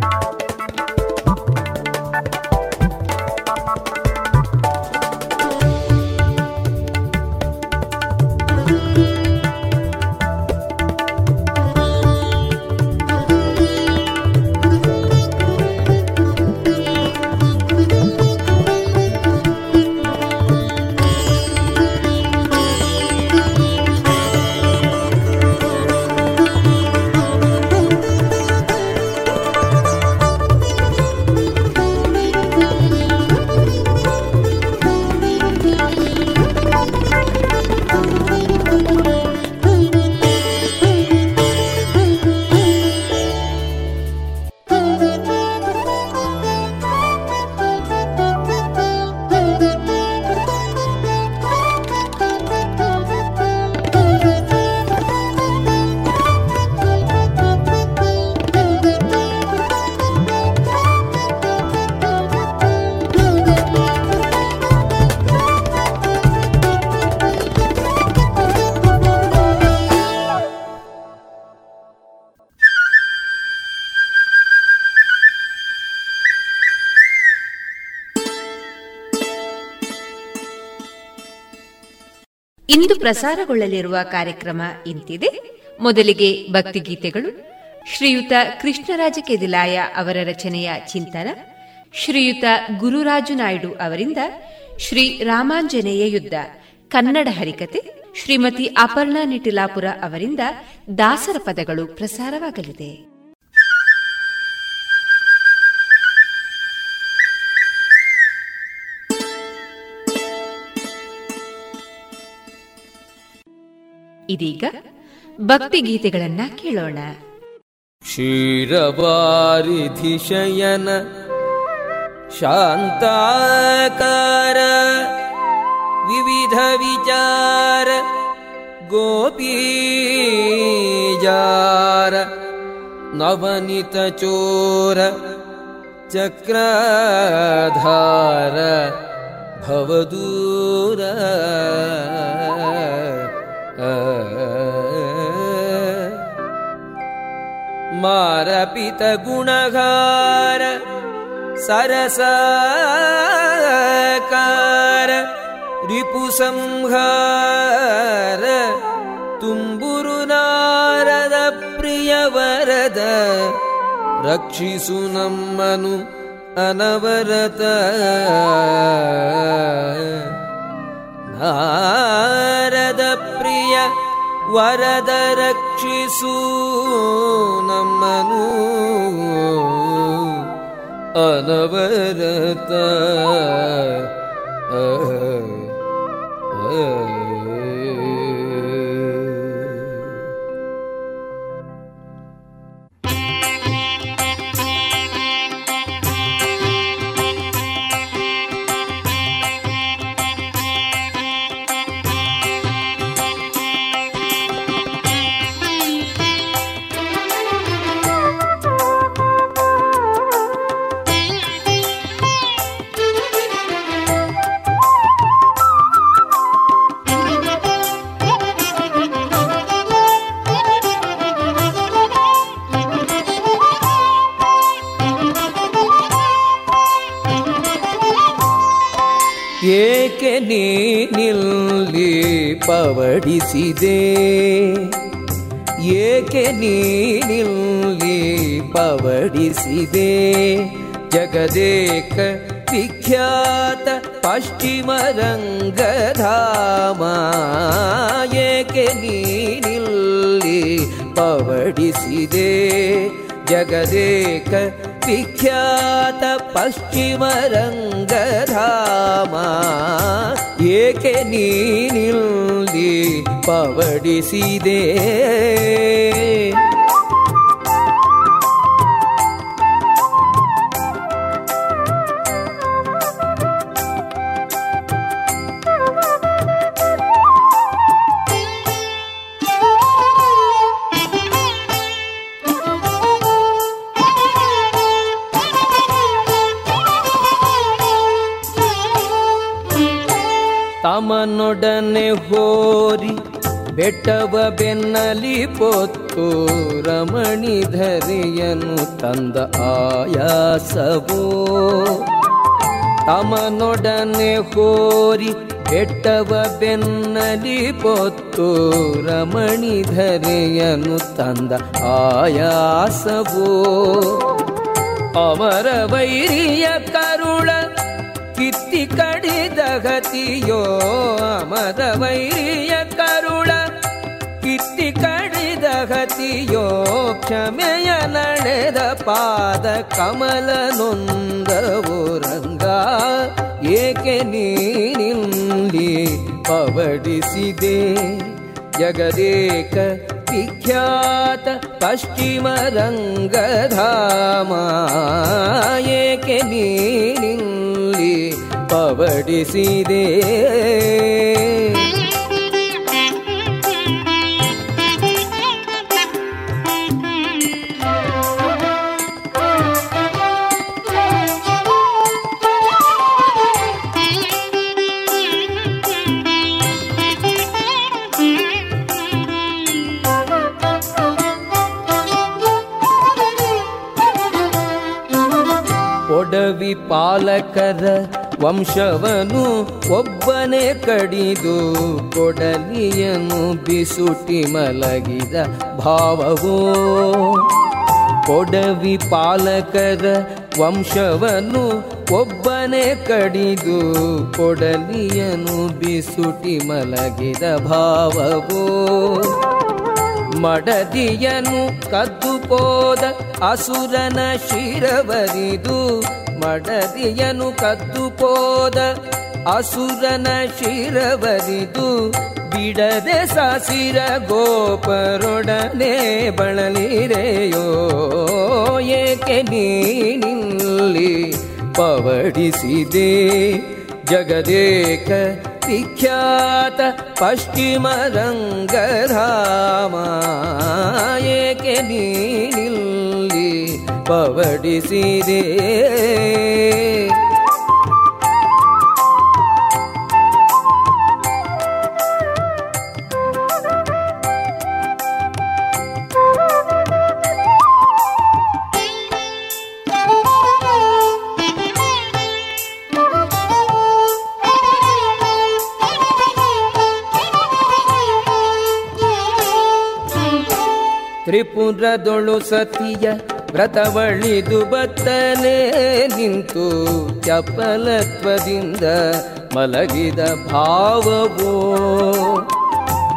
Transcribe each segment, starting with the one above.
you ಇಂದು ಪ್ರಸಾರಗೊಳ್ಳಲಿರುವ ಕಾರ್ಯಕ್ರಮ ಇಂತಿದೆ. ಮೊದಲಿಗೆ ಭಕ್ತಿಗೀತೆಗಳು. ಶ್ರೀಯುತ ಕೃಷ್ಣರಾಜ ಕೆದಿಲಾಯ ಅವರ ರಚನೆಯ ಚಿಂತನ. ಶ್ರೀಯುತ ಗುರುರಾಜು ನಾಯ್ಡು ಅವರಿಂದ ಶ್ರೀ ರಾಮಾಂಜನೇಯ ಯುದ್ಧ. ಕನ್ನಡ ಹರಿಕತೆ. ಶ್ರೀಮತಿ ಅಪರ್ಣಾ ನಿಟಿಲಾಪುರ ಅವರಿಂದ ದಾಸರ ಪದಗಳು ಪ್ರಸಾರವಾಗಲಿದೆ. ಇದೀಗ ಭಕ್ತಿ ಗೀತೆಗಳನ್ನ ಕೇಳೋಣ क्षीरवारिधिशयन शान्ताकार विविधविचार गोपीजार नवनितचोर चक्रधार भवदूर मारपितगुणगार सरसाकार रिपुसंहार तुम्बुरुनारद प्रियवरद रक्षिसु नम्मनु अनवरत नारदप्रिय वरद रक्षो नू अनवरत ನೀನಿಲ್ಲಿ ಪವಡಿಸಿದೆ. ಏಕೆ ನೀನಿಲ್ಲಿ ಪವಡಿಸಿದೆ. ಜಗದೇಕ ವಿಖ್ಯಾತ ಪಶ್ಚಿಮ ರಂಗಧಾಮ. ಏಕೆ ನೀನಿಲ್ಲಿ ಪವಡಿಸಿದೆ. ಜಗದೇಕ ವಿಖ್ಯಾತ ಪಶ್ಚಿಮ ರಂಗಧಾಮ ಏಕೆ ನೀನಿಲ್ಲಿ ಪವಡಿಸಿದೆ? ಬೆಟ್ಟವ ಬೆನ್ನಲಿ ಪೊತ್ತು ರಮಣಿಧರೆಯನು ತಂದ ಆಯಾಸವೋ. ತಮನೊಡನೆ ಹೋರಿ ಬೆಟ್ಟವ ಬೆನ್ನಲಿ ಪೊತ್ತು ರಮಣಿಧರೆಯನು ತಂದ ಆಯಾಸವೋ. ಅವರ ವೈರಿಯ ಕರುಳ ಕಿತ್ತಿ ಕಡಿದ ಗತಿಯೋ ಅಮರ ವೈರಿಯ ಕಿತ್ತಿ ಕಡಿದ ಗತಿಯೋ ಕ್ಷಮೆಯ ನಡೆದ ಪಾದ ಕಮಲ ನೊಂದವು ರಂಗ ಏಕೆ ನೀನಿಲ್ಲಿ ಪವಡಿಸಿದೆ? ಜಗದೇಕ ವಿಖ್ಯಾತ ಪಶ್ಚಿಮ ರಂಗಧಾಮ. ಏಕೆ ನೀನಿಲ್ಲಿ ಪವಡಿಸಿದೆ? ಪಾಲಕರ ವಂಶವನು ಒಬ್ಬನೇ ಕಡಿದು ಕೊಡಲಿಯನು ಬಿಸುಟಿ ಮಲಗಿದ ಭಾವವೋ. ಕೊಡವಿ ಪಾಲಕರ ವಂಶವನು ಒಬ್ಬನೇ ಕಡಿದು ಕೊಡಲಿಯನು ಬಿಸುಟಿ ಮಲಗಿದ ಭಾವವೋ. ಮಡದಿಯನು ಕದ್ದುಕೋದ ಅಸುರನ ಶಿರವರಿದು ಮಡದಿಯನು ಕದ್ದುಕೋದ ಅಸುರನ ಶಿರವರಿದು ಬಿಡದೆ ಸಾಸಿರ ಗೋಪರೊಡನೆ ಬಳಲಿರೆಯೋ, ಏಕೆ ನೀನಿಲ್ಲಿ ಪವಡಿಸಿದೆ? ಜಗದೇಕ ವಿಖ್ಯಾತ ಪಶ್ಚಿಮ ರಂಗಧಾಮ ಏಕೆ ನೀನಿಲ್ಲಿ ಪವಡಿಸಿದೆ ತ್ರಿಪುರದೊಳು ಸತಿಯ ವ್ರತವಳಿದು ಬತ್ತನೆ ನಿಂತು ಚಪಲತ್ವದಿಂದ ಮಲಗಿದ ಭಾವವೋ.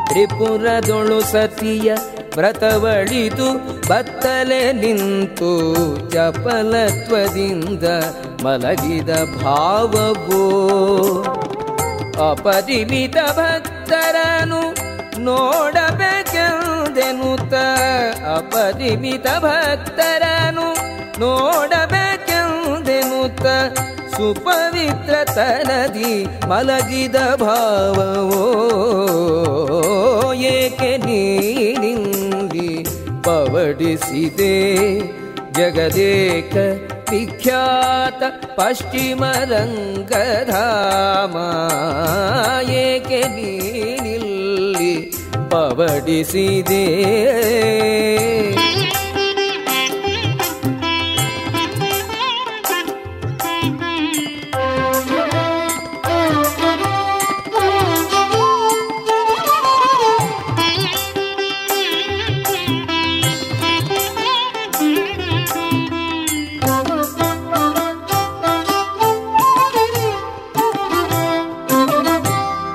ತ್ರಿಪುರದೊಳು ಸತಿಯ ವ್ರತವಳಿದು ಬತ್ತಲೆ ನಿಂತು ಚಪಲತ್ವದಿಂದ ಮಲಗಿದ ಭಾವವೋ. ಅಪರಿಮಿತ ಭಕ್ತರನು ನೋಡಬೇಕೆಂದೆನುತ ಅಪರಿಮಿತ ಭಕ್ತರನು ನೋಡಬೇಕೆಂದೆನುತ ಸುಪವಿತ್ರತನದಿ ಮಲಗಿದ ಭಾವವೋ, ಏಕೆ ನೀನಿಂದಿ ಪವಡಿಸಿದೆ ಜಗದೇಕ ವಿಖ್ಯಾತ ಪಶ್ಚಿಮ ರಂಗಧಾಮ ಏಕೆ ನೀನಿಲ್ಲಿ ಪವಡಿಸಿದೆ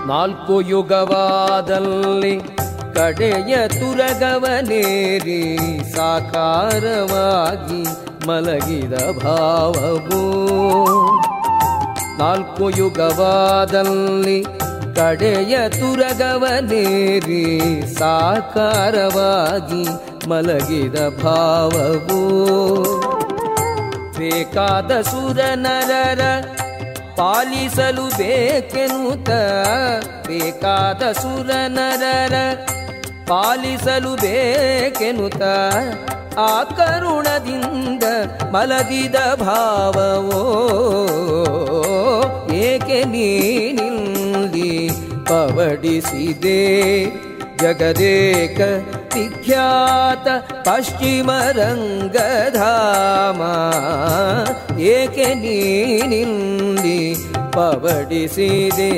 ನಾಲ್ಕು ಯುಗವಾದಲ್ಲಿ ಕಡೆಯ ತುರಗವನೇರಿ, ಸಾಕಾರವಾಗಿ ಮಲಗಿದ ಭಾವವು. ನಾಲ್ಕು ಯುಗವಾದಲ್ಲಿ ಕಡೆಯ ತುರಗವನೇರಿ, ಸಾಕಾರವಾಗಿ ಮಲಗಿದ ಭಾವವು. ಬೇಕಾದ ಸುರ ನರರ ಪಾಲಿಸಲು ಬೇಕೆನುತ ಬೇಕಾದ ಸುರ ನರರ ಪಾಲಿಸಲು ಬೇಕೆನುತ ಆ ಕರುಣದಿಂದ ಮಲಗಿದ ಭಾವವೋ? ಏಕೆ ನೀನಿಲ್ಲಿ ಪವಡಿಸಿದೆ? ಜಗದೇಕ ವಿಖ್ಯಾತ ಪಶ್ಚಿಮ ರಂಗಧಾಮ, ಏಕೆ ನೀನಿಲ್ಲಿ ಪವಡಿಸಿದೆ?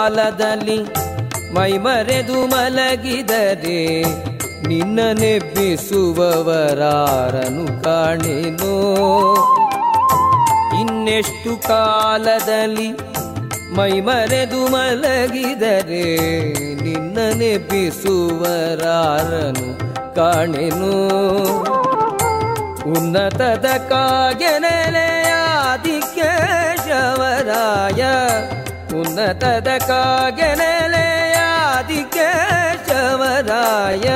ಕಾಲದಲ್ಲಿ ಮೈಮರೆದು ಮಲಗಿದರೆ ನಿನ್ನ ನೆಬ್ಬಿಸುವವರಾರನು ಕಾಣೆನೋ. ಇನ್ನೆಷ್ಟು ಕಾಲದಲ್ಲಿ ಮೈಮರೆದು ಮಲಗಿದರೆ ನಿನ್ನ ನೆಬ್ಬಿಸುವರಾರನು ಕಾಣೆನು. ಉನ್ನತದ ಕಾಗೆನೆಲೆಯಾದಿಕೇಶವರಾಯ ಉನ್ನತದ ಕಾಗೆನೆಲೆಯಾದಿಕೇಶವರಾಯ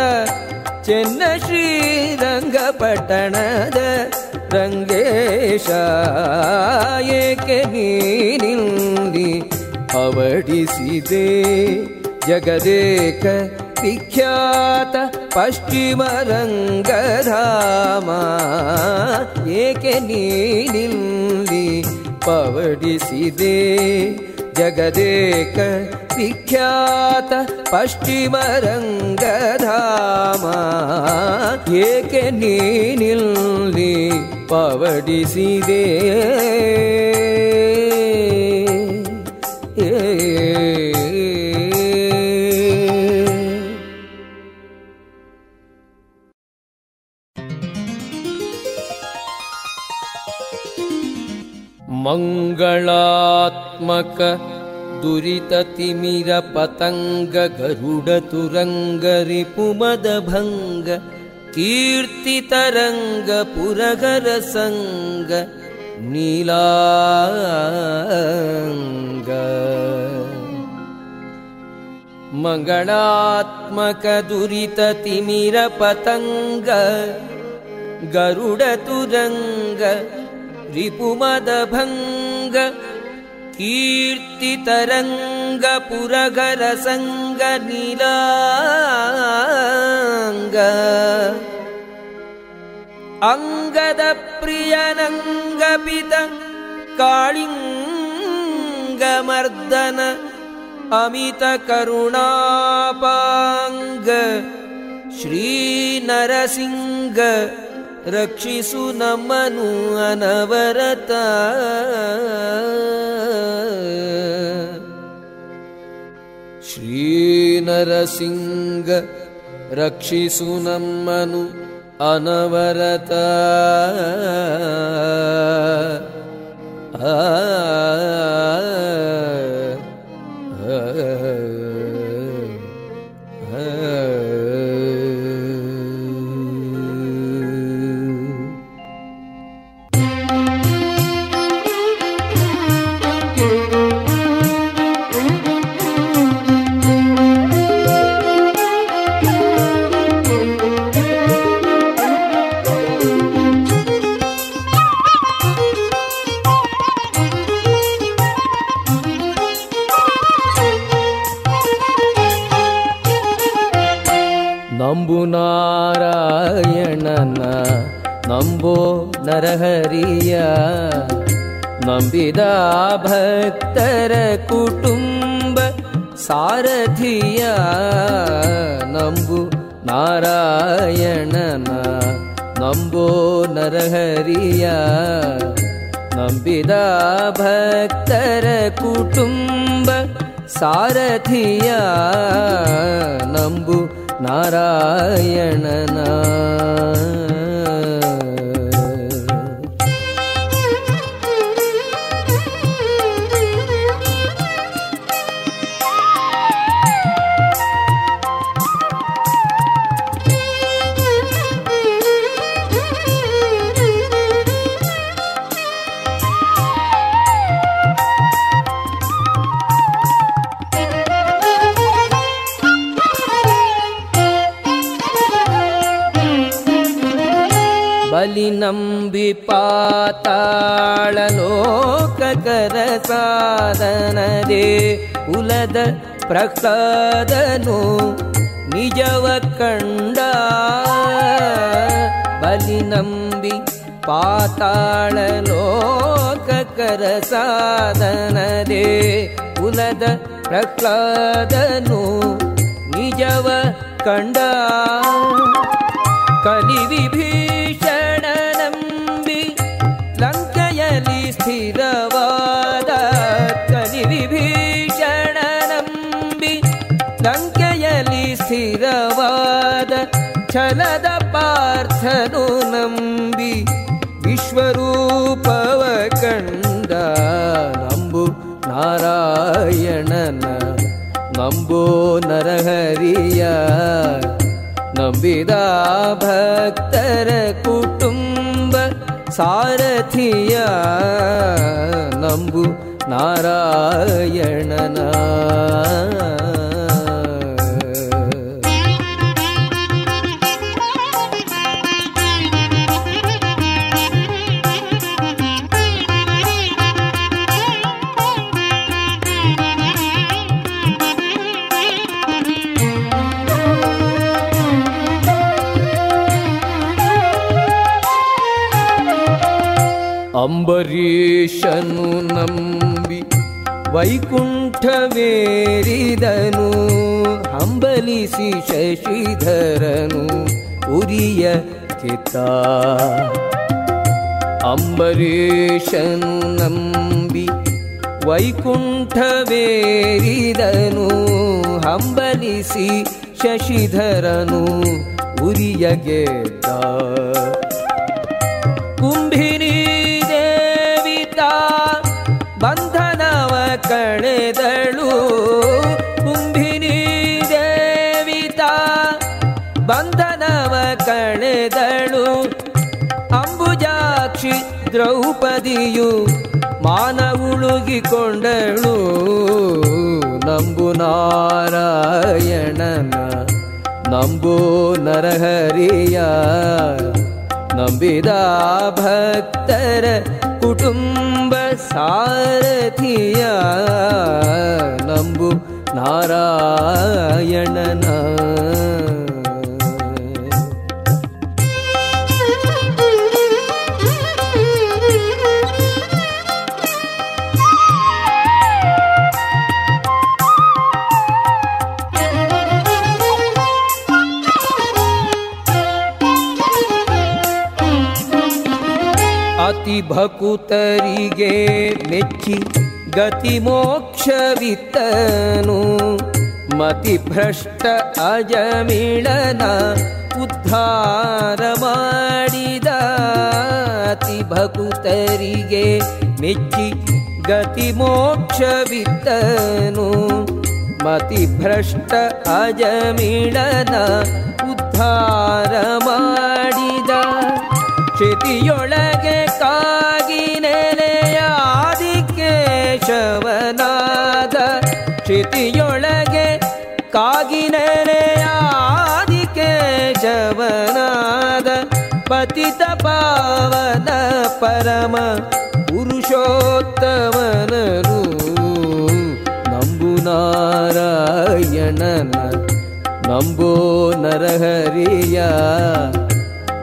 ಚೆನ್ನ ಶ್ರೀರಂಗಪಟ್ಟಣದ ರಂಗೇಶ ಏಕೆ ನೀನಿಲ್ಲಿ ಅವಡಿಸಿದೆ? ಜಗದೇಕ ವಿಖ್ಯಾತ ಪಶ್ಚಿಮ ರಂಗಧಾಮ ಏಕೆ ನೀನಿಲ್ಲಿ ಪವಡಿಸಿದೆ ಜಗದೇಕ ವಿಖ್ಯಾತ ಪಶ್ಚಿಮ ರಂಗಧಾಮ ಏಕೆ ನೀನಿಲ್ಲಿ ಪವಡಿಸಿದೆ? मङ्गलात्मक दुरिततिमिरपतङ्गगरुडतुरङ्गरिपुमदभङ्ग कीर्तितरङ्गपुरगरसङ्ग नीलाङ्ग। मङ्गलात्मकदुरिततिमिरपतङ्ग गरुडतुरङ्ग रिपुमदभङ्ग कीर्तितरङ्ग अङ्गदप्रियनङ्गपित काळिङ्गमर्दन अमितकरुणापाङ्ग श्रीनरसिंह। रक्षिसु न मनु अनवरत। श्रीनरसिंह रक्षिसु न मनु अनवरत। अ ಆ ನಂಬು ನಾರಾಯಣನ ನಂಬೋ ನರಹರಿಯ ನಂಬಿದ ಭಕ್ತರ ಕುಟುಂಬ ಸಾರಥಿಯ ನಂಬು ನಾರಾಯಣನ ನಂಬೋ ನರಹರಿಯ ನಂಬಿದ ಭಕ್ತರ ಕುಟುಂಬ ಸಾರಥಿಯ ನಂಬು नारायणना। ಬಲಿ ನಂಬಿ ಪಾತಾಳ ಲೋಕಕರ ಸಾಧನದೇ ಕುಲದ ಪ್ರಹ್ಲಾದನು ನಿಜವ ಕಂಡ ಬಲಿ ನಂಬಿ ಪಾತಾಳ ಲೋಕಕರ ಸಾಧನದೇ ಕುಲದ ಪ್ರಹ್ಲಾದನು ನಿಜವ ಕಂಡ ಕಲಿ ವಿಭೀಷಣ स्थिरवाद कनि विभीषण स्थिरवाद छलद पार्थदो नम्बि विश्वरूपवकण्ड नम्बु नारायण नम्बो नरहरिय नम्बिदा भक्तर कुटुम्ब ಸಾರಥಿಯ ನಂಬು ನಾರಾಯಣನ. ಅಂಬರೀಷನು ನಂಬಿ ವೈಕುಂಠವೇರಿದನು, ಹಂಬಲಿಸಿ ಶಶಿಧರನು ಉರಿಯ ಕಿತ ಅಂಬರೀಷನು ನಂಬಿ ವೈಕುಂಠವೇರಿದನು, ಹಂಬಲಿಸಿ ಶಶಿಧರನು ಉರಿಯ ಗೆದ್ದ. ಕುಂಭಿನಿ ದ್ರೌಪದಿಯು ಮಾನವುಳುಗಿಕೊಂಡಳು. ನಂಬು ನಾರಾಯಣನ ನಂಬು ನರಹರಿಯ ನಂಬಿದ ಭಕ್ತರ ಕುಟುಂಬ ಸಾರಥಿಯ ನಂಬು ನಾರಾಯಣನ. ಭಕುತರಿಗೆ ಮೆಚ್ಚಿ ಗತಿ ಮೋಕ್ಷವಿತ್ತನು. ಮತಿ ಭ್ರಷ್ಟ ಅಜಮಿಳನ ಉದ್ಧಾರ ಮಾಡಿದ ಅತಿ ಭಕುತರಿಗೆ ಮೆಚ್ಚಿ ಗತಿ ಮೋಕ್ಷವಿತ್ತನು. ಮತಿ ಭ್ರಷ್ಟ ಅಜಮಿಳನ ಉದ್ಧಾರ ಮಾಡಿದ ಕ್ಷಿತಿಯೊಳಗೆ ಕ್ಷಿತಿಯೊಳಗೆ ಕಾಗಿ ಜವನಾದ ಪತಿತ ಪಾವನ ಪರಮ ಪುರುಷೋತ್ತಮನನು. ನಂಬು ನಾರಾಯಣನ ನಂಬೋ ನರಹರಿಯ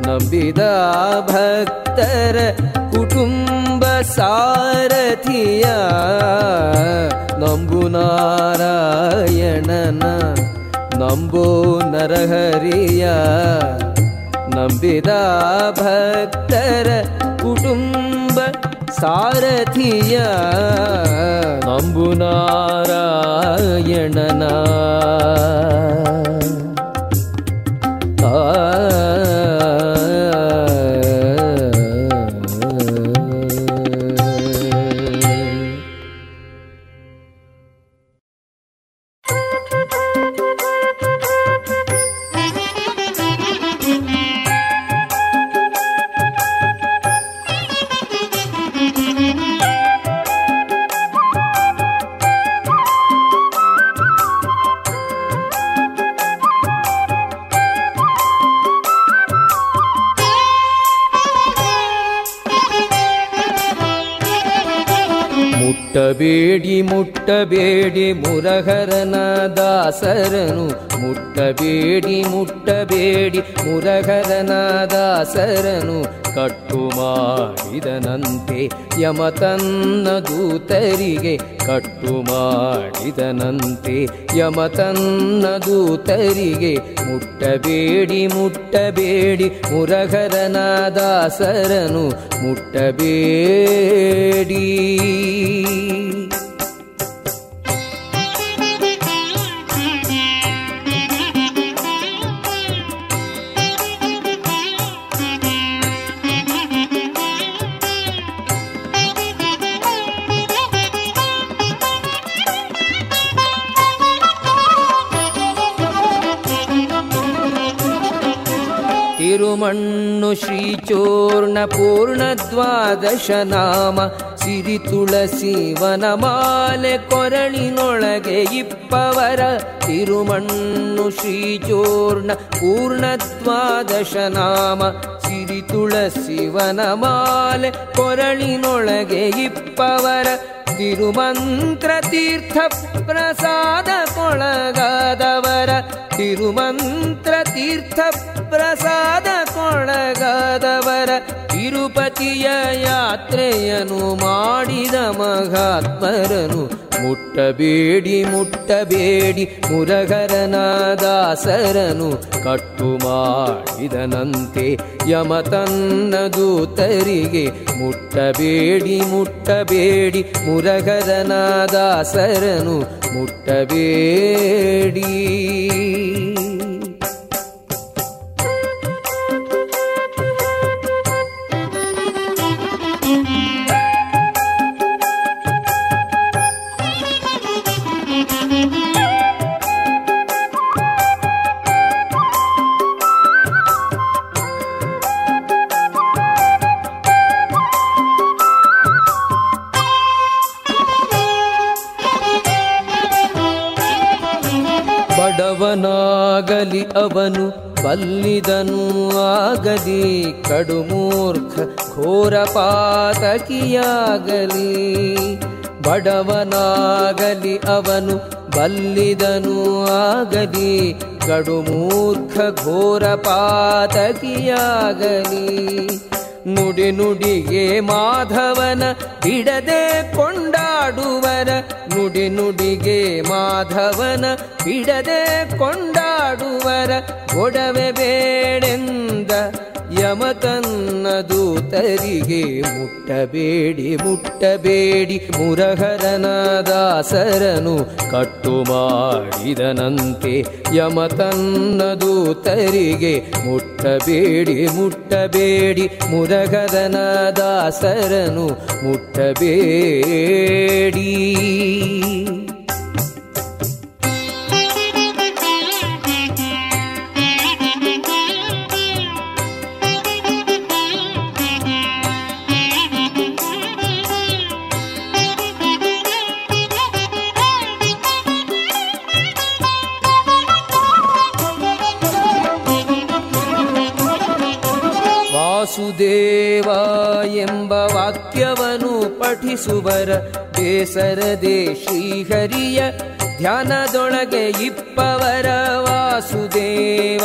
ನಂಬಿದ ಭಕ್ತರ ಕುಟುಂಬ ಸಾರಥಿಯ ನಂಬು ನಾರಾಯಣನ ನಂಬೋ ನರಹರಿಯ ನಂಬಿದ ಭಕ್ತರ ಕುಟುಂಬ ಸಾರಥಿಯ ನಂಬು ನಾರಾಯಣನ ಮುಟ್ಟಬೇಡಿ ಮುಟ್ಟಬೇಡಿ ಮುರಹರನ ದಾಸರನು ಮುಟ್ಟಬೇಡಿ ಮುಟ್ಟಬೇಡಿ ಮುರಹರನ ದಾಸರನು ಕಟ್ಟು ಮಾಡಿದನಂತೆ ಯಮ ತನ್ನ ದೂತರಿಗೆ. ಕಟ್ಟು ಮಾಡಿದನಂತೆ ಯಮ ತನ್ನ ದೂತರಿಗೆ. ಮುಟ್ಟಬೇಡಿ ಮುಟ್ಟಬೇಡಿ ಮುರಹರನ ದಾಸರನು ಮುಟ್ಟಬೇಡಿ ತಿರುಮಣ್ಣು ಶ್ರೀಚೂರ್ಣ ಪೂರ್ಣ ದ್ವಾದಶ ನಾಮ. ಸಿರಿ ತುಳಸಿ ವನಮಾಲೆ ಕೊರಳಿನೊಳಗೆ ಇಪ್ಪವರ ತಿರುಮಣ್ಣು ಶ್ರೀಚೂರ್ಣ ಪೂರ್ಣ ದ್ವಾದಶ ನಾಮ. ಸಿರಿ ತುಳಸಿ ವನಮಾಲೆ ಕೊರಳಿನೊಳಗೆ ಇಪ್ಪವರ ತಿರುಮಂತ್ರ ತೀರ್ಥ ಪ್ರಸಾದ ಕೊಳಗದವರ ತಿರುಮಂತ್ರ ತೀರ್ಥ ಪ್ರಸಾದ ಕೊಳಗದವರ ತಿರುಪತಿಯ ಯಾತ್ರೆಯನ್ನು ಮಾಡಿದ ಮಹಾತ್ಮರನು ಮುಟ್ಟಬೇಡಿ ಮುಟ್ಟಬೇಡಿ. ಮುರಗರನ ದಾಸರನು ಕಟ್ಟು ಮಾಡಿದನಂತೆ ಯಮ ತನ್ನ ದೂತರಿಗೆ ಮುಟ್ಟಬೇಡಿ ಮುಟ್ಟಬೇಡಿ. ಮುರಗರನ ದಾಸರನು ಮುಟ್ಟಬೇಡಿ. ಅವನು ಬಲ್ಲಿದನು ಆಗಲಿ ಕಡುಮೂರ್ಖ ಘೋರ ಪಾತಕಿಯಾಗಲಿ. ಬಡವನಾಗಲಿ ಅವನು ಬಲ್ಲಿದನು ಆಗಲಿ ಕಡುಮೂರ್ಖ ಘೋರ ಪಾತಕಿಯಾಗಲಿ. ನುಡಿ ನುಡಿಗೆ ಮಾಧವನ ಬಿಡದೆ ಕೊಂಡಾಡುವರ. ನುಡಿ ನುಡಿಗೆ ಮಾಧವನ ಬಿಡದೆ ಕೊಂಡಾಡುವರ. ಒಡವೆ ಬೇಡೆಂದ ಯಮ ತನ್ನ ದೂತರಿಗೆ ಮುಟ್ಟಬೇಡಿ ಮುಟ್ಟಬೇಡಿ. ದಾಸರನು ಕಟ್ಟು ಮಾಡಿದನಂತೆ ಯಮ ತನ್ನ ದೂತರಿಗೆ ಮುಟ್ಟಬೇಡಿ ಮುಟ್ಟಬೇಡಿ. ದಾಸರನು ಮುಟ್ಟಬೇಡಿ. ಪಠಿಸುವರ ಬೇಸರದೆ ಶ್ರೀಹರಿಯ ಧ್ಯಾನದೊಳಗೆ ಇಪ್ಪವರ ವಾಸುದೇವ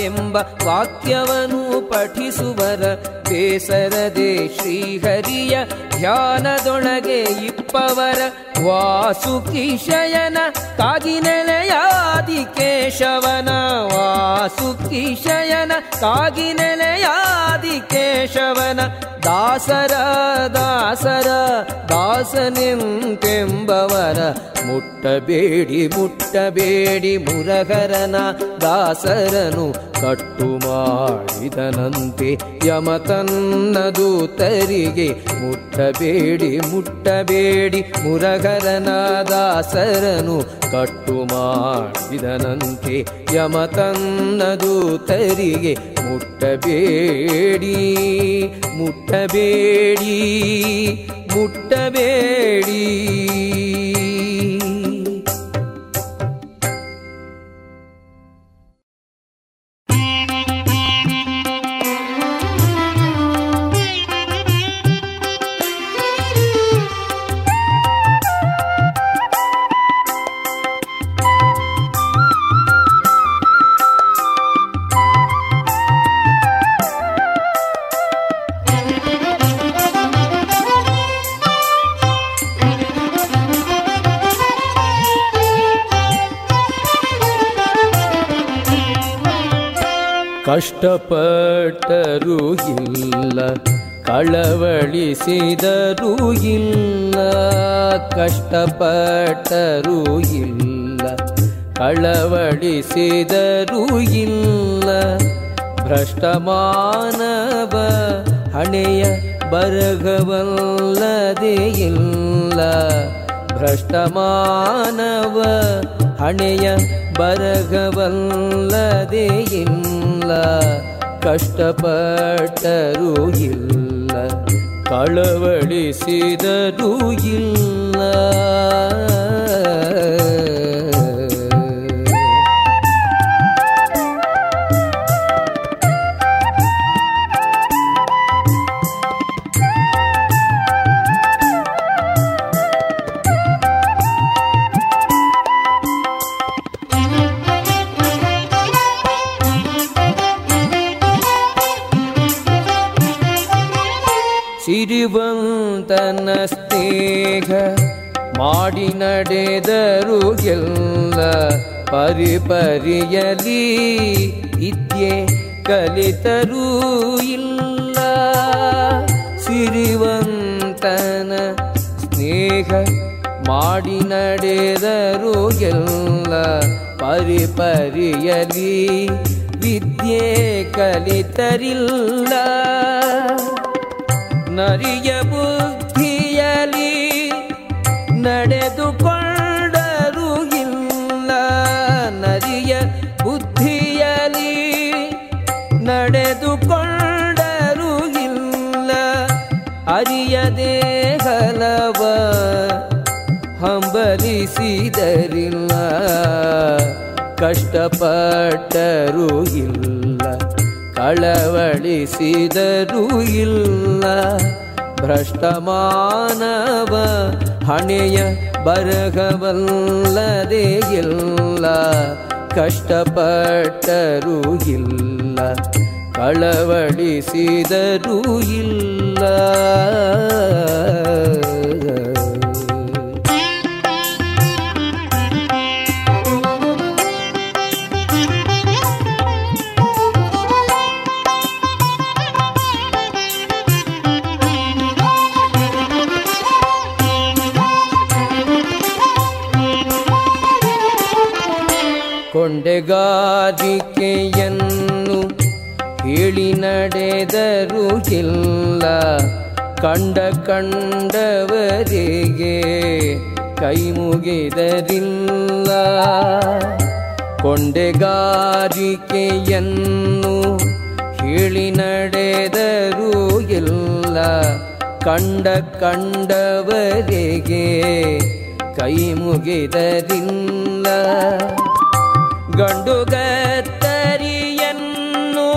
ಎಂಬ ವಾಕ್ಯವನ್ನು ಪಠಿಸುವರ ಬೇಸರದೆ ಶ್ರೀಹರಿಯ ಧ್ಯಾನದೊಳಗೆ ಇಪ್ಪವರ ವಾಸುಕಿಶಯನ ಕಾಗಿನೆಲೆಯಾದಿ ಕೇಶವನ ವಾಸುಕಿಶಯನ ಕಾಗಿನೆಲೆಯಾದಿ ಕೇಶವನ ದಾಸರ ದಾಸರ, ದಾಸನೆಂತೆಂಬವರ ಮುಟ್ಟಬೇಡಿ ಮುಟ್ಟಬೇಡಿ ಮುರಗರನ ದಾಸರನು ಕಟ್ಟು ಮಾಡಿದನಂತೆ ಯಮ ತನ್ನ ದೂತರಿಗೆ ಮುಟ್ಟಬೇಡಿ ಮುಟ್ಟಬೇಡಿ ಮುರಗರನ ದಾಸರನು ಕಟ್ಟು ಮಾಡಿದನಂತೆ ಯಮ ತನ್ನದು ದೂತರಿಗೆ ಮುಟ್ಟಬೇಡಿ ಮುಟ್ಟಬೇಡಿ ಮುಟ್ಟಬೇಡಿ. ಕಷ್ಟಪಟ್ಟರೂ ಇಲ್ಲ, ಕಳವಳಿಸಿದರೂ ಇಲ್ಲ, ಕಷ್ಟಪಟ್ಟರೂ ಇಲ್ಲ, ಕಳವಳಿಸಿದರೂ ಇಲ್ಲ. ಭ್ರಷ್ಟ ಮಾನವ ಹಣೆಯ ಬರಗವಲ್ಲದೆ ಇಲ್ಲ ಭ್ರಷ್ಟ ಮಾನವ ಹಣೆಯ ಬರಗವಲ್ಲದೆ ಇಲ್ಲ ಕಷ್ಟಪಟ್ಟರೂ ಇಲ್ಲ ಕಳವಳಿಸಿದರೂ ಇಲ್ಲ. ಸಿರಿವಂತನ ಸ್ನೇಹ ಮಾಡಿ ನಡೆದರು ಎಲ್ಲ ಪರಿಪರಿಯಲಿ ಇದ್ಯೆ ಕಲಿತರೂ ಇಲ್ಲ. ಸಿರಿವಂತನ ಸ್ನೇಹ ಮಾಡಿ ನಡೆದರು ಎಲ್ಲ ಪರಿಪರಿಯಲಿ. ವಿದ್ಯೆ ಕಲಿತರಿಲ್ಲ. नरि ಕಳವಳಿಸಿದರೂ ಇಲ್ಲ. ಭ್ರಷ್ಟಮಾನವ ಹಣೆಯ ಬರಹವಲ್ಲದೇ ಇಲ್ಲ. ಕಷ್ಟಪಟ್ಟರೂ ಇಲ್ಲ. ಕಳವಳಿಸಿದರೂ ಇಲ್ಲ. ಕೊಂಡೆಗಾರಿಕೆಯನ್ನು ಹೇಳಿ ನಡೆದರು ಇಲ್ಲ. ಕಂಡ ಕಂಡವರಿಗೆ ಕೈ ಮುಗಿದರಿಲ್ಲ ಕೊಂಡೆಗಾರಿಕೆಯನ್ನು ಹೇಳಿ ನಡೆದರು ಇಲ್ಲ. ಕಂಡ ಕಂಡವರಿಗೆ ಕೈ ಮುಗಿದರಿಲ್ಲ ಗಂಡುಗತ್ತರಿಯನ್ನು ಗತ್ತರಿಯನ್ನು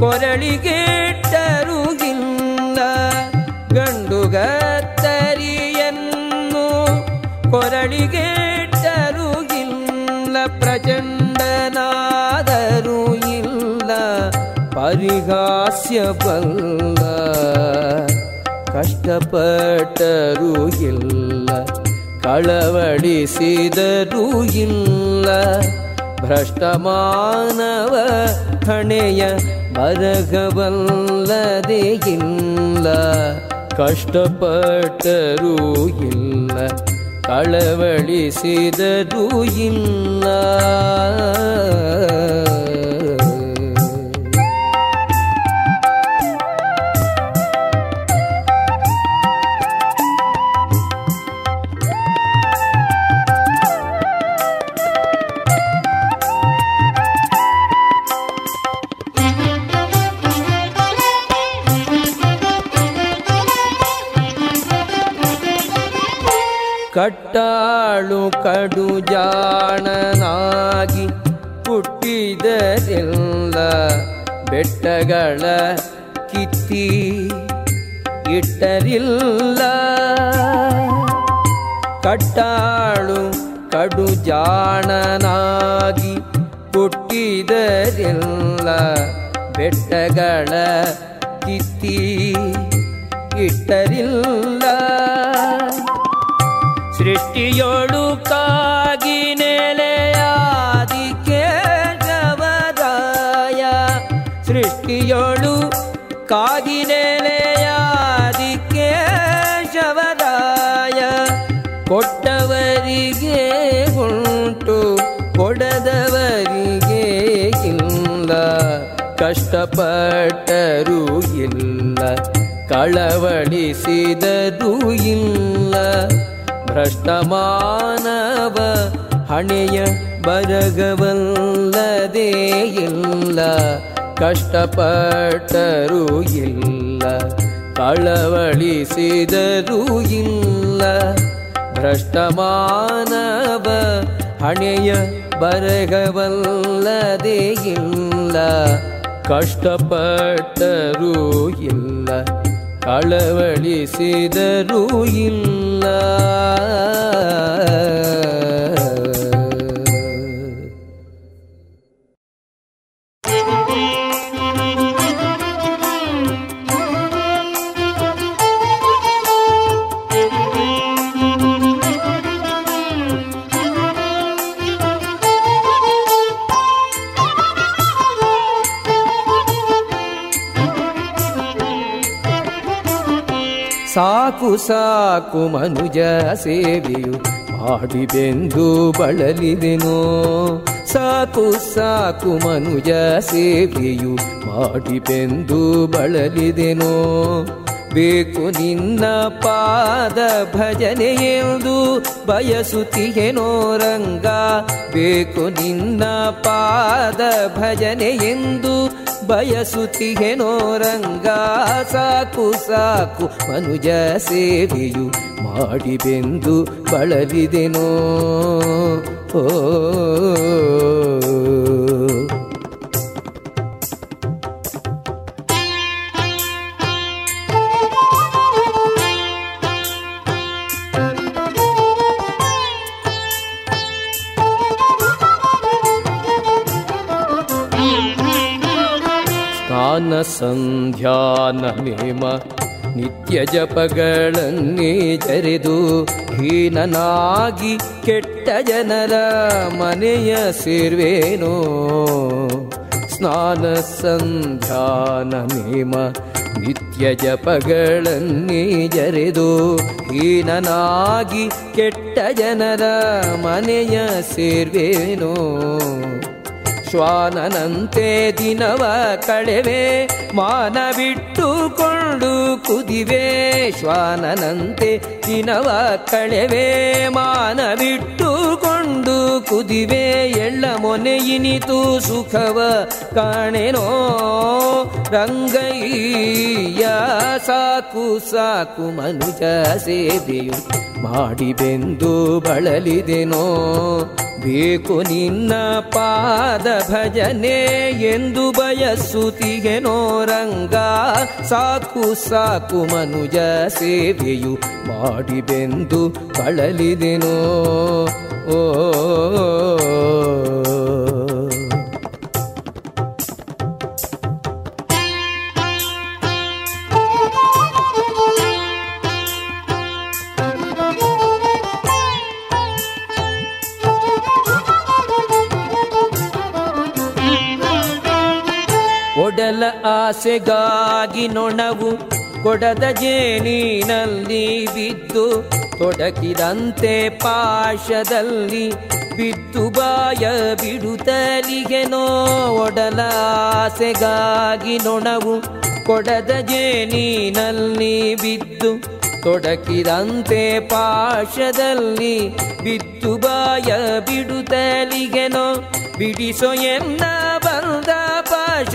ಕೊರಳಿಗೆಟ್ಟರುಗಿಲ್ಲ. ಗಂಡು ಗತ್ತರಿಯನ್ನು ಕೊರಳಿಗೆಟ್ಟರುಗಿಲ್ಲ. ಪ್ರಚಂಡನಾದರೂ ಇಲ್ಲ ಪರಿಹಾಸ್ಯ ಬಲ್ಲ ಕಷ್ಟಪಟ್ಟರೂ ಇಲ್ಲ ಕಳವಡಿಸಿದರೂ ಇಲ್ಲ. ಭ್ರಷ್ಟ ಮಾನವ ಹಣೆಯ ಬರಗವಲ್ಲದೆ ಇಲ್ಲ. ಕಷ್ಟಪಟ್ಟರೂ ಇಲ್ಲ ಕಳವಳಿಸಿದರೂ ಇಲ್ಲ. ಕಡು ಜಾಣನಾಗಿ ಹುಟ್ಟಿದರೆಲ್ಲ ಬೆಟ್ಟಗಳ ಕಿತ್ತಿ ಇಟ್ಟರಿಲ್ಲ. ಕಟ್ಟಾಳು ಕಡು ಜಾಣನಾಗಿ ಹುಟ್ಟಿದರೆಲ್ಲ ಬೆಟ್ಟಗಳ ಕಿತ್ತಿ ಇಟ್ಟರಿಲ್ಲ. ಸೃಷ್ಟಿಯೊಳು ಕಷ್ಟಪಟ್ಟರೂ ಇಲ್ಲ ಕಳವಳಿಸಿದರೂ ಇಲ್ಲ ಭ್ರಷ್ಟ ಮಾನವ ಹಣೆಯ ಬರಗವಲ್ಲದೇ ಇಲ್ಲ ಕಷ್ಟಪಟ್ಟರೂ ಇಲ್ಲ ಕಳವಳಿಸಿದರೂ ಇಲ್ಲ ಭ್ರಷ್ಟ ಮಾನವ ಹಣೆಯ ಬರಗವಲ್ಲದೇ ಇಲ್ಲ ಕಷ್ಟಪಟ್ಟರೂ ಇಲ್ಲ ಕಳವಳಿಸಿದರೂ ಇಲ್ಲ. ಸಾಕು ಮನುಜ ಸೇವೆಯು ಮಾಡಿದೆಂದು ಬಳಲಿದೆನು. ಸಾಕು ಸಾಕು ಮನುಜ ಸೇವೆಯು ಮಾಡಿದೆಂದು ಬಳಲಿದೆನು. ಬೇಕು ನಿನ್ನ ಪಾದ ಭಜನೆ ಎಂದು ಬಯಸುತ್ತಿಯೇನೋ ರಂಗ. ಬೇಕು ನಿನ್ನ ಪಾದ ಭಜನೆ ಎಂದು ಬಯಸುತ್ತಿಯೇನೋ ರಂಗ ಸಾಕು ಸಾಕು ಮನುಜ ಸೇವೆಯು ಮಾಡಿಬೆಂದು ಬಳಲಿದೆನೋ ಓ ಸ್ನಾನ ಸಂಧ್ಯಾನ ಮೇಮ ನಿತ್ಯ ಜಪಗಳನ್ನೇ ಜರೆದು ಹೀನನಾಗಿ ಕೆಟ್ಟ ಜನರ ಮನೆಯ ಸೇರ್ವೇನೋ? ಸ್ನಾನ ಸಂಧ್ಯಾನ ಮೇಮ ನಿತ್ಯ ಜಪಗಳನ್ನೇ ಜರೆದು ಹೀನನಾಗಿ ಕೆಟ್ಟ ಜನರ ಮನೆಯ ಸೇರ್ವೇನೋ? ಶ್ವಾನನಂತೆ ದಿನವ ಕಳೆವೆ ಮಾನ ಬಿಟ್ಟುಕೊಂಡು ಕುದಿವೆ. ಶ್ವಾನನಂತೆ ದಿನವ ಕಳೆವೆ ಮಾನ ಬಿಟ್ಟುಕೊಂಡು ಕುದಿವೆ. ಎಳ್ಳ ಮೊನೆಯಿನಿತು ಸುಖವ ಕಾಣೆನೋ, ರಂಗಯ್ಯ ಸಾಕು ಸಾಕು ಮನುಜ ಸೇವೆಯು ಮಾಡಿ ಬೆಂದು ಬಳಲಿದೆನೋ. ಬೇಕು ನಿನ್ನ ಪಾದ ಭಜನೆ ಎಂದು ಬಯಸುತ್ತಿಗೆನೋ ರಂಗ ಸಾಕು ಸಾಕು ಮನುಜ ಸೇವೆಯು ಮಾಡಿಬೆಂದು ಬಳಲಿದೆನೋ ಓ ಆಸೆಗಾಗಿ ನೊಣವು ಕೊಡದ ಜೇನಿನಲ್ಲಿ ಬಿದ್ದು ತೊಡಕಿದಂತೆ ಪಾಶದಲ್ಲಿ ಬಿದ್ದು ಬಾಯ ಬಿಡುತ್ತಲಿಗೆ ನೋಡಲ ಆಸೆಗಾಗಿ ನೊಣವು ಕೊಡದ ಜೇನಿನಲ್ಲಿ ಬಿದ್ದು ತೊಡಕಿದಂತೆ ಪಾಶದಲ್ಲಿ ಬಿದ್ದು ಬಾಯ ಬಿಡುತ್ತಲಿಗೆನೋ ಬಿಡಿಸೋ ಎನ್ನ ಬಂದ ಪಾಶ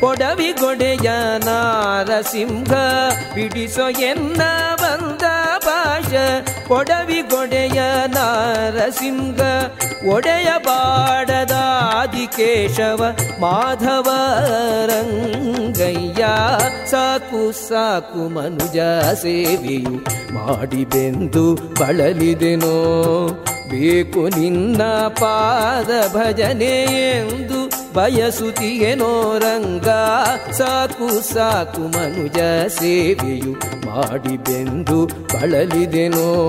ಕೊಡವಿ ಗೊಡೆಯ ನಾರಸಿಂಹ ಬಿಡಿಸೋ ಎನ್ನ ಬಂದ ಭಾಷ. ಕೊಡವಿ ಗೊಡೆಯ ನಾರಸಿಂಹ ಒಡೆಯ ಆದಿಕೇಶವ ಮಾಧವ ರಂಗಯ್ಯ. ಸಾಕು ಸಾಕು ಮನುಜ ಸೇವೆಯು ಮಾಡಿ ಬೆಂದು ಬಳಲಿದೆನೋ. ಬೇಕು ನಿನ್ನ ಪಾದ ಭಜನೆ ಎಂದು ಬಯಸುತ್ತಿಯೇನೋ ರಂಗ. ಸಾಕು ಸಾಕು ಮನುಜ ಸೇವೆಯು ಮಾಡಿ ಬೆಂದು ಬಳಲಿದೆನೋ.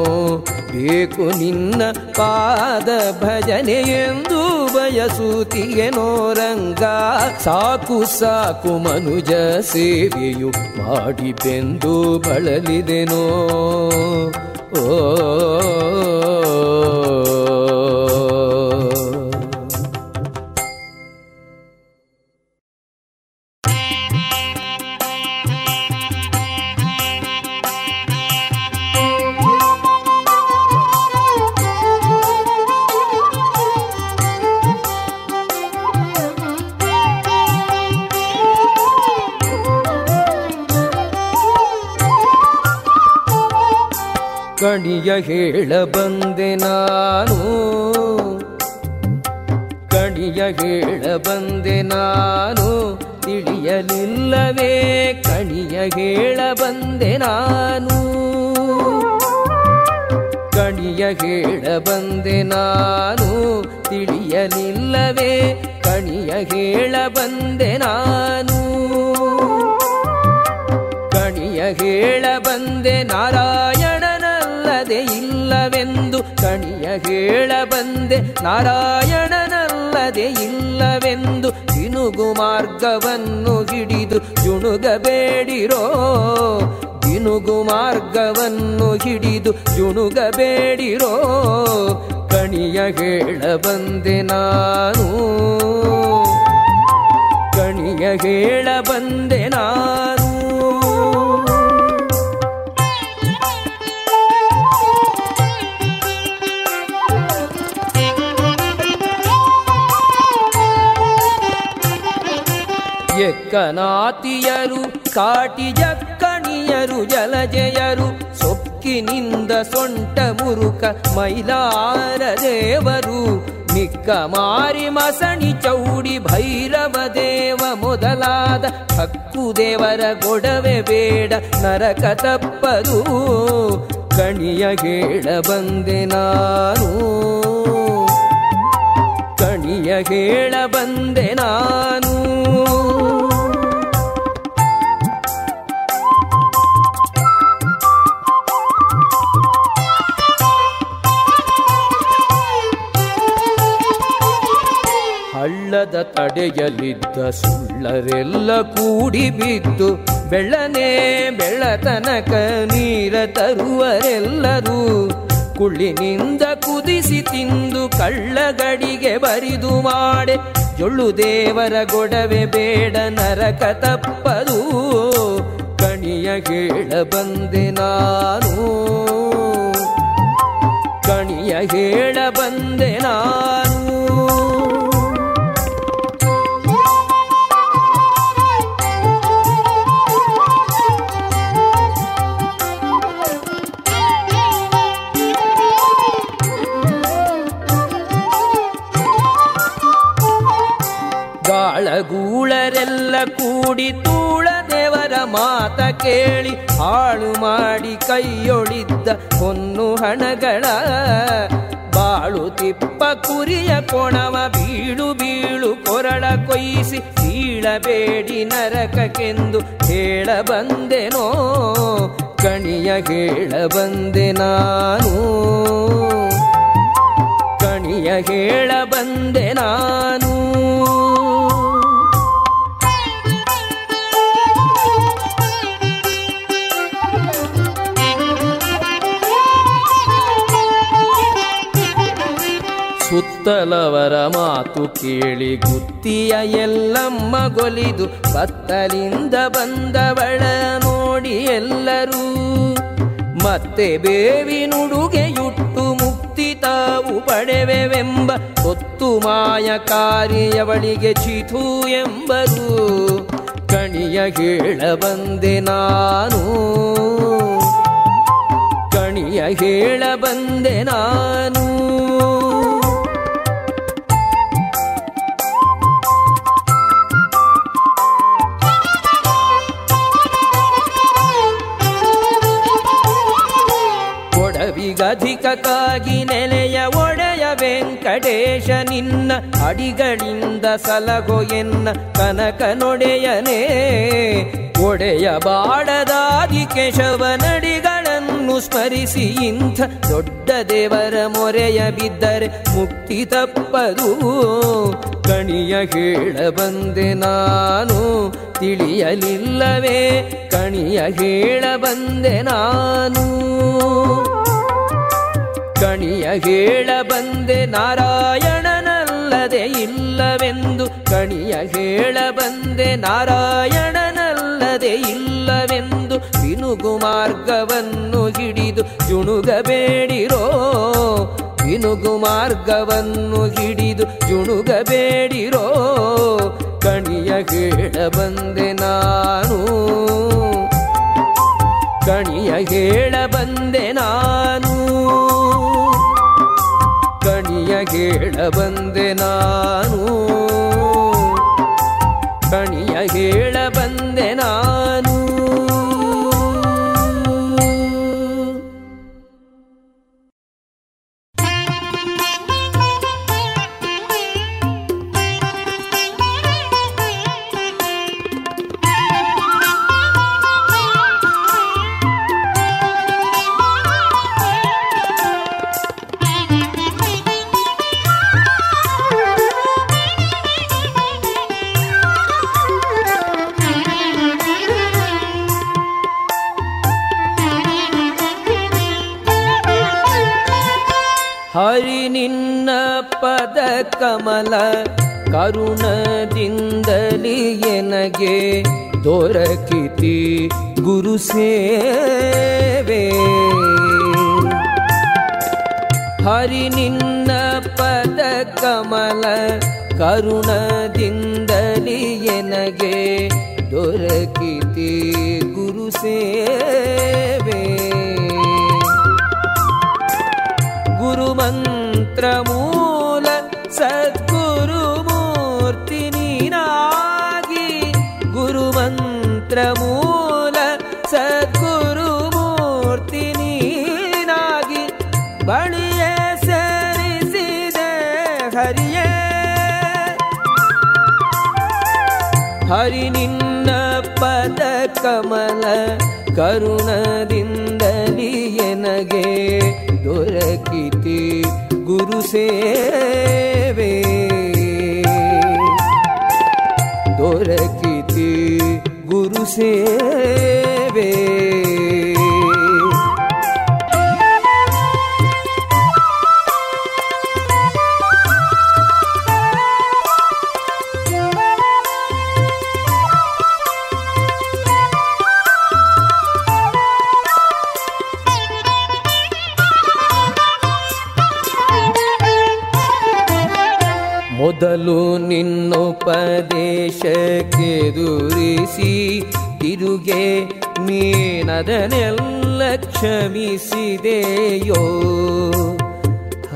ಬೇಕು ನಿನ್ನ ಪಾದ ಭಜನೆ ಎಂದು ಬಯಸುತ್ತಿಯೇನೋ ರಂಗ. ಸಾಕು ಸಾಕು ಮನುಜ ಸೇವೆಯು ಮಾಡಿ ಬೆಂದು ಬಳಲಿದೆನೋ. ಓ ಕಣಿಯ ಹೇಳ ಬಂದೆ ನಾನು ಕಣಿಯ ಹೇಳ ಬಂದೆ ನಾನು ತಿಳಿಯಲಿಲ್ಲವೇ ಕಣಿಯ ಹೇಳ ಬಂದೆ ನಾನು ಕಣಿಯ ಹೇಳ ಬಂದೆ ನಾನು ತಿಳಿಯಲಿಲ್ಲವೇ ಕಣಿಯ ಹೇಳ ಬಂದೆ ನಾನು ಕಣಿಯ ಹೇಳ ಬಂದೆ ನಾರಾಯಣನಲ್ಲದೆ ಇಲ್ಲವೆಂದು ಕಣಿಯ ಹೇಳ ಬಂದೆ. ನಾರಾಯಣನಲ್ಲದೆ ಇಲ್ಲವೆಂದು ಇನುಗು ಮಾರ್ಗವನ್ನು ಹಿಡಿದು ಜುಣುಗಬೇಡಿರೋ. ಇನುಗು ಮಾರ್ಗವನ್ನು ಹಿಡಿದು ಜುಣುಗಬೇಡಿರೋ. ಕಣಿಯ ಹೇಳ ಬಂದೆ ನಾನು. ಕಣಿಯ ಹೇಳ ಬಂದೆ ನಾನು. ಎಕ್ಕನಾತಿಯರು ಕಾಟಿ ಜಕ್ಕಣಿಯರು, ಜಲಜಯರು, ಸೊಕ್ಕಿನಿಂದ ಸೊಂಟ ಮುರುಕ ಮೈಲಾರ ದೇವರು. ಮಿಕ್ಕ ಮಾರಿ ಮಸಣಿ ಚೌಡಿ ಭೈರವ ದೇವ ಮೊದಲಾದ ಹಕ್ಕು ದೇವರ ಗೊಡವೆ ಬೇಡ ನರಕ ತಪ್ಪದು ಕಣಿಯ ಹೇಳ ಬಂದೆ ನಾನು. ಕಣಿಯ ಹೇಳ ಬಂದೆ ನಾನು. ಹಳ್ಳದ ತಡೆಯಲಿದ್ದ ಸುಳ್ಳರೆಲ್ಲ ಕೂಡಿ ಬಿದ್ದು ಬೆಳ್ಳನೆ ಬೆಳ್ಳತನಕ ನೀರ ತರುವರೆಲ್ಲರೂ ಕುಳ್ಳಿನಿಂದ ಕುದಿಸಿ ತಿಂದು ಕಳ್ಳಗಡಿಗೆ ಬರಿದು ಮಾಡೆ. ಜೊಳ್ಳು ದೇವರ ಗೊಡವೆ ಬೇಡ ನರಕ ತಪ್ಪದು. ಕಣಿಯ ಹೇಳ ಬಂದೆ ನಾನು. ಕಣಿಯ ಹೇಳ ಬಂದೆ ನಾನು ಕೂಡಿ ತೂಳ ದೇವರ ಮಾತ ಕೇಳಿ ಹಾಳು ಮಾಡಿ ಕೈಯೊಳಿದ್ದ ಹೊನ್ನು ಹಣಗಳ ಬಾಳು ತಿಪ್ಪ ಕುರಿಯ ಕೊಣವ ಬೀಳು ಬೀಳು ಕೊರಳ ಕೊಯ್ಸಿ ಬೀಳಬೇಡಿ ನರಕಕ್ಕೆಂದು ಹೇಳ ಬಂದೆನೋ, ಕಣಿಯ ಹೇಳ ಬಂದೆ ನಾನು. ಕಣಿಯ ಹೇಳ ಬಂದೆ ನಾನು. ಸುತ್ತಲವರ ಮಾತು ಕೇಳಿ ಗುತ್ತಿಯ ಎಲ್ಲಮ್ಮ ಗೊಲಿದು ಬತ್ತಲಿಂದ ಬಂದವಳ ನೋಡಿ ಎಲ್ಲರೂ. ಮತ್ತೆ ಬೇವಿನುಡುಗೆಯುಟ್ಟು ಮುಕ್ತಿ ತಾವು ಪಡೆವೆವೆಂಬ ಹೊತ್ತು ಮಾಯಕಾರಿಯವಳಿಗೆ ಚಿಥು ಎಂಬರು ಕಣಿಯ ಹೇಳ ಬಂದೆ ನಾನು. ಕಣಿಯ ಹೇಳ ಬಂದೆ ನಾನು. ಕೊಡವಿಗಧಿಕಕ್ಕಾಗಿ ನೆಲೆಯ ಒಡೆಯ ವೆಂಕಟೇಶ ನಿನ್ನ ಅಡಿಗಳಿಂದ ಸಲಗೋ ಎನ್ನ ಕನಕ ನೊಡೆಯನೇ. ಒಡೆಯ ಬಾಡದಾದಿ ಕೇಶವನಡಿಗಳನ್ನು ಸ್ಮರಿಸಿ ಇಂಥ ದೊಡ್ಡ ದೇವರ ಮೊರೆಯ ಬಿದ್ದರೆ ಮುಕ್ತಿ ತಪ್ಪದು. ಕಣಿಯ ಹೇಳ ಬಂದೆ ನಾನು, ತಿಳಿಯಲಿಲ್ಲವೇ, ಕಣಿಯ ಹೇಳ ಬಂದೆ ನಾನು. ಕಣಿಯ ಹೇಳ ಬಂದೆ ನಾರಾಯಣನಲ್ಲದೆ ಇಲ್ಲವೆಂದು. ಕಣಿಯ ಹೇಳ ಬಂದೆ ನಾರಾಯಣನಲ್ಲದೆ ಇಲ್ಲವೆಂದು. ವಿನುಗು ಮಾರ್ಗವನ್ನು ಹಿಡಿದು ಜುಣುಗಬೇಡಿರೋ. ವಿನುಗು ಮಾರ್ಗವನ್ನು ಹಿಡಿದು ಜುಣುಗಬೇಡಿರೋ. ಕಣಿಯ ಹೇಳ ಬಂದೆ ನಾನು. ಕಣಿಯ ಹೇಳ ಬಂದೆ ನಾನು. ಹೇಳ ಬಂದೆ ನಾನು. ಕಣಿಯ ಹೇಳ ಕಮಲ ಕರುಣದಿಂದಲಿ ಎನಗೆ ದೊರಕಿತಿ ಗುರು ಸೇವೆ. ಹರಿ ನಿನ್ನ ಪದ ಕಮಲ ಕರುಣದಿಂದಲಿ ಎನಗೆ ದೊರಕಿತಿ ಗುರು ಸೇವೆ. ಗುರುಮಂತ್ರ ಮೂಲ ಸದ್ಗುರು ಮೂರ್ತಿ ನೀನಾಗಿ ಗುರುಮಂತ್ರ ಮೂಲ ಸದ್ಗುರು ಮೂರ್ತಿ ನೀನಾಗಿ ಬಳಿಯೇ ಸೇರಿಸಿದೆ ಹರಿಯೇ. ಹರಿ ನಿನ್ನ ಪದ ಕಮಲ ಕರುಣದಿಂದಲಿ ಎನಗೆ ದೊರಕಿತಿ. ಗುರು ಸೇವೆ ದೊರಕಿತಿ ಗುರು ಸೇವೆ ನಿನ್ನೋಪದೇಶಕ್ಕೆ ದುರಿಸಿ ತಿರುಗೆ ನೀನದನೆಲ್ಲ ಕ್ಷಮಿಸಿದೆಯೋ?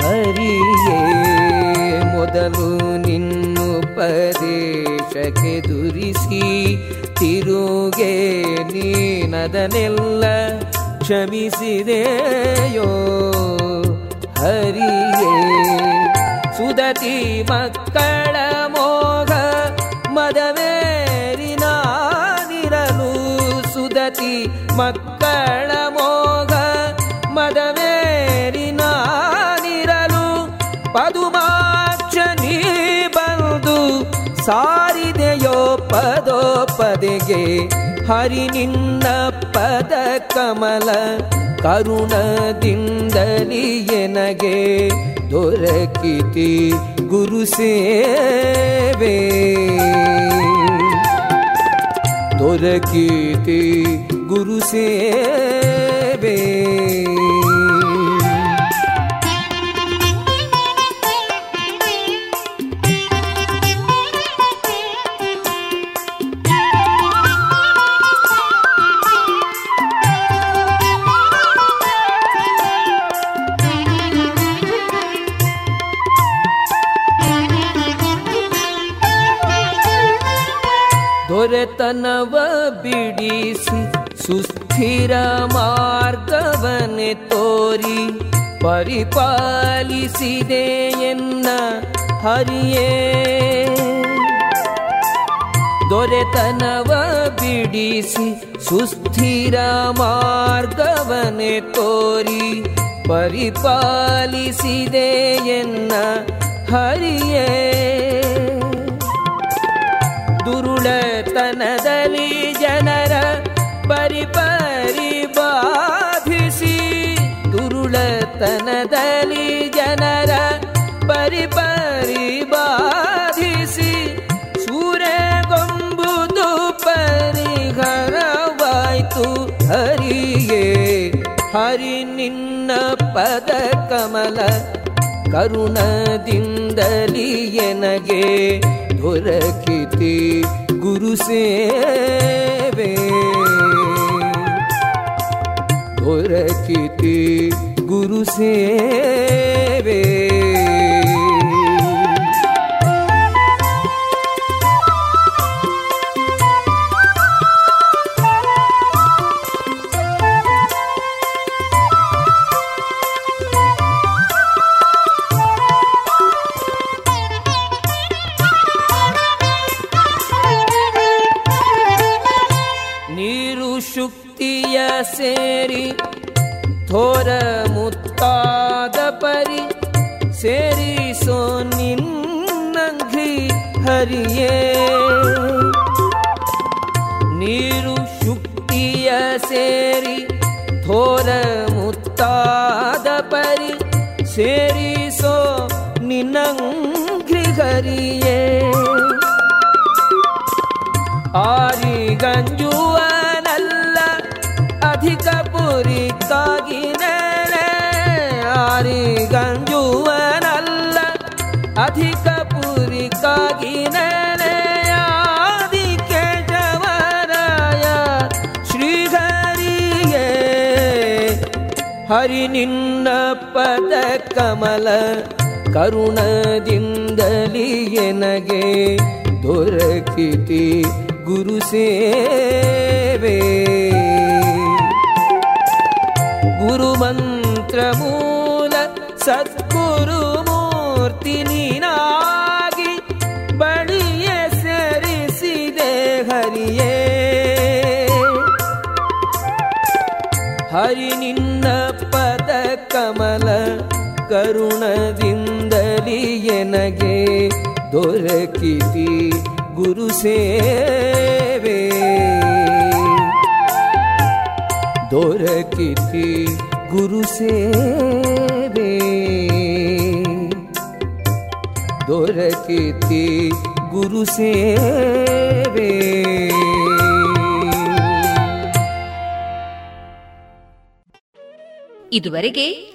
ಹರಿಯೇ, ಮೊದಲು ನಿನ್ನುಪದೇಶಕ್ಕೆ ದುರಿಸಿ ತಿರುಗೆ ನೀನದನೆಲ್ಲ ಕ್ಷಮಿಸಿದೆಯೋ? ಹರಿಯೇ ಸುದತಿ ಮಕ್ಕಳ ಪದೆಗೆ ಹರಿ ನಿನ್ನ ಪದ ಕಮಲ ಕರುಣದಿಂದಲಿಯನಗೆ ದೊರಕಿತಿ ಗುರು ಸೇವೆ. ದೊರಕಿತಿ ಗುರು ಸೇವೆ. ದೊರೆತನವ ಬಿಡಿಸಿ ಸುಸ್ಥಿರ ಮಾರ್ಗವನ್ನೇ ತೋರಿ ಪರಿಪಾಲಿಸಿದೆ ಎನ್ನ ಹರಿಯೇ. ದೊರೆತನವ ಬಿಡಿಸಿ ಸುಸ್ಥಿರ ಮಾರ್ಗವನೆ ತೋರಿ ಪರಿಪಾಲಿಸಿದೆ ಎನ್ನ ಹರಿಯೇ. ದುರುಳತನದಲ್ಲಿ ಜನರ ಪರಿಪರಿ ಬಾಧಿಸಿ ದುರುಳತನದಲ್ಲಿ ಜನರ ಪರಿಪರಿ ಬಾಧಿಸಿ ಸೂರ್ಯಗೊಂಬುದು ಪರಿಹರವಾಯ್ತು ಹರಿಯೇ, ಹರಿ ನಿನ್ನ ಪದ ಕಮಲ, ಕರುಣದಿಂದಲಿ ಎನಗೆ. ದೊರಕಿತಿ ಗುರು ಸೇವೆ ದೊರಕಿತಿ ಗುರು ಸೇವೆ ನೀರು ನಿನ್ನಂಘ್ರಿ ಹರಿಯೇ ಆರಿ ಗಂಜುವನಲ್ಲ ಅಧಿಕ ಪುರಿಕಾಗಿ ನೆಲೆ ಆರಿ ಗಂಜುವನಲ್ಲ ಅಧಿಕ ಪುರಿಕಾಗಿ ನೆಲೆ ಆದಿ ಕೇಶವರಾಯ ಶ್ರೀಹರಿಯೇ ಹರಿ ನಿನ್ನ ಪದ ಕಮಲ ಕರುಣದಿಂದಲಿ ಎನಗೆ ದೊರಕಿತಿ ಗುರು ಸೇವೆ. ಗುರು ಮಂತ್ರ ಮೂಲ ಸದ್ಗುರು ಮೂರ್ತಿ ನೀನಾಗಿ ಬಳಿಯ ಸರಿಸಿದೆ ಹರಿಯೇ. ಹರಿ ನಿನ್ನ ಪದ ಕಮಲ ಕರುಣದಿಂದಲಿ ಎನಗೆ ದೊರಕಿತಿ ಗುರು ಸೇವೆ. ದೊರಕಿತಿ ಗುರು ಸೇವೆ. ದೊರಕಿತಿ ಗುರು ಸೇವೆ. ಇದುವರೆಗೆ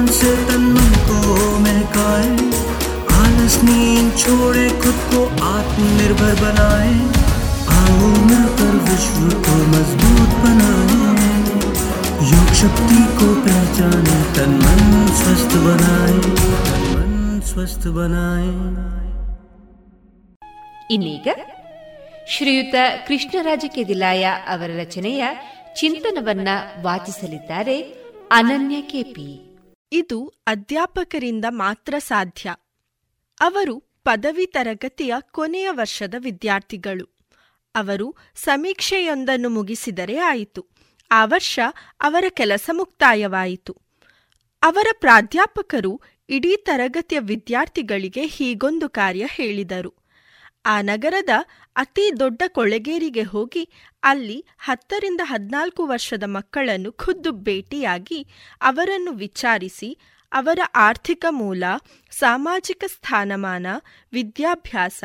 से तन मन को महकाए आलस नींद छोड़े खुद को आत्मनिर्भर बनाए आओ मिलकर विश्व को मजबूत बनाए योग शक्ति को पहचाने तन मन स्वस्थ बनाए तन मन स्वस्थ बनाए ಇನ್ನೀಗ ಶ್ರೀಯುತ ಕೃಷ್ಣರಾಜ ಕೆದಿಲಾಯ ಅವರ ರಚನೆಯ ಚಿಂತನವನ್ನ ವಾಚಿಸಲಿದ್ದಾರೆ ಅನನ್ಯ ಕೆಪಿ ಇದು ಅಧ್ಯಾಪಕರಿಂದ ಮಾತ್ರ ಸಾಧ್ಯ. ಅವರು ಪದವಿ ತರಗತಿಯ ಕೊನೆಯ ವರ್ಷದ ವಿದ್ಯಾರ್ಥಿಗಳು. ಅವರು ಸಮೀಕ್ಷೆಯೊಂದನ್ನು ಮುಗಿಸಿದರೆ ಆಯಿತು. ಆ ವರ್ಷ ಅವರ ಕೆಲಸ ಮುಕ್ತಾಯವಾಯಿತು. ಅವರ ಪ್ರಾಧ್ಯಾಪಕರು ಇಡೀ ತರಗತಿಯ ವಿದ್ಯಾರ್ಥಿಗಳಿಗೆ ಹೀಗೊಂದು ಕಾರ್ಯ ಹೇಳಿದರು. ಆ ನಗರದ ಅತಿ ದೊಡ್ಡ ಕೊಳೆಗೇರಿಗೆ ಹೋಗಿ ಅಲ್ಲಿ ಹತ್ತರಿಂದ ಹದಿನಾಲ್ಕು ವರ್ಷದ ಮಕ್ಕಳನ್ನು ಖುದ್ದು ಭೇಟಿಯಾಗಿ ಅವರನ್ನು ವಿಚಾರಿಸಿ ಅವರ ಆರ್ಥಿಕ ಮೂಲ, ಸಾಮಾಜಿಕ ಸ್ಥಾನಮಾನ, ವಿದ್ಯಾಭ್ಯಾಸ,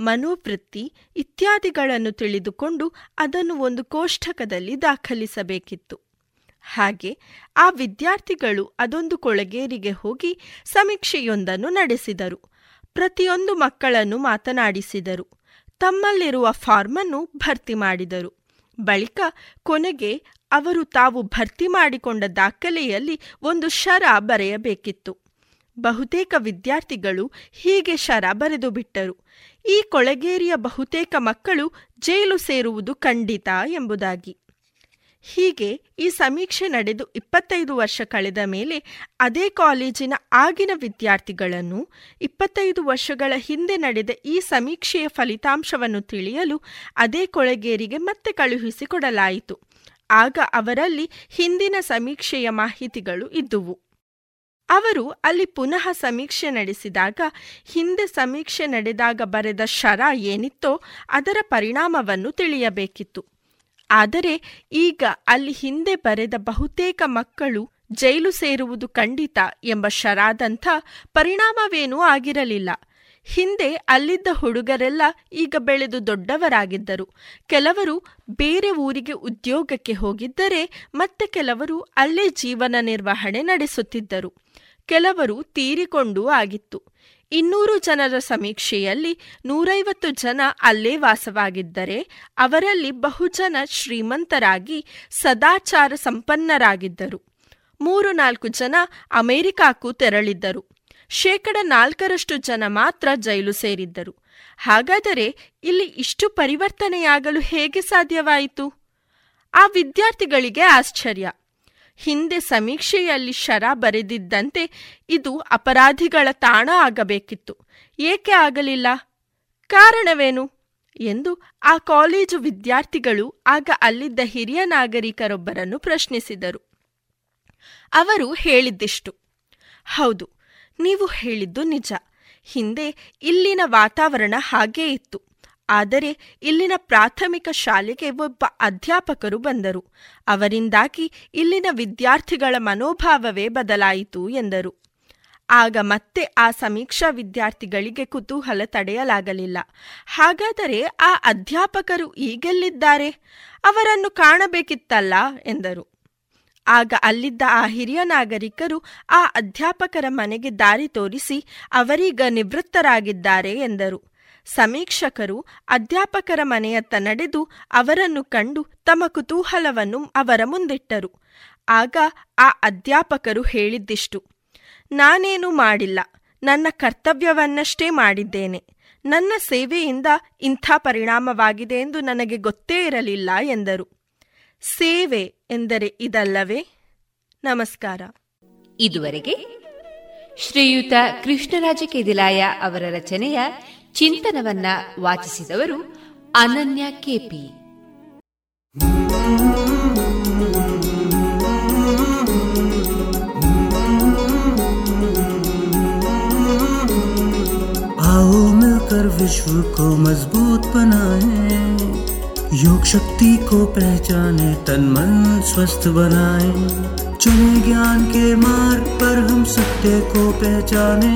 ಮನೋವೃತ್ತಿ ಇತ್ಯಾದಿಗಳನ್ನು ತಿಳಿದುಕೊಂಡು ಅದನ್ನು ಒಂದು ಕೋಷ್ಟಕದಲ್ಲಿ ದಾಖಲಿಸಬೇಕಿತ್ತು. ಹಾಗೆ ಆ ವಿದ್ಯಾರ್ಥಿಗಳು ಅದೊಂದು ಕೊಳಗೇರಿಗೆ ಹೋಗಿ ಸಮೀಕ್ಷೆಯೊಂದನ್ನು ನಡೆಸಿದರು. ಪ್ರತಿಯೊಂದು ಮಕ್ಕಳನ್ನು ಮಾತನಾಡಿಸಿದರು. ತಮ್ಮಲ್ಲಿರುವ ಫಾರ್ಮನ್ನು ಭರ್ತಿ ಮಾಡಿದರು. ಬಳಿಕ ಕೊನೆಗೆ ಅವರು ತಾವು ಭರ್ತಿ ಮಾಡಿಕೊಂಡ ದಾಖಲೆಯಲ್ಲಿ ಒಂದು ಶರ ಬರೆಯಬೇಕಿತ್ತು. ಬಹುತೇಕ ವಿದ್ಯಾರ್ಥಿಗಳು ಹೀಗೆ ಶರ ಬರೆದು ಬಿಟ್ಟರು. ಈ ಕೊಳಗೇರಿಯ ಬಹುತೇಕ ಮಕ್ಕಳು ಜೈಲು ಸೇರುವುದು ಖಂಡಿತ ಎಂಬುದಾಗಿ. ಹೀಗೆ ಈ ಸಮೀಕ್ಷೆ ನಡೆದು ಇಪ್ಪತ್ತೈದು ವರ್ಷ ಕಳೆದ ಮೇಲೆ ಅದೇ ಕಾಲೇಜಿನ ಆಗಿನ ವಿದ್ಯಾರ್ಥಿಗಳನ್ನು ಇಪ್ಪತ್ತೈದು ವರ್ಷಗಳ ಹಿಂದೆ ನಡೆದ ಈ ಸಮೀಕ್ಷೆಯ ಫಲಿತಾಂಶವನ್ನು ತಿಳಿಯಲು ಅದೇ ಕೊಳಗೇರಿಗೆ ಮತ್ತೆ ಕಳುಹಿಸಿಕೊಡಲಾಯಿತು. ಆಗ ಅವರಲ್ಲಿ ಹಿಂದಿನ ಸಮೀಕ್ಷೆಯ ಮಾಹಿತಿಗಳು ಇದ್ದುವು. ಅವರು ಅಲ್ಲಿ ಪುನಃ ಸಮೀಕ್ಷೆ ನಡೆಸಿದಾಗ, ಹಿಂದೆ ಸಮೀಕ್ಷೆ ನಡೆದಾಗ ಬರೆದ ಶರ ಏನಿತ್ತೋ ಅದರ ಪರಿಣಾಮವನ್ನು ತಿಳಿಯಬೇಕಿತ್ತು. ಆದರೆ ಈಗ ಅಲ್ಲಿ ಹಿಂದೆ ಬರೆದ ಬಹುತೇಕ ಮಕ್ಕಳು ಜೈಲು ಸೇರುವುದು ಖಂಡಿತ ಎಂಬ ಶರಾದಂಥ ಪರಿಣಾಮವೇನೂ ಆಗಿರಲಿಲ್ಲ. ಹಿಂದೆ ಅಲ್ಲಿದ್ದ ಹುಡುಗರೆಲ್ಲ ಈಗ ಬೆಳೆದು ದೊಡ್ಡವರಾಗಿದ್ದರು. ಕೆಲವರು ಬೇರೆ ಊರಿಗೆ ಉದ್ಯೋಗಕ್ಕೆ ಹೋಗಿದ್ದರೆ ಮತ್ತೆ ಕೆಲವರು ಅಲ್ಲೇ ಜೀವನ ನಿರ್ವಹಣೆ ನಡೆಸುತ್ತಿದ್ದರು. ಕೆಲವರು ತೀರಿಕೊಂಡೂ ಆಗಿತ್ತು. ಇನ್ನೂರು ಜನರ ಸಮೀಕ್ಷೆಯಲ್ಲಿ ನೂರೈವತ್ತು ಜನ ಅಲ್ಲೇ ವಾಸವಾಗಿದ್ದರೆ ಅವರಲ್ಲಿ ಬಹುಜನ ಶ್ರೀಮಂತರಾಗಿ ಸದಾಚಾರ ಸಂಪನ್ನರಾಗಿದ್ದರು. ಮೂರು ನಾಲ್ಕು ಜನ ಅಮೆರಿಕಾಕ್ಕೂ ತೆರಳಿದ್ದರು. ಶೇಕಡ ನಾಲ್ಕರಷ್ಟು ಜನ ಮಾತ್ರ ಜೈಲು ಸೇರಿದ್ದರು. ಹಾಗಾದರೆ ಇಲ್ಲಿ ಇಷ್ಟು ಪರಿವರ್ತನೆಯಾಗಲು ಹೇಗೆ ಸಾಧ್ಯವಾಯಿತು? ಆ ವಿದ್ಯಾರ್ಥಿಗಳಿಗೆ ಆಶ್ಚರ್ಯ. ಹಿಂದೆ ಸಮೀಕ್ಷೆಯಲ್ಲಿ ಶರ ಬರೆದಿದ್ದಂತೆ ಇದು ಅಪರಾಧಿಗಳ ತಾಣ ಆಗಬೇಕಿತ್ತು. ಏಕೆ ಆಗಲಿಲ್ಲ? ಕಾರಣವೇನು? ಎಂದು ಆ ಕಾಲೇಜು ವಿದ್ಯಾರ್ಥಿಗಳು ಆಗ ಅಲ್ಲಿದ್ದ ಹಿರಿಯ ನಾಗರಿಕರೊಬ್ಬರನ್ನು ಪ್ರಶ್ನಿಸಿದರು. ಅವರು ಹೇಳಿದ್ದಿಷ್ಟು. ಹೌದು, ನೀವು ಹೇಳಿದ್ದು ನಿಜ. ಹಿಂದೆ ಇಲ್ಲಿನ ವಾತಾವರಣ ಹಾಗೇ ಇತ್ತು. ಆದರೆ ಇಲ್ಲಿನ ಪ್ರಾಥಮಿಕ ಶಾಲೆಗೆ ಒಬ್ಬ ಅಧ್ಯಾಪಕರು ಬಂದರು. ಅವರಿಂದಾಗಿ ಇಲ್ಲಿನ ವಿದ್ಯಾರ್ಥಿಗಳ ಮನೋಭಾವವೇ ಬದಲಾಯಿತು ಎಂದರು. ಆಗ ಮತ್ತೆ ಆ ಸಮೀಕ್ಷಾ ವಿದ್ಯಾರ್ಥಿಗಳಿಗೆ ಕುತೂಹಲ ತಡೆಯಲಾಗಲಿಲ್ಲ. ಹಾಗಾದರೆ ಆ ಅಧ್ಯಾಪಕರು ಈಗೆಲ್ಲಿದ್ದಾರೆ? ಅವರನ್ನು ಕಾಣಬೇಕಿತ್ತಲ್ಲ? ಎಂದರು. ಆಗ ಅಲ್ಲಿದ್ದ ಆ ಹಿರಿಯ ನಾಗರಿಕರು ಆ ಅಧ್ಯಾಪಕರ ಮನೆಗೆ ದಾರಿ ತೋರಿಸಿ ಅವರೀಗ ನಿವೃತ್ತರಾಗಿದ್ದಾರೆ ಎಂದರು. ಸಮೀಕ್ಷಕರು ಅಧ್ಯಾಪಕರ ಮನೆಯತ್ತ ನಡೆದು ಅವರನ್ನು ಕಂಡು ತಮ್ಮ ಕುತೂಹಲವನ್ನು ಅವರ ಮುಂದಿಟ್ಟರು. ಆಗ ಆ ಅಧ್ಯಾಪಕರು ಹೇಳಿದ್ದಿಷ್ಟು, ನಾನೇನು ಮಾಡಿಲ್ಲ. ನನ್ನ ಕರ್ತವ್ಯವನ್ನಷ್ಟೇ ಮಾಡಿದ್ದೇನೆ. ನನ್ನ ಸೇವೆಯಿಂದ ಇಂಥ ಪರಿಣಾಮವಾಗಿದೆ ಎಂದು ನನಗೆ ಗೊತ್ತೇ ಇರಲಿಲ್ಲ ಎಂದರು. ಸೇವೆ ಎಂದರೆ ಇದಲ್ಲವೇ? ನಮಸ್ಕಾರ. ಇದುವರೆಗೆ ಶ್ರೀಯುತ ಕೃಷ್ಣರಾಜ ಕೆದಿಲಾಯ ಅವರ ರಚನೆಯ ಚಿಂತನವನ್ನ ವಾಚಿಸಿದವರು ಅನನ್ಯ ಕೆಪಿ आओ मिलकर विश्व को मजबूत बनाए योग शक्ति को पहचाने तन मन स्वस्थ बनाए चले ज्ञान के मार्ग पर हम सत्य को पहचाने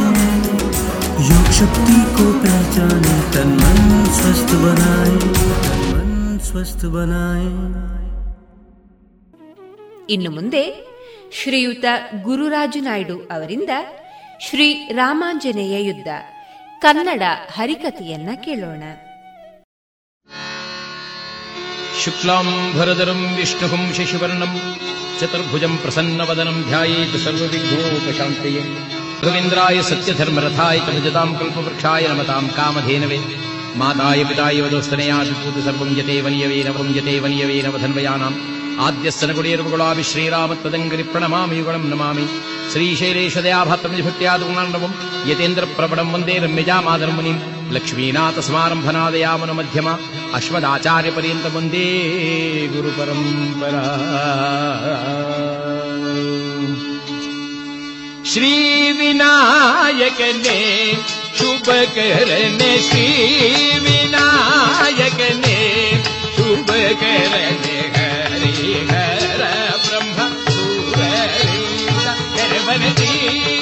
योग शक्ति को पहचाने तन मन स्वस्थ बनाए तन मन स्वस्थ बनाए ಇನ್ನು ಮುಂದೆ ಶ್ರೀಯುತ ಗುರುರಾಜು ನಾಯ್ಡು ಅವರಿಂದ ಶ್ರೀ ರಾಮಾಂಜನೇಯ ಯುದ್ಧ ಕನ್ನಡ ಹರಿಕತೆಯನ್ನ ಕೇಳೋಣ शुक्लाम्भरधरम् विष्णुम् शशिवर्णम् चतुर्भुजम् प्रसन्नवदनम् ध्यायेत् सर्वविघ्नोपशान्तये ഗോവിന്ദായ സത്യധർമ്മരഥായ ചതാം കൽപ്പവൃക്ഷായ നമതാം കാമധേനവേ. മാതായ പിതായ വധോസ്തനയാതിപൂത് സർവം ജതേ വലിയവീനവം ജതേ വലിയവീനവധന്വയാനാം ആദ്യസ്തനകുടിയർമുകളാവി ശ്രീരാമത്വദങ്കരി പ്രണമാമിയുഗളം നമാമി. ശ്രീശൈലേശദയാഭാത്രഭക്തിയാതുഗുണാണ്ഡവും യതേന്ദ്രപ്രപടം വന്ദേ രമ്യജാമാതർമുനിം ലക്ഷ്മീനാഥസ്മാരംഭനാദയാമനു മധ്യമ അശ്വദാചാര്യപര്യന്തം വന്ദേ ഗുരുപരംപരാ श्री विनायक ने शुभ करने श्री विनायक ने शुभ करने, हरी हर ब्रह्म सूर्य बन जी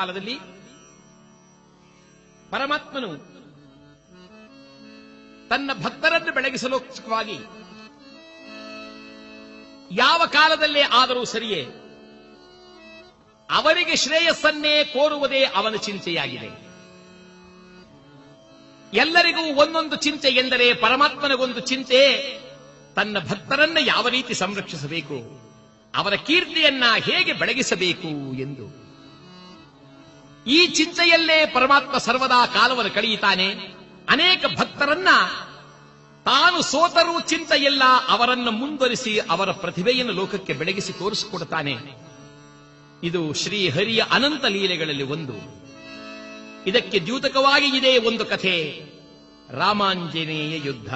ಕಾಲದಲ್ಲಿ ಪರಮಾತ್ಮನು ತನ್ನ ಭಕ್ತರನ್ನು ಬೆಳಗಿಸಲೋಕ್ಷಕವಾಗಿ ಯಾವ ಕಾಲದಲ್ಲೇ ಆದರೂ ಸರಿಯೇ ಅವರಿಗೆ ಶ್ರೇಯಸ್ಸನ್ನೇ ಕೋರುವುದೇ ಅವನ ಚಿಂತೆಯಾಗಿದೆ. ಎಲ್ಲರಿಗೂ ಒಂದೊಂದು ಚಿಂತೆ ಎಂದರೆ ಪರಮಾತ್ಮನಿಗೊಂದು ಚಿಂತೆ ತನ್ನ ಭಕ್ತರನ್ನು ಯಾವ ರೀತಿ ಸಂರಕ್ಷಿಸಬೇಕು, ಅವರ ಕೀರ್ತಿಯನ್ನ ಹೇಗೆ ಬೆಳಗಿಸಬೇಕು ಎಂದು. ಈ ಚಿಂತೆಯಲ್ಲೇ ಪರಮಾತ್ಮ ಸರ್ವದಾ ಕಾಲವನ್ನು ಕಳೆಯುತ್ತಾನೆ. ಅನೇಕ ಭಕ್ತರನ್ನ ತಾನು ಸೋತರೂ ಚಿಂತೆಯಿಲ್ಲ, ಅವರನ್ನು ಮುಂದುವರಿಸಿ ಅವರ ಪ್ರತಿಭೆಯನ್ನು ಲೋಕಕ್ಕೆ ಬೆಳಗಿಸಿ ತೋರಿಸಿಕೊಡುತ್ತಾನೆ. ಇದು ಶ್ರೀ ಹರಿಯ ಅನಂತ ಲೀಲೆಗಳಲ್ಲಿ ಒಂದು. ಇದಕ್ಕೆ ದ್ಯೂತಕವಾಗಿ ಇದೆ ಒಂದು ಕಥೆ, ರಾಮಾಂಜನೇಯ ಯುದ್ಧ.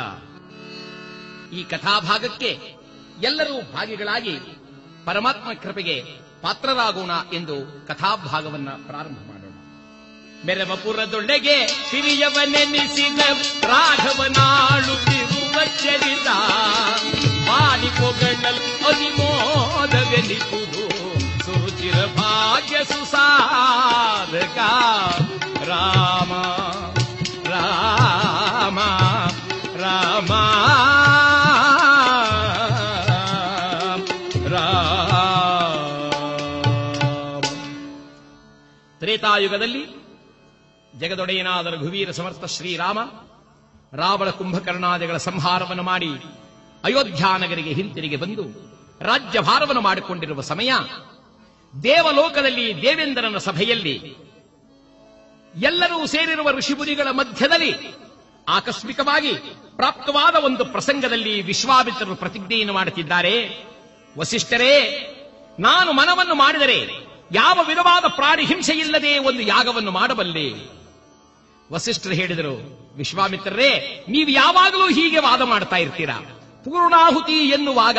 ಈ ಕಥಾಭಾಗಕ್ಕೆ ಎಲ್ಲರೂ ಭಾಗಿಗಳಾಗಿ ಪರಮಾತ್ಮ ಕೃಪೆಗೆ ಪಾತ್ರರಾಗೋಣ ಎಂದು ಕಥಾಭಾಗವನ್ನ ಪ್ರಾರಂಭ ಮಾಡೋಣ. ಮೆರವಪುರದೊಳಗೆ ಹಿರಿಯವನೆನಿಸಿದ ರಾಘವನಾಳುತ್ತಿರುವ ಚರಿತ ಬಾಡಿ ಪೊಗಳಲ್ ಅನಿಮೋದವೆನಿಸುವುದು. ಸುರುಚಿರ ಭಾಗ್ಯ ಸುಸಾಧಕ ರಾಮ ರಾಮ ರಾಮ. ತ್ರೇತಾಯುಗದಲ್ಲಿ ಜಗದೊಡೆಯನಾದ ರಘುವೀರ ಸಮರ್ಥ ಶ್ರೀರಾಮ ರಾವಣ ಕುಂಭಕರ್ಣಾದಿಗಳ ಸಂಹಾರವನ್ನು ಮಾಡಿ ಅಯೋಧ್ಯಾನಗರಿಗೆ ಹಿಂತಿರುಗಿ ಬಂದು ರಾಜ್ಯಭಾರವನ್ನು ಮಾಡಿಕೊಂಡಿರುವ ಸಮಯ ದೇವಲೋಕದಲ್ಲಿ ದೇವೇಂದ್ರನ ಸಭೆಯಲ್ಲಿ ಎಲ್ಲರೂ ಸೇರಿರುವ ಋಷಿಮುನಿಗಳ ಮಧ್ಯದಲ್ಲಿ ಆಕಸ್ಮಿಕವಾಗಿ ಪ್ರಾಪ್ತವಾದ ಒಂದು ಪ್ರಸಂಗದಲ್ಲಿ ವಿಶ್ವಾಮಿತ್ರರು ಪ್ರತಿಜ್ಞೆಯನ್ನು ಮಾಡುತ್ತಿದ್ದಾರೆ. ವಸಿಷ್ಠರೇ, ನಾನು ಮನವನ್ನು ಮಾಡಿದರೆ ಯಾವ ವಿಧವಾದ ಪ್ರಾಣಿ ಹಿಂಸೆ ಇಲ್ಲದೆ ಒಂದು ಯಾಗವನ್ನು ಮಾಡಬಲ್ಲೆ? ವಸಿಷ್ಠರು ಹೇಳಿದರು, ವಿಶ್ವಾಮಿತ್ರರೇ, ನೀವು ಯಾವಾಗಲೂ ಹೀಗೆ ವಾದ ಮಾಡ್ತಾ ಇರ್ತೀರಾ? ಪೂರ್ಣಾಹುತಿ ಎನ್ನುವಾಗ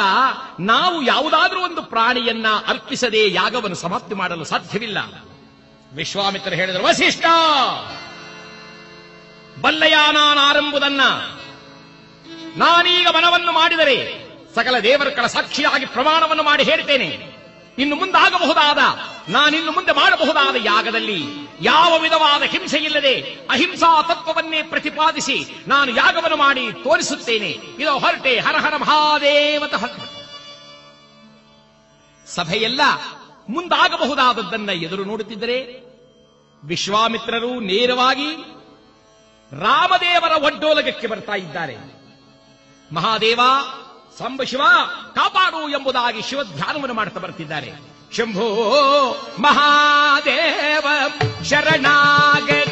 ನಾವು ಯಾವುದಾದ್ರೂ ಒಂದು ಪ್ರಾಣಿಯನ್ನ ಅರ್ಪಿಸದೆ ಯಾಗವನ್ನು ಸಮಾಪ್ತಿ ಮಾಡಲು ಸಾಧ್ಯವಿಲ್ಲ. ವಿಶ್ವಾಮಿತ್ರರು ಹೇಳಿದರು, ವಸಿಷ್ಠ! ಬಲ್ಲಯಾನಾನ್ ನಾನಾರಂಬುದನ್ನ ನಾನೀಗ ಮನವನ್ನು ಮಾಡಿದರೆ ಸಕಲ ದೇವರುಗಳ ಸಾಕ್ಷಿಯಾಗಿ ಪ್ರಮಾಣವನ್ನು ಮಾಡಿ ಹೇಳ್ತೇನೆ. ಇನ್ನು ಮುಂದಾಗಬಹುದಾದ, ನಾನಿನ್ನು ಮುಂದೆ ಮಾಡಬಹುದಾದ ಯಾಗದಲ್ಲಿ ಯಾವ ವಿಧವಾದ ಹಿಂಸೆ ಇಲ್ಲದೆ ಅಹಿಂಸಾ ತತ್ವವನ್ನೇ ಪ್ರತಿಪಾದಿಸಿ ನಾನು ಯಾಗವನ್ನು ಮಾಡಿ ತೋರಿಸುತ್ತೇನೆ. ಇದು ಹೊರಟೆ ಹರ ಹರ ಮಹಾದೇವತ. ಸಭೆಯೆಲ್ಲ ಮುಂದಾಗಬಹುದಾದದ್ದನ್ನ ಎದುರು ನೋಡುತ್ತಿದ್ದರೆ ವಿಶ್ವಾಮಿತ್ರರು ನೇರವಾಗಿ ರಾಮದೇವರ ಒಡ್ಡೋಲಗಕ್ಕೆ ಬರ್ತಾ ಇದ್ದಾರೆ. ಮಹಾದೇವ ಸಂಬ ಶಿವ ಕಾಪಾಡು ಎಂಬುದಾಗಿ ಶಿವ ಧ್ಯಾನವನ್ನು ಮಾಡ್ತಾ ಬರ್ತಿದ್ದಾರೆ. ಶಂಭೋ ಮಹಾದೇವ ಶರಣಾಗತ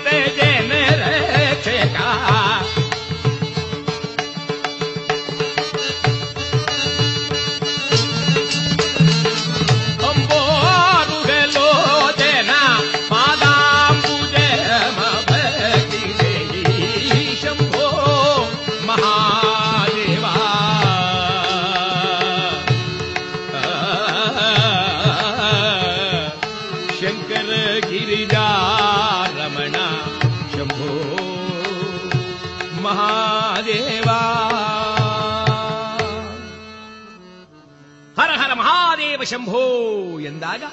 ಶಂಭೋ ಎಂದಾಗ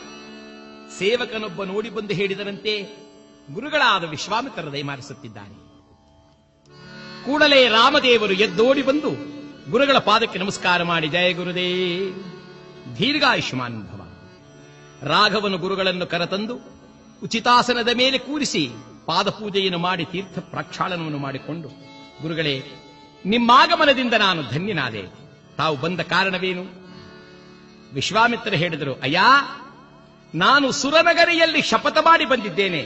ಸೇವಕನೊಬ್ಬ ನೋಡಿ ಬಂದು ಹೇಳಿದರಂತೆ ಗುರುಗಳಾದ ವಿಶ್ವಾಮಿತ್ರ ದಯಮಾರಿಸುತ್ತಿದ್ದಾನೆ ಕೂಡಲೇ ರಾಮದೇವರು ಎದ್ದೋಡಿ ಬಂದು ಗುರುಗಳ ಪಾದಕ್ಕೆ ನಮಸ್ಕಾರ ಮಾಡಿ, ಜಯ ಗುರುದೇ ದೀರ್ಘಾಯುಷ್ಮಾನ್ ಭವ. ರಾಘವನು ಗುರುಗಳನ್ನು ಕರೆತಂದು ಉಚಿತಾಸನದ ಮೇಲೆ ಕೂರಿಸಿ ಪಾದಪೂಜೆಯನ್ನು ಮಾಡಿ ತೀರ್ಥ ಪ್ರಕ್ಷಾಳನವನ್ನು ಮಾಡಿಕೊಂಡು, ಗುರುಗಳೇ, ನಿಮ್ಮಾಗಮನದಿಂದ ನಾನು ಧನ್ಯನಾದೆ. ತಾವು ಬಂದ ಕಾರಣವೇನು? ವಿಶ್ವಾಮಿತ್ರ ಹೇಳಿದರು, ಅಯ್ಯ, ನಾನು ಸುರನಗರಿಯಲ್ಲಿ ಶಪಥ ಮಾಡಿ ಬಂದಿದ್ದೇನೆ.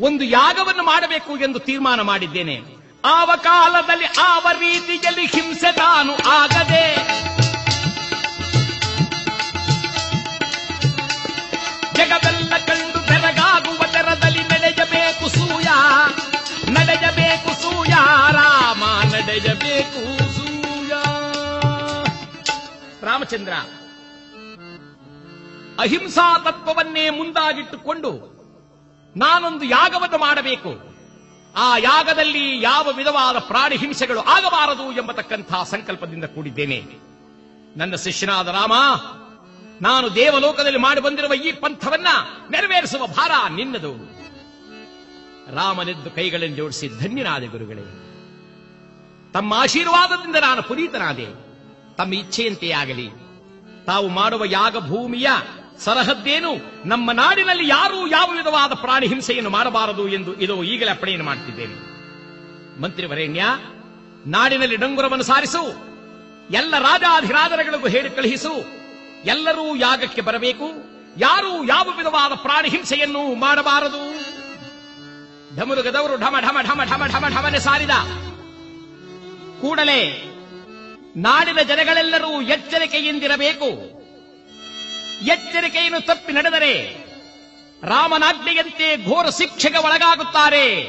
ಒಂದು ಯಾಗವನ್ನು ಮಾಡಬೇಕು ಎಂದು ತೀರ್ಮಾನ ಮಾಡಿದ್ದೇನೆ. ಆವ ಕಾಲದಲ್ಲಿ ಆವ ರೀತಿಯಲ್ಲಿ ಹಿಂಸೆ ತಾನು ಆಗದೆ ಜಗವೆಲ್ಲ ಕಂಡು ಬೆರಗಾಗುವ ತೆರದಲ್ಲಿ ನಡೆಯಬೇಕು ಸೂಯ ನಡೆಯಬೇಕು ಸೂಯ, ರಾಮ ನಡೆಯಬೇಕು ರಾಮಚಂದ್ರ. ಅಹಿಂಸಾ ತತ್ವವನ್ನೇ ಮುಂದಾಗಿಟ್ಟುಕೊಂಡು ನಾನೊಂದು ಯಾಗವನ್ನು ಮಾಡಬೇಕು. ಆ ಯಾಗದಲ್ಲಿ ಯಾವ ವಿಧವಾದ ಪ್ರಾಣಿ ಹಿಂಸೆಗಳು ಆಗಬಾರದು ಎಂಬತಕ್ಕಂಥ ಸಂಕಲ್ಪದಿಂದ ಕೂಡಿದ್ದೇನೆ. ನನ್ನ ಶಿಷ್ಯನಾದ ರಾಮ, ನಾನು ದೇವಲೋಕದಲ್ಲಿ ಮಾಡಿ ಬಂದಿರುವ ಈ ಪಂಥವನ್ನ ನೆರವೇರಿಸುವ ಭಾರ ನಿನ್ನದು. ರಾಮನೆದ್ದು ಕೈಗಳನ್ನು ಜೋಡಿಸಿ ಧನ್ಯನಾದೆ ಗುರುಗಳೇ. ತಮ್ಮ ಆಶೀರ್ವಾದದಿಂದ ನಾನು ಪುನೀತನಾದೆ. ತಮ್ಮ ಇಚ್ಛೆಯಂತೆಯಾಗಲಿ ತಾವು ಮಾಡುವ ಯಾಗ ಭೂಮಿಯ ಸರಹದ್ದೇನು? ನಮ್ಮ ನಾಡಿನಲ್ಲಿ ಯಾರೂ ಯಾವ ವಿಧವಾದ ಪ್ರಾಣಿ ಹಿಂಸೆಯನ್ನು ಮಾಡಬಾರದು ಎಂದು ಇದು ಈಗಲೇ ಅಪ್ಪಣೆಯನ್ನು ಮಂತ್ರಿ ವರೇಣ್ಯ, ನಾಡಿನಲ್ಲಿ ಡಂಗುರವನ್ನು ಸಾರಿಸು, ಎಲ್ಲ ರಾಜಾಧಿರಾಜರಗಳಿಗೂ ಹೇಳಿ ಕಳುಹಿಸು, ಎಲ್ಲರೂ ಯಾಗಕ್ಕೆ ಬರಬೇಕು, ಯಾರೂ ಯಾವ ವಿಧವಾದ ಪ್ರಾಣಿ ಹಿಂಸೆಯನ್ನು ಮಾಡಬಾರದು. ಢಮರುಗದವರು ಢಮ ಢಮ ಢಮ ಢಮ ಢಮ ಢಮನೆ ಸಾರಿದ ಕೂಡಲೇ ನಾಡಿನ ಜನಗಳೆಲ್ಲರೂ ಎಚ್ಚರಿಕೆಯಿಂದಿರಬೇಕು. ಎಚ್ಚರಿಕೆಯನ್ನು ತಪ್ಪಿ ನಡೆದರೆ ರಾಮನಾಜ್ಞೆಯಂತೆ ಘೋರ ಶಿಕ್ಷೆಗೆ ಒಳಗಾಗುತ್ತಾರೆ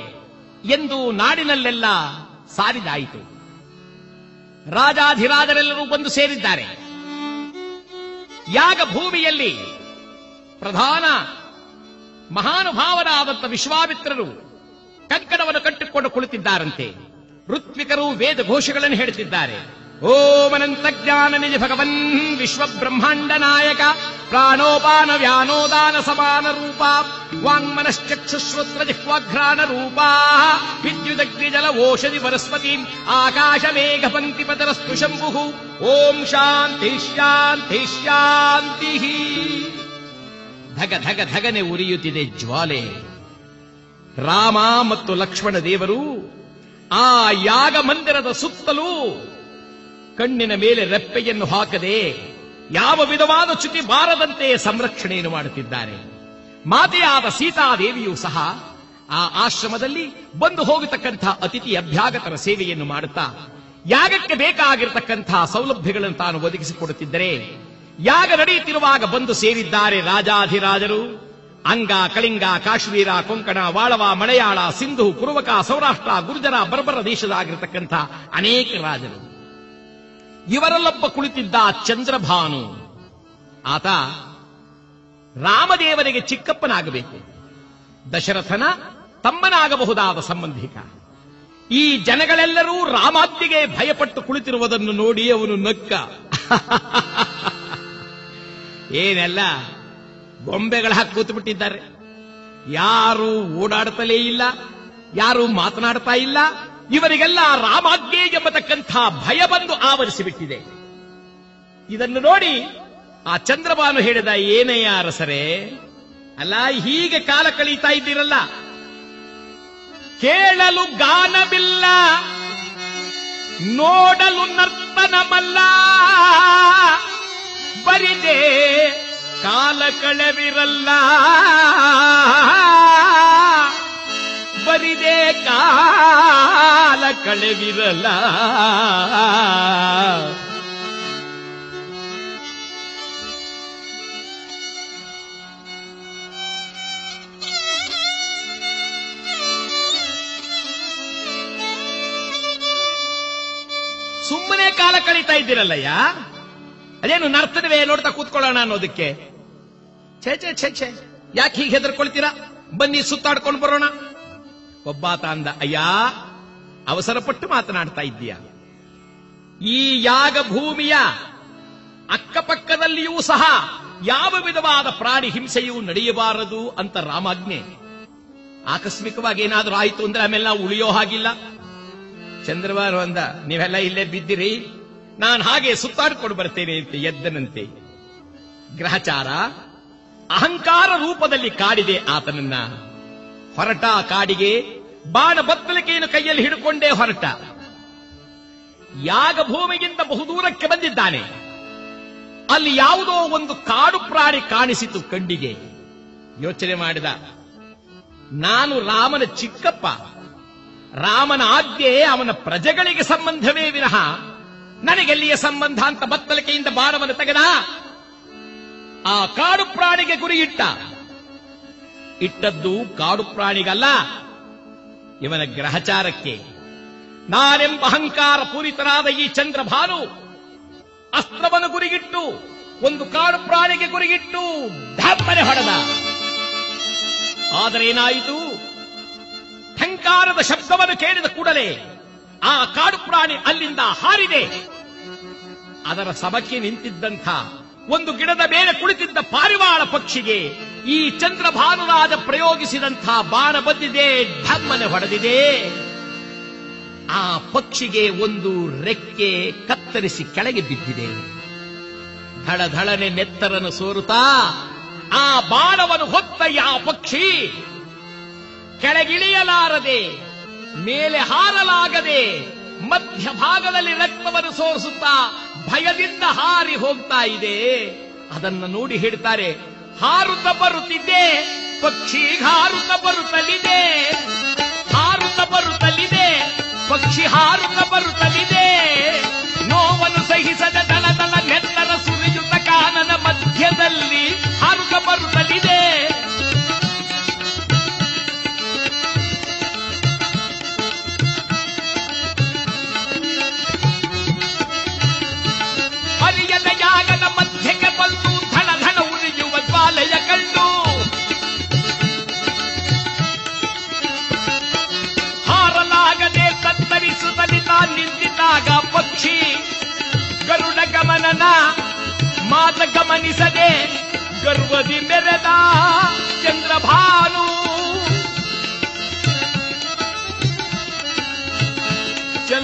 ಎಂದು ನಾಡಿನಲ್ಲೆಲ್ಲ ಸಾರಿದಾಯಿತು. ರಾಜಾಧಿರಾಜರೆಲ್ಲರೂ ಬಂದು ಸೇರಿದ್ದಾರೆ. ಯಾಗ ಭೂಮಿಯಲ್ಲಿ ಪ್ರಧಾನ ಮಹಾನುಭಾವರಾದಂಥ ವಿಶ್ವಾಮಿತ್ರರು ಕಂಕಣವನ್ನು ಕಟ್ಟಿಕೊಂಡು ಕುಳಿತಿದ್ದಾರಂತೆ. ಋತ್ವಿಕರು ವೇದ ಘೋಷಗಳನ್ನು ಹೇಳುತ್ತಿದ್ದಾರೆ ಓಂ ಅನಂತ ಜ್ಞಾನ ನಿಜ ಭಗವನ್ ವಿಶ್ವ ಬ್ರಹ್ಮಾಂಡ ನಾಯಕ ಪ್ರಾಣೋಪಾನ ವ್ಯಾನೋದಾನ ಸಮಾನ ರೂಪ ವಾಂಗ್ಮನಶ್ಚಕ್ಷುಶ್ರೋತ್ರ ಜಿಹ್ವಾಘ್ರಾಣ ರೂಪ ವಿದ್ಯುದಗ್ನಿಜಲ ಓಷಧಿ ವನಸ್ಪತಿ ಆಕಾಶ ಮೇಘ ಪಂಕ್ತಿ ಪದರಸ್ತು ಶಂಭು ಓಂ ಶಾಂತಿ ಶಾಂತಿ ಶಾಂತಿ ಧಗ ಧಗ ಧಗನೆ ಉರಿಯುತ್ತಿದೆ ಜ್ವಾಲೆ। ರಾಮ ಮತ್ತು ಲಕ್ಷ್ಮಣ ದೇವರು ಆ ಯಾಗ ಮಂದಿರದ ಸುತ್ತಲೂ ಕಣ್ಣಿನ ಮೇಲೆ ರೆಪ್ಪೆಯನ್ನು ಹಾಕದೆ ಯಾವ ವಿಧವಾದ ಚ್ಯುತಿ ಬಾರದಂತೆ ಸಂರಕ್ಷಣೆಯನ್ನು ಮಾಡುತ್ತಿದ್ದಾರೆ. ಮಾತೆಯಾದ ಸೀತಾದೇವಿಯೂ ಸಹ ಆ ಆಶ್ರಮದಲ್ಲಿ ಬಂದು ಹೋಗತಕ್ಕಂಥ ಅತಿಥಿ ಅಭ್ಯಾಗತರ ಸೇವೆಯನ್ನು ಮಾಡುತ್ತಾ, ಯಾಗಕ್ಕೆ ಬೇಕಾಗಿರತಕ್ಕಂಥ ಸೌಲಭ್ಯಗಳನ್ನು ತಾನು ಒದಗಿಸಿಕೊಡುತ್ತಿದ್ದರೆ, ಯಾಗ ನಡೆಯುತ್ತಿರುವಾಗ ಬಂದು ಸೇರಿದ್ದಾರೆ ರಾಜಾಧಿರಾಜರು. ಅಂಗ, ಕಳಿಂಗ, ಕಾಶ್ಮೀರ, ಕೊಂಕಣ, ವಾಳವ, ಮಲಯಾಳ, ಸಿಂಧು, ಕುರುವಕ, ಸೌರಾಷ್ಟ್ರ, ಗುರ್ಜರ, ಬರ್ಬರ ದೇಶದಾಗಿರತಕ್ಕಂಥ ಅನೇಕ ರಾಜರು. ಇವರಲ್ಲೊಬ್ಬ ಕುಳಿತಿದ್ದ ಚಂದ್ರಭಾನು. ಆತ ರಾಮದೇವರಿಗೆ ಚಿಕ್ಕಪ್ಪನಾಗಬೇಕು. ದಶರಥನ ತಮ್ಮನಾಗಬಹುದಾದ ಸಂಬಂಧಿಕ. ಈ ಜನಗಳೆಲ್ಲರೂ ರಾಮಾಜ್ಞೆಗೆ ಭಯಪಟ್ಟು ಕುಳಿತಿರುವುದನ್ನು ನೋಡಿ ಅವನು ನಕ್ಕ. ಏನೆಲ್ಲ? ಗೊಂಬೆಗಳ ಹಾಕಿ ಕೂತ್ಬಿಟ್ಟಿದ್ದಾರೆ. ಯಾರು ಓಡಾಡ್ತಲೇ ಇಲ್ಲ. ಯಾರು ಮಾತನಾಡ್ತಾ ಇಲ್ಲ. ಇವರಿಗೆಲ್ಲ ರಾಮಾಜ್ಞೆ ಎಂಬತಕ್ಕಂಥ ಭಯ ಬಂದು ಆವರಿಸಿಬಿಟ್ಟಿದೆ. ಇದನ್ನು ನೋಡಿ ಆ ಚಂದ್ರಬಾನು ಹೇಳಿದ ಏನಯ್ಯ ಅರಸರೇ, ಅಲ್ಲ, ಹೀಗೆ ಕಾಲ ಕಳೀತಾ ಇದ್ದೀರಲ್ಲ. ಕೇಳಲು ಗಾನವಿಲ್ಲ, ನೋಡಲು ನರ್ತನಮಲ್ಲ ಬರಿದೆ ಕಾಲ ಕಳೆವಿರಲ್ಲ. ಬರಿದೆ ಕಾಲ ಕಳೆವಿರಲ್ಲ ಸುಮ್ಮನೆ ಕಾಲ ಕಳೀತಾ ಇದ್ದೀರಲ್ಲಯ್ಯ? ಅದೇನು ನರ್ತನವೇ ನೋಡ್ತಾ ಕೂತ್ಕೊಳ್ಳೋಣ ಅನ್ನೋದಕ್ಕೆ? ಛೇ ಛೇ ಛೇ ಛೇ. ಯಾಕೆ ಹೀಗೆ ಹೆದರ್ಕೊಳ್ತೀರಾ? ಬನ್ನಿ ಸುತ್ತಾಡ್ಕೊಂಡು ಬರೋಣ. ಒಬ್ಬಾತ ಅಂದ ಅಯ್ಯ, ಅವಸರಪಟ್ಟು ಮಾತನಾಡ್ತಾ ಇದ್ದೀಯ. ಈ ಯಾಗ ಭೂಮಿಯ ಅಕ್ಕಪಕ್ಕದಲ್ಲಿಯೂ ಸಹ ಯಾವ ವಿಧವಾದ ಪ್ರಾಣಿ ಹಿಂಸೆಯೂ ನಡೆಯಬಾರದು ಅಂತ ರಾಮಾಜ್ಞೆ. ಆಕಸ್ಮಿಕವಾಗಿ ಏನಾದರೂ ಆಯಿತು ಅಂದ್ರೆ ಆಮೇಲೆ ನಾವು ಉಳಿಯೋ ಹಾಗಿಲ್ಲ. ಚಂದ್ರವಾರು ಅಂದ, ನೀವೆಲ್ಲ ಇಲ್ಲೇ ಬಿದ್ದಿರಿ. ನಾನು ಹಾಗೆ ಸುತ್ತಾಡ್ಕೊಂಡು ಬರ್ತೇನೆ ಅಂತ ಎದ್ದನಂತೆ. ಗ್ರಹಚಾರ ಅಹಂಕಾರ ರೂಪದಲ್ಲಿ ಕಾಡಿದೆ ಆತನನ್ನ. ಹೊರಟ ಕಾಡಿಗೆ ಬಾಣ ಬತ್ತಲಿಕೆಯನ್ನು ಕೈಯಲ್ಲಿ ಹಿಡ್ಕೊಂಡೇ ಹೊರಟ. ಯಾಗ ಭೂಮಿಗಿಂತ ಬಹುದೂರಕ್ಕೆ ಬಂದಿದ್ದಾನೆ. ಅಲ್ಲಿ ಯಾವುದೋ ಒಂದು ಕಾಡು ಪ್ರಾಣಿ ಕಾಣಿಸಿತು ಕಂಡಿಗೆ ಯೋಚನೆ ಮಾಡಿದ, ನಾನು ರಾಮನ ಚಿಕ್ಕಪ್ಪ. ರಾಮನ ಆಜ್ಞೆ ಅವನ ಪ್ರಜೆಗಳಿಗೆ ಸಂಬಂಧವೇ ವಿನಃ, ನನಗೆಲ್ಲಿಯ ಸಂಬಂಧ ಅಂತ ಬತ್ತಲಿಕೆಯಿಂದ ಬಾಣವನ್ನು ತೆಗೆದ, ಆ ಕಾಡು ಪ್ರಾಣಿಗೆ ಗುರಿ ಇಟ್ಟ ಇಟ್ಟದ್ದು ಕಾಡು ಪ್ರಾಣಿಗಲ್ಲ. ಇವನ ಗ್ರಹಚಾರಕ್ಕೆ ನಾನೆಂಬ ಅಹಂಕಾರ ಪೂರಿತನಾದ ಈ ಚಂದ್ರಭಾನು ಅಸ್ತ್ರವನ್ನು ಗುರಿಗಿಟ್ಟು, ಒಂದು ಕಾಡು ಪ್ರಾಣಿಗೆ ಗುರಿಗಿಟ್ಟು ಢಪ್ಪನೆ ಹೊಡೆದ. ಆದರೆ ಏನಾಯಿತು? ಶಬ್ದವನ್ನು ಕೇಳಿದ ಕೂಡಲೇ ಆ ಕಾಡು ಪ್ರಾಣಿ ಅಲ್ಲಿಂದ ಹಾರಿದೆ. ಅದರ ಸಭಕ್ಕೆ ನಿಂತಿದ್ದಂಥ ಒಂದು ಗಿಡದ ಮೇಲೆ ಕುಳಿತಿದ್ದ ಪಾರಿವಾಳ ಪಕ್ಷಿಗೆ ಈ ಚಂದ್ರಭಾನುರಾಜ ಪ್ರಯೋಗಿಸಿದಂಥ ಬಾಣ ಬಂದಿದೆ ಢಮ್ಮನೆ ಹೊಡೆದಿದೆ. ಆ ಪಕ್ಷಿಗೆ ಒಂದು ರೆಕ್ಕೆ ಕತ್ತರಿಸಿ ಕೆಳಗೆ ಬಿದ್ದಿದೆ. ಧಳಧಳನೆ ನೆತ್ತರನ್ನು ಸೋರುತ್ತಾ ಆ ಬಾಣವನ್ನು ಹೊತ್ತ ಯಾ ಪಕ್ಷಿ ಕೆಳಗಿಳಿಯಲಾರದೆ, ಮೇಲೆ ಹಾರಲಾಗದೆ ಮಧ್ಯಭಾಗದಲ್ಲಿ ರಕ್ತವನ್ನು ಸೋರಿಸುತ್ತಾ ಭಯದಿಂದ ಹಾರಿ ಹೋಗ್ತಾ ಇದೆ. ಅದನ್ನ ನೋಡಿ ಹೇಳ್ತಾರೆ, ಹಾರುತ್ತ ಬರುತ್ತಿದೆ ಪಕ್ಷಿ ಹಾರುತ್ತ ಬರುತ್ತಲಿದೆ. ಹಾರುತ್ತ ಬರುತ್ತಲಿದೆ, ಪಕ್ಷಿ ಹಾರುತ್ತ ಬರುತ್ತಲಿದೆ. ನೋವನ್ನು ಸಹಿಸದ ದಳದಳ ದಳ ನೆತ್ತರ ಸುರಿಯುತ್ತ ಕಾನನ ಮಧ್ಯದಲ್ಲಿ ಹಾರುತ್ತ ಬರುತ್ತಲಿದೆ. ನಿಂತಿದ್ದಾಗ ಪಕ್ಷಿ ಗರುಡ ಗಮನನ ಮಾತ ಗಮನಿಸದೆ ಗರ್ವದಿ ಮೆರೆದ ಚಂದ್ರಭಾನು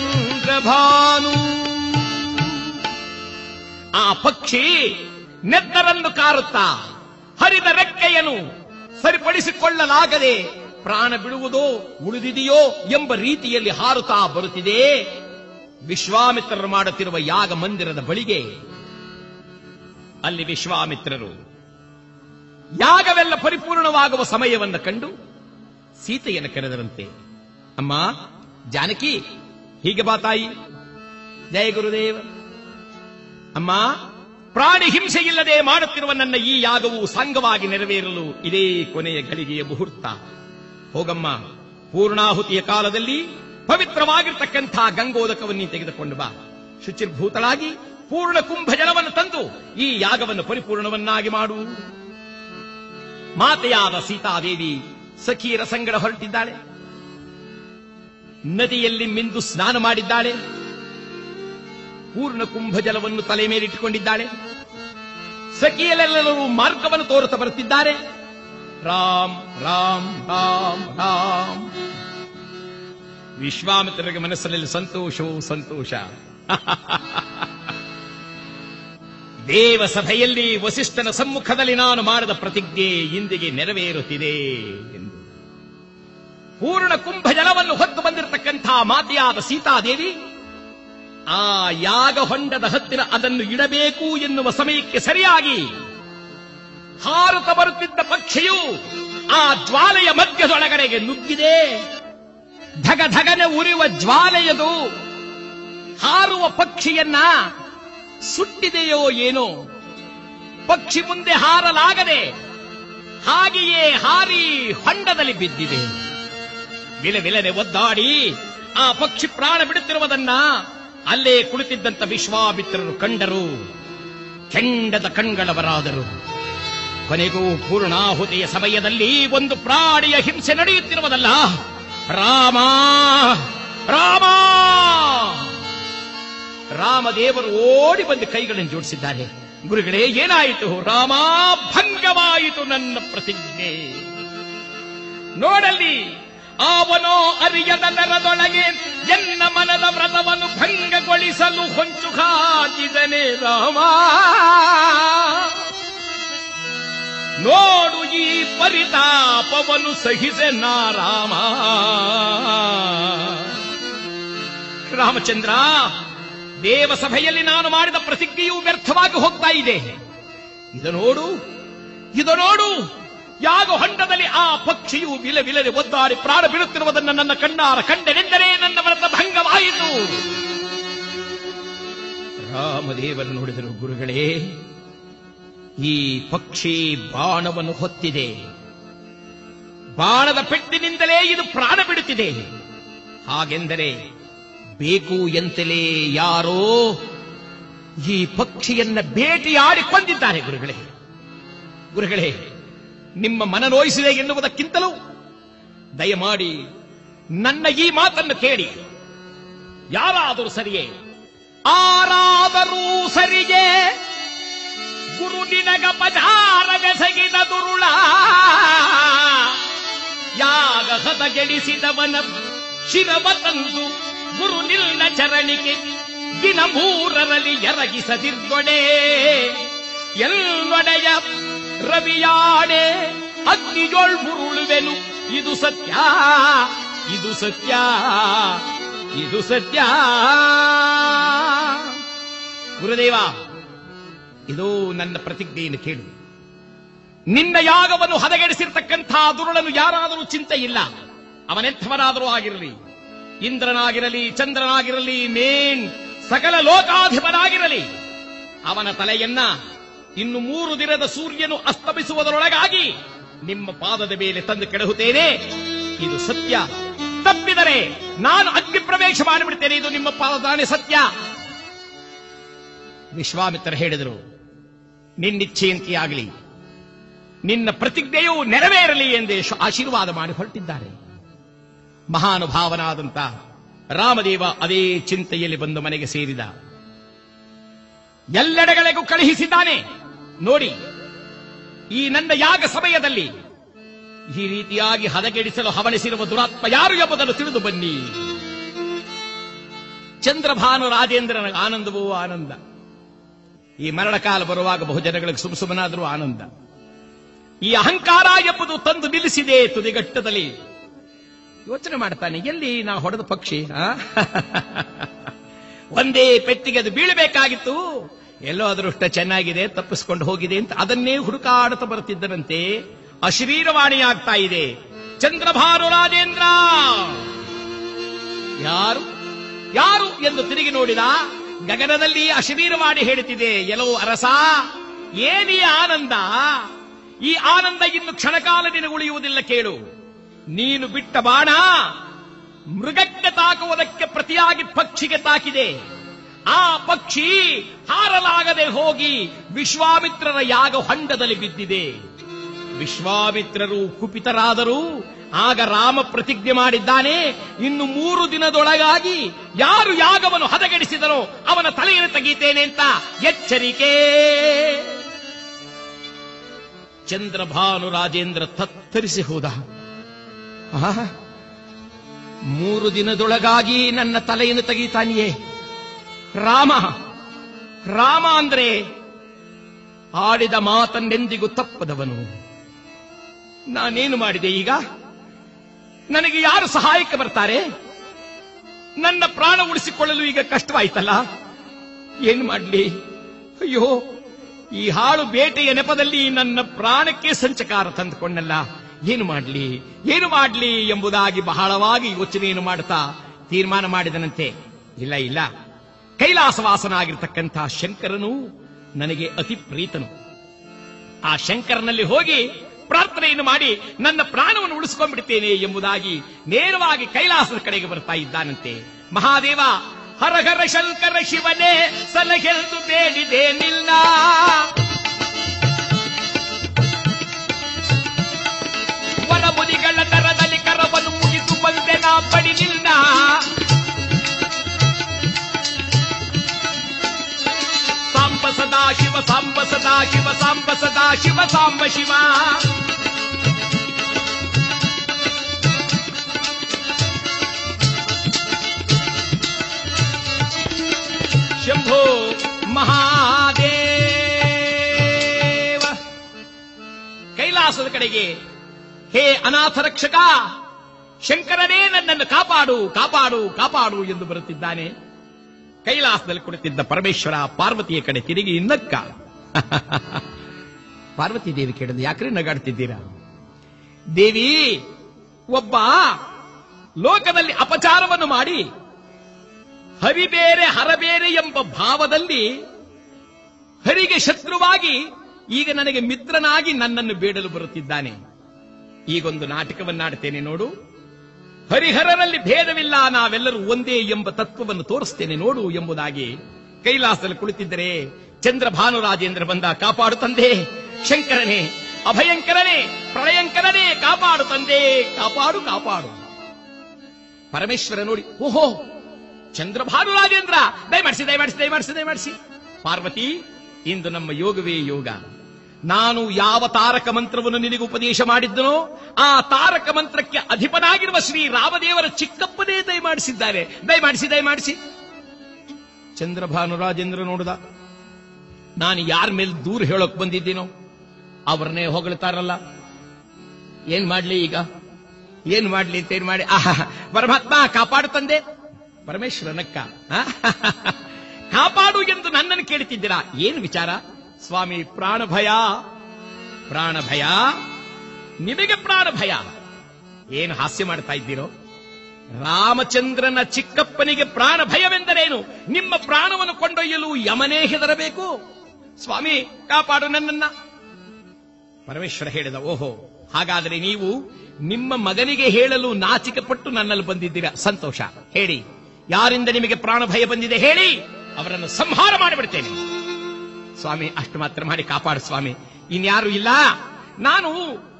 ಚಂದ್ರಭಾನು ಆ ಪಕ್ಷಿ ನೆತ್ತರನ್ನು ಕಾರುತ್ತಾ ಹರಿದ ರೆಕ್ಕೆಯನ್ನು ಸರಿಪಡಿಸಿಕೊಳ್ಳಲಾಗದೆ ಪ್ರಾಣ ಬಿಡುವುದೋ ಉಳಿದಿದೆಯೋ ಎಂಬ ರೀತಿಯಲ್ಲಿ ಹಾರುತ್ತಾ ಬರುತ್ತಿದೆ. ವಿಶ್ವಾಮಿತ್ರರು ಮಾಡುತ್ತಿರುವ ಯಾಗ ಮಂದಿರದ ಬಳಿಗೆ ಅಲ್ಲಿ ವಿಶ್ವಾಮಿತ್ರರು ಯಾಗವೆಲ್ಲ ಪರಿಪೂರ್ಣವಾಗುವ ಸಮಯವನ್ನು ಕಂಡು ಸೀತೆಯನ್ನು ಕರೆದರಂತೆ, ಅಮ್ಮ, ಜಾನಕಿ, ಹೀಗೆ ಬಾತಾಯಿ ಜಯ ಗುರುದೇವ. ಅಮ್ಮ, ಪ್ರಾಣಿ ಹಿಂಸೆಯಿಲ್ಲದೆ ಮಾಡುತ್ತಿರುವ ನನ್ನ ಈ ಯಾಗವು ಸಂಘವಾಗಿ ನೆರವೇರಲು ಇದೇ ಕೊನೆಯ ಗಳಿಗೆಯ ಮುಹೂರ್ತ. ಹೋಗಮ್ಮ, ಪೂರ್ಣಾಹುತಿಯ ಕಾಲದಲ್ಲಿ ಪವಿತ್ರವಾಗಿರ್ತಕ್ಕಂಥ ಗಂಗೋದಕವನ್ನು ತೆಗೆದುಕೊಂಡು ಬಾ. ಶುಚಿರ್ಭೂತಳಾಗಿ ಪೂರ್ಣ ಕುಂಭ ಜಲವನ್ನು ತಂದು ಈ ಯಾಗವನ್ನು ಪರಿಪೂರ್ಣವನ್ನಾಗಿ ಮಾಡು. ಮಾತೆಯಾದ ಸೀತಾದೇವಿ ಸಖೀರ ಸಂಗಡ ಹೊರಟಿದ್ದಾಳೆ. ನದಿಯಲ್ಲಿ ಮಿಂದು ಸ್ನಾನ ಮಾಡಿದ್ದಾಳೆ. ಪೂರ್ಣ ಕುಂಭ ಜಲವನ್ನು ತಲೆ ಮೇಲಿಟ್ಟುಕೊಂಡಿದ್ದಾಳೆ. ಸಖಿಯಲೆಲ್ಲರೂ ಮಾರ್ಗವನ್ನು ತೋರುತ್ತಾ ಬರುತ್ತಿದ್ದಾರೆ. ರಾಮ್ ರಾಮ್ ರಾಮ್ ರಾಮ್. ವಿಶ್ವಾಮಿತ್ರರಿಗೆ ಮನಸ್ಸಿನಲ್ಲಿ ಸಂತೋಷವೂ ಸಂತೋಷ. ದೇವ ಸಭೆಯಲ್ಲಿ ವಸಿಷ್ಠನ ಸಮ್ಮುಖದಲ್ಲಿ ನಾನು ಮಾಡಿದ ಪ್ರತಿಜ್ಞೆ ಇಂದಿಗೆ ನೆರವೇರುತ್ತಿದೆ ಎಂದು. ಪೂರ್ಣ ಕುಂಭ ಜಲವನ್ನು ಹೊತ್ತು ಬಂದಿರತಕ್ಕಂಥ ಮಾತೆಯಾದ ಸೀತಾದೇವಿ, ಆ ಯಾಗ ಹೊಂಡದ ಹತ್ತಿರ ಅದನ್ನು ಇಡಬೇಕು ಎನ್ನುವ ಸಮಯಕ್ಕೆ ಸರಿಯಾಗಿ ಹಾರುತ್ತ ಬರುತ್ತಿದ್ದ ಪಕ್ಷಿಯು ಆ ಜ್ವಾಲೆಯ ಮಧ್ಯದೊಳಗಡೆಗೆ ನುಗ್ಗಿದೆ. ಧಗ ಧಗನೆ ಉರಿಯುವ ಜ್ವಾಲೆಯದು. ಹಾರುವ ಪಕ್ಷಿಯನ್ನ ಸುಟ್ಟಿದೆಯೋ ಏನೋ. ಪಕ್ಷಿ ಮುಂದೆ ಹಾರಲಾಗದೆ ಹಾಗೆಯೇ ಹಾರಿ ಹೊಂಡದಲ್ಲಿ ಬಿದ್ದಿದೆ. ವಿಲೆ ವಿಲನೆ ಒದ್ದಾಡಿ ಆ ಪಕ್ಷಿ ಪ್ರಾಣ ಬಿಡುತ್ತಿರುವುದನ್ನ ಅಲ್ಲೇ ಕುಳಿತಿದ್ದಂತ ವಿಶ್ವಾಮಿತ್ರರು ಕಂಡರು. ಕೆಂಡದ ಕಣ್ಗಳವರಾದರು. ಕೊನೆಗೂ ಪೂರ್ಣಾಹುತಿಯ ಸಮಯದಲ್ಲಿ ಒಂದು ಪ್ರಾಣಿಯ ಹಿಂಸೆ ನಡೆಯುತ್ತಿರುವುದಲ್ಲ. ರಾಮ! ರಾಮ! ರಾಮದೇವರು ಓಡಿ ಬಂದು ಕೈಗಳನ್ನು ಜೋಡಿಸಿದ್ದಾರೆ. ಗುರುಗಳೇ, ಏನಾಯಿತು? ರಾಮ, ಭಂಗವಾಯಿತು ನನ್ನ ಪ್ರತಿಜ್ಞೆ. ನೋಡಲಿ, ಅವನೋ ಅರಿಯದ ನರದೊಳಗೆ ಎನ್ನ ಮನದ ವ್ರತವನ್ನು ಭಂಗಗೊಳಿಸಲು ಹೊಂಚು ಹಾಕಿದನೆ ರಾಮ. ನೋಡು ಈ ಪರಿತಾಪವನ್ನು ಸಹಿಸೆ ನಾರಾಮ. ರಾಮಚಂದ್ರ, ದೇವಸಭೆಯಲ್ಲಿ ನಾನು ಮಾಡಿದ ಪ್ರತಿಜ್ಞೆಯು ವ್ಯರ್ಥವಾಗಿ ಹೋಗ್ತಾ ಇದೆ. ಇದು ನೋಡು ಇದು ನೋಡು. ಯಾವ ಹೊಂಡದಲ್ಲಿ ಆ ಪಕ್ಷಿಯು ವಿಲ ವಿಲನೆ ಒದ್ದಾಡಿ ಪ್ರಾಣ ಬೀಳುತ್ತಿರುವುದನ್ನು ನನ್ನ ಕಣ್ಣಾರ ಕಂಡನೆಂದರೆ ನನ್ನ ವ್ರತ ಭಂಗವಾಯಿತು. ರಾಮದೇವರು ನೋಡಿದರು ಗುರುಗಳೇ ಈ ಪಕ್ಷಿ ಬಾಣವನ್ನು ಹೊತ್ತಿದೆ. ಬಾಣದ ಪೆಟ್ಟಿನಿಂದಲೇ ಇದು ಪ್ರಾಣ ಬಿಡುತ್ತಿದೆ. ಹಾಗೆಂದರೆ ಬೇಕು ಎಂತಲೇ ಯಾರೋ ಈ ಪಕ್ಷಿಯನ್ನ ಭೇಟಿಯಾಡಿ ಕೊಂದಿದ್ದಾರೆ ಗುರುಗಳೇ. ಗುರುಗಳೇ, ನಿಮ್ಮ ಮನ ನೋಯಿಸಿದೆ ಎನ್ನುವುದಕ್ಕಿಂತಲೂ ದಯಮಾಡಿ ನನ್ನ ಈ ಮಾತನ್ನು ಕೇಳಿ. ಯಾರಾದರೂ ಸರಿಯೇ? ಆರಾದರೂ ಸರಿಗೆ ಗುರು ನಿನಗ ಪಜಾರವೆಸಗಿದ ದುರುಳ. ಯಾಗ ಹದಗೆಡಿಸಿದವನ ಶಿರವ ತಂದು ಗುರು ನಿಲ್ಲ ಚರಣಿಗೆ ದಿನ ಮೂರರಲ್ಲಿ ಎರಗಿಸದಿರ್ಗೊಡೆ ಎಲ್ಲೊಡೆಯ ರವಿಯಾಡೆ ಅಗ್ನಿಜೋಳ್ ಮುರುಳುವೆನು. ಇದು ಸತ್ಯ ಇದು ಸತ್ಯ ಇದು ಸತ್ಯ. ಗುರುದೇವ ಇದು ನನ್ನ ಪ್ರತಿಜ್ಞೆಯನ್ನು ಕೇಳು. ನಿನ್ನ ಯಾಗವನ್ನು ಹದಗೆಡಿಸಿರ್ತಕ್ಕಂಥ ದುರುಳನು ಯಾರಾದರೂ ಚಿಂತೆ ಇಲ್ಲ. ಅವನೆಂಥವನಾದರೂ ಆಗಿರಲಿ. ಇಂದ್ರನಾಗಿರಲಿ, ಚಂದ್ರನಾಗಿರಲಿ, ಮೇನ್, ಸಕಲ ಲೋಕಾಧಿಪನಾಗಿರಲಿ. ಅವನ ತಲೆಯನ್ನ ಇನ್ನು ಮೂರು ದಿನದ ಸೂರ್ಯನು ಅಸ್ತಮಿಸುವುದರೊಳಗಾಗಿ ನಿಮ್ಮ ಪಾದದ ಮೇಲೆ ತಂದು ಕೆಡಹುತ್ತೇನೆ. ಇದು ಸತ್ಯ. ತಪ್ಪಿದರೆ ನಾನು ಅಗ್ನಿ ಪ್ರವೇಶ ಮಾಡಿಬಿಡ್ತೇನೆ. ಇದು ನಿಮ್ಮ ಪಾದದಾನೆ ಸತ್ಯ. ವಿಶ್ವಾಮಿತ್ರ ಹೇಳಿದರು ನಿನ್ನಿಚ್ಛೆಯಂತೆಯಾಗಲಿ ನಿನ್ನ ಪ್ರತಿಜ್ಞೆಯು ನೆರವೇರಲಿ ಎಂದೇ ಆಶೀರ್ವಾದ ಮಾಡಿ ಹೊರಟಿದ್ದಾರೆ. ಮಹಾನುಭಾವನಾದಂತ ರಾಮದೇವ ಅದೇ ಚಿಂತೆಯಲ್ಲಿ ಬಂದು ಮನೆಗೆ ಸೇರಿದ. ಎಲ್ಲೆಡೆಗಳಿಗೂ ಕಳುಹಿಸಿದ್ದಾನೆ. ನೋಡಿ, ಈ ನನ್ನ ಯಾಗ ಸಮಯದಲ್ಲಿ ಈ ರೀತಿಯಾಗಿ ಹದಗೆಡಿಸಲು ಹವಣಿಸಿರುವ ದುರಾತ್ಮ ಯಾರು ಎಂಬುದನ್ನು ತಿಳಿದು ಬನ್ನಿ. ಚಂದ್ರಭಾನು ರಾಜೇಂದ್ರನ ಆನಂದವೂ ಆನಂದ. ಈ ಮರಣಕಾಲ ಬರುವಾಗ ಬಹುಜನಗಳಿಗೆ ಸುಮ್ ಸುಮ್ಮನಾದರೂ ಆನಂದ. ಈ ಅಹಂಕಾರ ಎಂಬುದು ತಂದು ನಿಲ್ಲಿಸಿದೆ ತುದಿಗಟ್ಟದಲ್ಲಿ. ಯೋಚನೆ ಮಾಡ್ತಾನೆ, ಎಲ್ಲಿ ನಾ ಹೊಡೆದ ಪಕ್ಷಿ? ಒಂದೇ ಪೆಟ್ಟಿಗೆ ಅದು ಬೀಳಬೇಕಾಗಿತ್ತು. ಎಲ್ಲೋ ಅದೃಷ್ಟ ಚೆನ್ನಾಗಿದೆ, ತಪ್ಪಿಸ್ಕೊಂಡು ಹೋಗಿದೆ ಅಂತ ಅದನ್ನೇ ಹುಡುಕಾಡುತ್ತಾ ಬರುತ್ತಿದ್ದನಂತೆ. ಅಶರೀರವಾಣಿ ಆಗ್ತಾ ಇದೆ. ಚಂದ್ರಭಾನು ರಾಜೇಂದ್ರ! ಯಾರು? ಯಾರು ಎಂದು ತಿರುಗಿ ನೋಡಿದ? ಗಗನದಲ್ಲಿ ಅಶರೀರವಾಣಿ ಹೇಳುತ್ತಿದೆ ಎಲೋ ಅರಸ ಏನಿ ಆನಂದ? ಈ ಆನಂದ ಇನ್ನು ಕ್ಷಣಕಾಲ ನಿನಗುಳಿಯುವುದಿಲ್ಲ ಕೇಳು. ನೀನು ಬಿಟ್ಟ ಬಾಣ ಮೃಗಕ್ಕೆ ತಾಕುವುದಕ್ಕೆ ಪ್ರತಿಯಾಗಿ ಪಕ್ಷಿಗೆ ತಾಕಿದೆ. ಆ ಪಕ್ಷಿ ಹಾರಲಾಗದೆ ಹೋಗಿ ವಿಶ್ವಾಮಿತ್ರರ ಯಾಗ ಹೊಂಡದಲ್ಲಿ ಬಿದ್ದಿದೆ. ವಿಶ್ವಾಮಿತ್ರರು ಕುಪಿತರಾದರು ಆಗ ರಾಮ ಪ್ರತಿಜ್ಞೆ ಮಾಡಿದ್ದಾನೆ, ಇನ್ನು ಮೂರು ದಿನದೊಳಗಾಗಿ ಯಾರು ಯಾಗವನ್ನು ಹದಗೆಡಿಸಿದರೋ ಅವನ ತಲೆಯನ್ನು ತೆಗೀತೇನೆ ಅಂತ ಎಚ್ಚರಿಕೆ. ಚಂದ್ರಭಾನು ರಾಜೇಂದ್ರ ತತ್ತರಿಸಿ ಹೋದ! ಮೂರು ದಿನದೊಳಗಾಗಿ ನನ್ನ ತಲೆಯನ್ನು ತೆಗೀತಾನಿಯೇ ರಾಮ ರಾಮ ಅಂದ್ರೆ ಆಡಿದ ಮಾತನ್ನೆಂದಿಗೂ ತಪ್ಪದವನು. ನಾನೇನು ಮಾಡಿದೆ ಈಗ? ನನಗೆ ಯಾರು ಸಹಾಯಕ್ಕೆ ಬರ್ತಾರೆ? ನನ್ನ ಪ್ರಾಣ ಉಳಿಸಿಕೊಳ್ಳಲು ಈಗ ಕಷ್ಟವಾಯ್ತಲ್ಲ? ಏನು ಮಾಡಲಿ? ಅಯ್ಯೋ, ಈ ಹಾಳು ಬೇಟೆಯ ನೆಪದಲ್ಲಿ ನನ್ನ ಪ್ರಾಣಕ್ಕೆ ಸಂಚಕಾರ ತಂದುಕೊಂಡಲ್ಲ. ಏನು ಮಾಡಲಿ? ಏನು ಮಾಡಲಿ ಎಂಬುದಾಗಿ ಬಹಳವಾಗಿ ಯೋಚನೆಯನ್ನು ಮಾಡುತ್ತಾ ತೀರ್ಮಾನ ಮಾಡಿದನಂತೆ. ಇಲ್ಲ ಇಲ್ಲ. ಕೈಲಾಸವಾಸನಾಗಿರ್ತಕ್ಕಂಥ ಶಂಕರನು ನನಗೆ ಅತಿ ಪ್ರೀತನು. ಆ ಶಂಕರನಲ್ಲಿ ಹೋಗಿ ಪ್ರಾರ್ಥನೆಯನ್ನು ಮಾಡಿ ನನ್ನ ಪ್ರಾಣವನ್ನು ಉಳಿಸ್ಕೊಂಡ್ಬಿಡ್ತೇನೆ ಎಂಬುದಾಗಿ ನೇರವಾಗಿ ಕೈಲಾಸದ ಕಡೆಗೆ ಬರ್ತಾ ಇದ್ದಾನಂತೆ. ಮಹಾದೇವ, ಹರ ಹರ ಶಂಕರ ಶಿವನೇ, ಸಲಹೆಂದು ಬೇಡಿದೆ ನಿಲ್ಲ ವರಮುನಿಗಳ ದರದಲ್ಲಿ ಕರವನ್ನು ಮುಗಿಸು ಬಂದೆ ನಾ ಪಡಿದಿಲ್ಲ ನಿಲ್ಲ ಶಿವ ಸಾಂಬ ಸದಾ, ಶಿವ ಸಾಂಬ ಸದಾ, ಶಿವ ಸಾಂಬ ಶಿವ. ಶಂಭೋ ಮಹಾದೇವ. ಕೈಲಾಸದ ಕಡೆಗೆ ಹೇ ಅನಾಥ ರಕ್ಷಕ, ಶಂಕರನೇ ನನ್ನನ್ನು ಕಾಪಾಡು ಕಾಪಾಡು ಕಾಪಾಡು ಎಂದು ಬರುತ್ತಿದ್ದಾನೆ. ಕೈಲಾಸದಲ್ಲಿ ಕುಳಿತಿದ್ದ ಪರಮೇಶ್ವರ ಪಾರ್ವತಿಯ ಕಡೆ ತಿರುಗಿ ಇನ್ನಕ್ಕ ಪಾರ್ವತಿ ದೇವಿ ಕೇಳಿದ ಯಾಕ್ರೆ ನಗಾಡ್ತಿದ್ದೀರಾ? ದೇವಿ, ಒಬ್ಬ ಲೋಕದಲ್ಲಿ ಅಪಚಾರವನ್ನು ಮಾಡಿ ಹರಿಬೇರೆ ಹರಬೇರೆ ಎಂಬ ಭಾವದಲ್ಲಿ ಹರಿಗೆ ಶತ್ರುವಾಗಿ ಈಗ ನನಗೆ ಮಿತ್ರನಾಗಿ ನನ್ನನ್ನು ಬೇಡಲು ಬರುತ್ತಿದ್ದಾನೆ. ಈಗೊಂದು ನಾಟಕವನ್ನಾಡ್ತೇನೆ ನೋಡು. ಹರಿಹರರಲ್ಲಿ ಭೇದವಿಲ್ಲ, ನಾವೆಲ್ಲರೂ ಒಂದೇ ಎಂಬ ತತ್ವವನ್ನು ತೋರಿಸ್ತೇನೆ ನೋಡು ಎಂಬುದಾಗಿ ಕೈಲಾಸದಲ್ಲಿ ಕುಳಿತಿದ್ದರೆ ಚಂದ್ರ ಭಾನುರಾಜೇಂದ್ರ ಬಂದ ಕಾಪಾಡು ತಂದೆ, ಶಂಕರನೇ, ಅಭಯಂಕರನೇ, ಪ್ರಳಯಂಕರನೇ, ಕಾಪಾಡು ತಂದೆ, ಕಾಪಾಡು ಕಾಪಾಡು. ಪರಮೇಶ್ವರ ನೋಡಿ, ಓಹೋ ಚಂದ್ರ ಭಾನುರಾಜೇಂದ್ರ ದಯಮಾಡಿಸಿ ದಯಮಾಡಿಸಿ ದಯಮಾಡಿಸಿ ದಯಮಾಡಿಸಿ. ಪಾರ್ವತಿ, ಇಂದು ನಮ್ಮ ಯೋಗವೇ ಯೋಗ. ನಾನು ಯಾವ ತಾರಕ ಮಂತ್ರವನ್ನು ನಿನಗೆ ಉಪದೇಶ ಮಾಡಿದ್ದನೋ ಆ ತಾರಕ ಮಂತ್ರಕ್ಕೆ ಅಧಿಪನಾಗಿರುವ ಶ್ರೀ ರಾಮದೇವರ ಚಿಕ್ಕಪ್ಪನೇ ದಯಮಾಡಿಸಿದ್ದಾರೆ. ದಯಮಾಡಿಸಿ ದಯಮಾಡಿಸಿ. ಚಂದ್ರಭಾನುರಾಜೇಂದ್ರ ನೋಡಿದ. ನಾನು ಯಾರ ಮೇಲೆ ದೂರ ಹೇಳೋಕ್ ಬಂದಿದ್ದೀನೋ ಅವರನ್ನೇ ಹೊಗಳ್ತಾರಲ್ಲ. ಏನ್ ಮಾಡ್ಲಿ ಈಗ? ಏನ್ ಮಾಡ್ಲಿ ಅಂತ ಏನ್ ಮಾಡಿ? ಆಹಾ, ಪರಮಾತ್ಮ ಕಾಪಾಡು ತಂದೆ. ಪರಮೇಶ್ವರನಕ್ಕ? ಕಾಪಾಡು ಎಂದು ನನ್ನನ್ನು ಕೇಳುತ್ತಿದ್ದೀರಾ ಏನು ವಿಚಾರ? ಸ್ವಾಮಿ ಪ್ರಾಣ ಭಯ ಪ್ರಾಣ ಭಯ ನಿಮಗೆ ಪ್ರಾಣ ಭಯ ಏನು ಹಾಸ್ಯ ಮಾಡ್ತಾ ಇದ್ದೀರೋ? ರಾಮಚಂದ್ರನ ಚಿಕ್ಕಪ್ಪನಿಗೆ ಪ್ರಾಣ ಭಯವೆಂದರೇನು ನಿಮ್ಮ ಪ್ರಾಣವನ್ನು ಕೊಂಡೊಯ್ಯಲು ಯಮನೇ ಹೆದರಬೇಕು? ಸ್ವಾಮಿ, ಕಾಪಾಡು ನನ್ನನ್ನ. ಪರಮೇಶ್ವರ ಹೇಳಿದ, ಓಹೋ, ಹಾಗಾದರೆ ನೀವು ನಿಮ್ಮ ಮಗನಿಗೆ ಹೇಳಲು ನಾಚಿಕೆ ಪಟ್ಟು ನನ್ನಲ್ಲಿ ಬಂದಿದ್ದೀರಾ. ಸಂತೋಷ. ಹೇಳಿ, ಯಾರಿಂದ ನಿಮಗೆ ಪ್ರಾಣ ಭಯ ಬಂದಿದೆ ಹೇಳಿ? ಅವರನ್ನು ಸಂಹಾರ ಮಾಡಿಬಿಡ್ತೇನೆ. ಸ್ವಾಮಿ, ಅಷ್ಟು ಮಾತ್ರ ಮಾಡಿ ಕಾಪಾಡು ಸ್ವಾಮಿ. ಇನ್ಯಾರು ಇಲ್ಲ. ನಾನು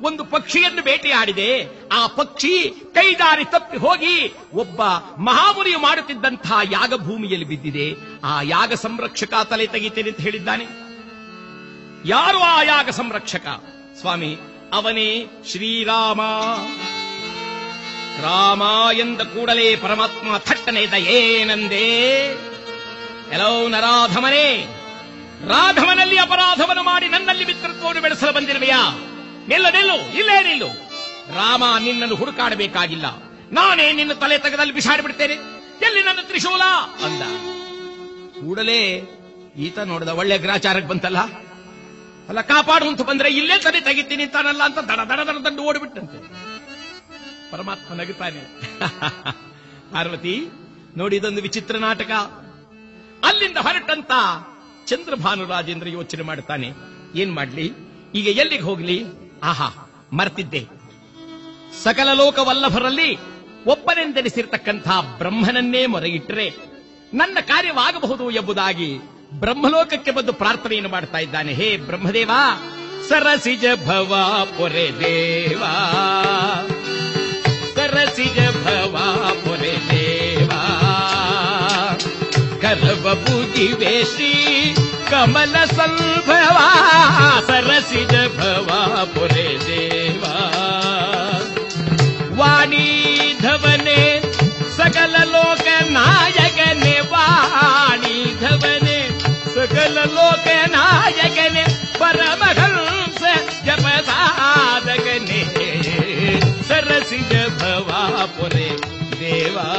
ಒಂದು ಪಕ್ಷಿಯನ್ನು ಬೇಟೆಯಾಡಿದೆ ಆ ಪಕ್ಷಿ ಕೈದಾರಿ ತಪ್ಪಿ ಹೋಗಿ ಒಬ್ಬ ಮಹಾಮುನಿಯು ಮಾಡುತ್ತಿದ್ದಂತಹ ಯಾಗ ಭೂಮಿಯಲ್ಲಿ ಬಿದ್ದಿದೆ. ಆ ಯಾಗ ಸಂರಕ್ಷಕ ತಲೆ ತೆಗಿತೇನೆ ಅಂತ ಹೇಳಿದ್ದಾನೆ. ಯಾರು ಆ ಯಾಗ ಸಂರಕ್ಷಕ? ಸ್ವಾಮಿ, ಅವನೇ ಶ್ರೀರಾಮ. ರಾಮ ಎಂದ ಕೂಡಲೇ ಪರಮಾತ್ಮ ಥಟ್ಟನೆ ಏನಂದೇ ಎಲ್ಲೋ ನರಾಧಮನೇ. ರಾಧವನಲ್ಲಿ ಅಪರಾಧವನ್ನು ಮಾಡಿ ನನ್ನಲ್ಲಿ ಮಿತ್ರತ್ವವನ್ನು ಬೆಳೆಸಲು ಬಂದಿರುವೆಯಾ? ನಿಲ್ಲ, ನಿಲ್ಲು, ಇಲ್ಲೇ ನಿಲ್ಲು. ರಾಮ ನಿನ್ನನ್ನು ಹುಡುಕಾಡಬೇಕಾಗಿಲ್ಲ. ನಾನೇ ನಿನ್ನ ತಲೆ ತಗದಲ್ಲಿ ಬಿಸಾಡಿ ಬಿಡ್ತೇನೆ. ಎಲ್ಲಿ ನನ್ನ ತ್ರಿಶೂಲ? ಅಂದ. ಕೂಡಲೇ ಈತ ನೋಡಿದ ಒಳ್ಳೆ ಗ್ರಾಚಾರಕ್ಕೆ ಬಂತಲ್ಲ? ಅಲ್ಲ ಕಾಪಾಡು ಅಂತ ಬಂದ್ರೆ ಇಲ್ಲೇ ತಲೆ ತೆಗಿತೀನಿ ತಾನಲ್ಲ ಅಂತ ದಡ ದಡ ದಡ ದಂಡು ಓಡಿಬಿಟ್ಟಂತೆ. ಪರಮಾತ್ಮ ನಗುತ್ತಾನೆ. ಪಾರ್ವತಿ, ನೋಡಿ ಇದೊಂದು ವಿಚಿತ್ರ ನಾಟಕ. ಅಲ್ಲಿಂದ ಹೊರಟಂತ ಚಂದ್ರಭಾನುರಾಜೇಂದ್ರ ಯೋಚನೆ ಮಾಡ್ತಾನೆ ಏನ್ ಮಾಡ್ಲಿ? ಈಗ ಎಲ್ಲಿಗೆ ಹೋಗ್ಲಿ? ಆಹಾ, ಮರ್ತಿದ್ದೆ. ಸಕಲ ಲೋಕವಲ್ಲಭರಲ್ಲಿ ಒಬ್ಬನೆಂದೆನಿಸಿರ್ತಕ್ಕಂಥ ಬ್ರಹ್ಮನನ್ನೇ ಮೊರೆಯಿಟ್ಟರೆ ನನ್ನ ಕಾರ್ಯವಾಗಬಹುದು ಎಂಬುದಾಗಿ ಬ್ರಹ್ಮಲೋಕಕ್ಕೆ ಬಂದು ಪ್ರಾರ್ಥನೆಯನ್ನು ಮಾಡ್ತಾ ಇದ್ದಾನೆ. ಹೇ ಬ್ರಹ್ಮದೇವ, ಸರಸಿಜ ಭವ ಪೊರೆ ದೇವಾ. ಸರಸಿಜ ಭವ ಪೊರೆ ದೇವಾ. ಕರವ कमलभवारसि भवा पुरे देवा। वाणी धवने सकल धने सकलोकनाजगने वाणी धवने सकल धने सकलोकना जगने परं प्रसादगने सरसिज भवा पुरे देवा।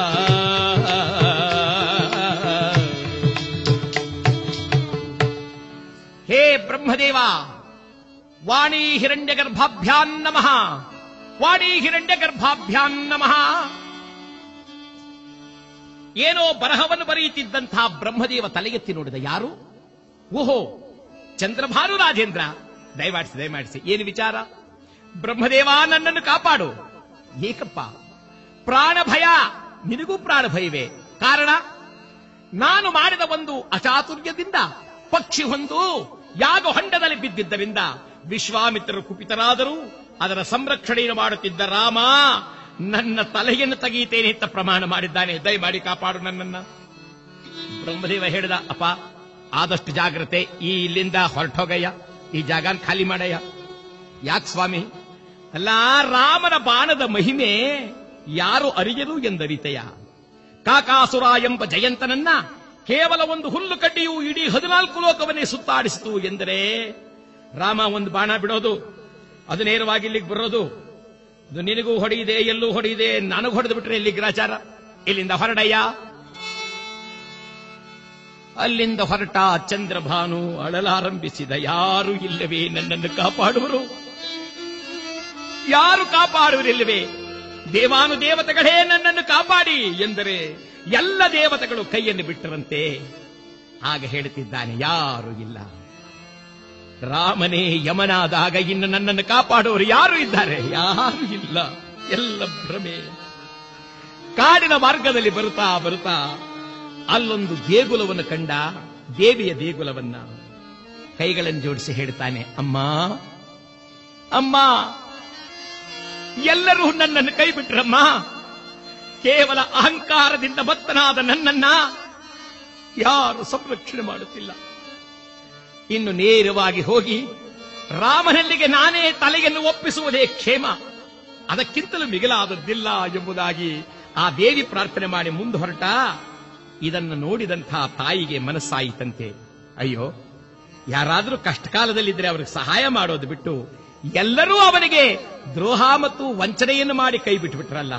ಬ್ರಹ್ಮದೇವ. ವಾಣಿ ಹಿರಣ್ಯ ಗರ್ಭಾಭ್ಯಾನ್ ನಮಃ. ವಾಣಿ ಹಿರಣ್ಯ ಗರ್ಭಾಭ್ಯಾನ್ ನಮಃ. ಏನೋ ಬರಹವನ್ನು ಬರೆಯುತ್ತಿದ್ದಂತಹ ಬ್ರಹ್ಮದೇವ ತಲೆಗೆತ್ತಿ ನೋಡಿದ ಯಾರು? ಓಹೋ, ಚಂದ್ರಭಾನು ರಾಜೇಂದ್ರ. ದಯಮಾಡಿಸಿ ದಯಮಾಡಿಸಿ, ಏನು ವಿಚಾರ? ಬ್ರಹ್ಮದೇವ, ನನ್ನನ್ನು ಕಾಪಾಡು. ಏಕಪ್ಪ ಪ್ರಾಣ ಭಯ ನಿನಗೂ ಪ್ರಾಣ ಭಯವೇ ಕಾರಣ, ನಾನು ಮಾಡಿದ ಒಂದು ಅಚಾತುರ್ಯದಿಂದ ಪಕ್ಷಿ ಹೊಂದು ಯಾಗ ಹೊಂಡದಲ್ಲಿ ಬಿದ್ದಿದ್ದರಿಂದ ವಿಶ್ವಾಮಿತ್ರರು ಕುಪಿತರಾದರು. ಅದರ ಸಂರಕ್ಷಣೆಯನ್ನು ಮಾಡುತ್ತಿದ್ದ ರಾಮ ನನ್ನ ತಲೆಯನ್ನು ತೆಗೆಯುತ್ತೇನೆ ಅಂತ ಪ್ರಮಾಣ ಮಾಡಿದ್ದಾನೆ. ದಯಮಾಡಿ ಕಾಪಾಡು ನನ್ನನ್ನ. ಬ್ರಹ್ಮದೇವ ಹೇಳಿದ, ಅಪ್ಪ, ಆದಷ್ಟು ಜಾಗ್ರತೆ, ಈ ಇಲ್ಲಿಂದ ಹೊರಟೋಗಯ್ಯ, ಈ ಜಾಗನ್ ಖಾಲಿ ಮಾಡಯ್ಯ. ಯಾಕೆ ಸ್ವಾಮಿ? ಅಲ್ಲ, ರಾಮನ ಬಾಣದ ಮಹಿಮೆ ಯಾರು ಅರಿಯರು ಎಂದರಿತೆಯ? ಕಾಕಾಸುರ ಎಂಬ ಜಯಂತನನ್ನ ಕೇವಲ ಒಂದು ಹುಲ್ಲು ಕಡ್ಡಿಯು ಇಡೀ ಹದಿನಾಲ್ಕು ಲೋಕವನ್ನೇ ಸುತ್ತಾಡಿಸಿತು ಎಂದರೆ ರಾಮ ಒಂದು ಬಾಣ ಬಿಡೋದು, ಅದು ನೇರವಾಗಿ ಇಲ್ಲಿಗೆ ಬರೋದು. ಅದು ನಿನಗೂ ಹೊಡೆಯಿದೆ, ಎಲ್ಲೂ ಹೊಡೆಯಿದೆ, ನನಗೂ ಹೊಡೆದು ಬಿಟ್ರೆ ಇಲ್ಲಿ ಗ್ರಾಚಾರ? ಇಲ್ಲಿಂದ ಹೊರಡಯ್ಯ. ಅಲ್ಲಿಂದ ಹೊರಟ ಚಂದ್ರಭಾನು ಅಳಲಾರಂಭಿಸಿದ, ಯಾರು ಇಲ್ಲವೇ ನನ್ನನ್ನು ಕಾಪಾಡುವರು? ಯಾರು ಕಾಪಾಡುವರಿಲ್ಲವೇ? ದೇವಾನು ದೇವತೆಗಳೇ ನನ್ನನ್ನು ಕಾಪಾಡಿ ಎಂದರೆ ಎಲ್ಲ ದೇವತೆಗಳು ಕೈಯನ್ನು ಬಿಟ್ಟರಂತೆ ಆಗ ಹೇಳುತ್ತಿದ್ದಾನೆ ಯಾರು ಇಲ್ಲ. ರಾಮನೇ ಯಮನಾದಾಗ ಇನ್ನು ನನ್ನನ್ನು ಕಾಪಾಡುವವರು ಯಾರು ಇದ್ದಾರೆ? ಯಾರು ಇಲ್ಲ. ಎಲ್ಲ ಭ್ರಮೆ. ಕಾಡಿನ ಮಾರ್ಗದಲ್ಲಿ ಬರುತ್ತಾ ಬರುತ್ತಾ ಅಲ್ಲೊಂದು ದೇಗುಲವನ್ನು ಕಂಡ ದೇವಿಯ ದೇಗುಲವನ್ನ ಕೈಗಳನ್ನು ಜೋಡಿಸಿ ಹೇಳ್ತಾನೆ, ಅಮ್ಮ ಅಮ್ಮ, ಎಲ್ಲರೂ ನನ್ನನ್ನು ಕೈ ಬಿಟ್ರಮ್ಮ. ಕೇವಲ ಅಹಂಕಾರದಿಂದ ಬತ್ತನಾದ ನನ್ನನ್ನ ಯಾರು ಸಂರಕ್ಷಣೆ ಮಾಡುತ್ತಿಲ್ಲ. ಇನ್ನು ನೇರವಾಗಿ ಹೋಗಿ ರಾಮನಲ್ಲಿಗೆ ನಾನೇ ತಲೆಯನ್ನು ಒಪ್ಪಿಸುವುದೇ ಕ್ಷೇಮ. ಅದಕ್ಕಿಂತಲೂ ಮಿಗಿಲಾದದ್ದಿಲ್ಲ ಎಂಬುದಾಗಿ ಆ ದೇವಿ ಪ್ರಾರ್ಥನೆ ಮಾಡಿ ಮುಂದೆ ಹೊರಟ. ಇದನ್ನು ನೋಡಿದಂತಹ ತಾಯಿಗೆ ಮನಸ್ಸಾಯಿತಂತೆ. ಅಯ್ಯೋ, ಯಾರಾದರೂ ಕಷ್ಟಕಾಲದಲ್ಲಿದ್ರೆ ಅವರಿಗೆ ಸಹಾಯ ಮಾಡೋದು ಬಿಟ್ಟು ಎಲ್ಲರೂ ಅವನಿಗೆ ದ್ರೋಹ ಮತ್ತು ವಂಚನೆಯನ್ನು ಮಾಡಿ ಕೈ ಬಿಟ್ಟುಬಿಟ್ರಲ್ಲ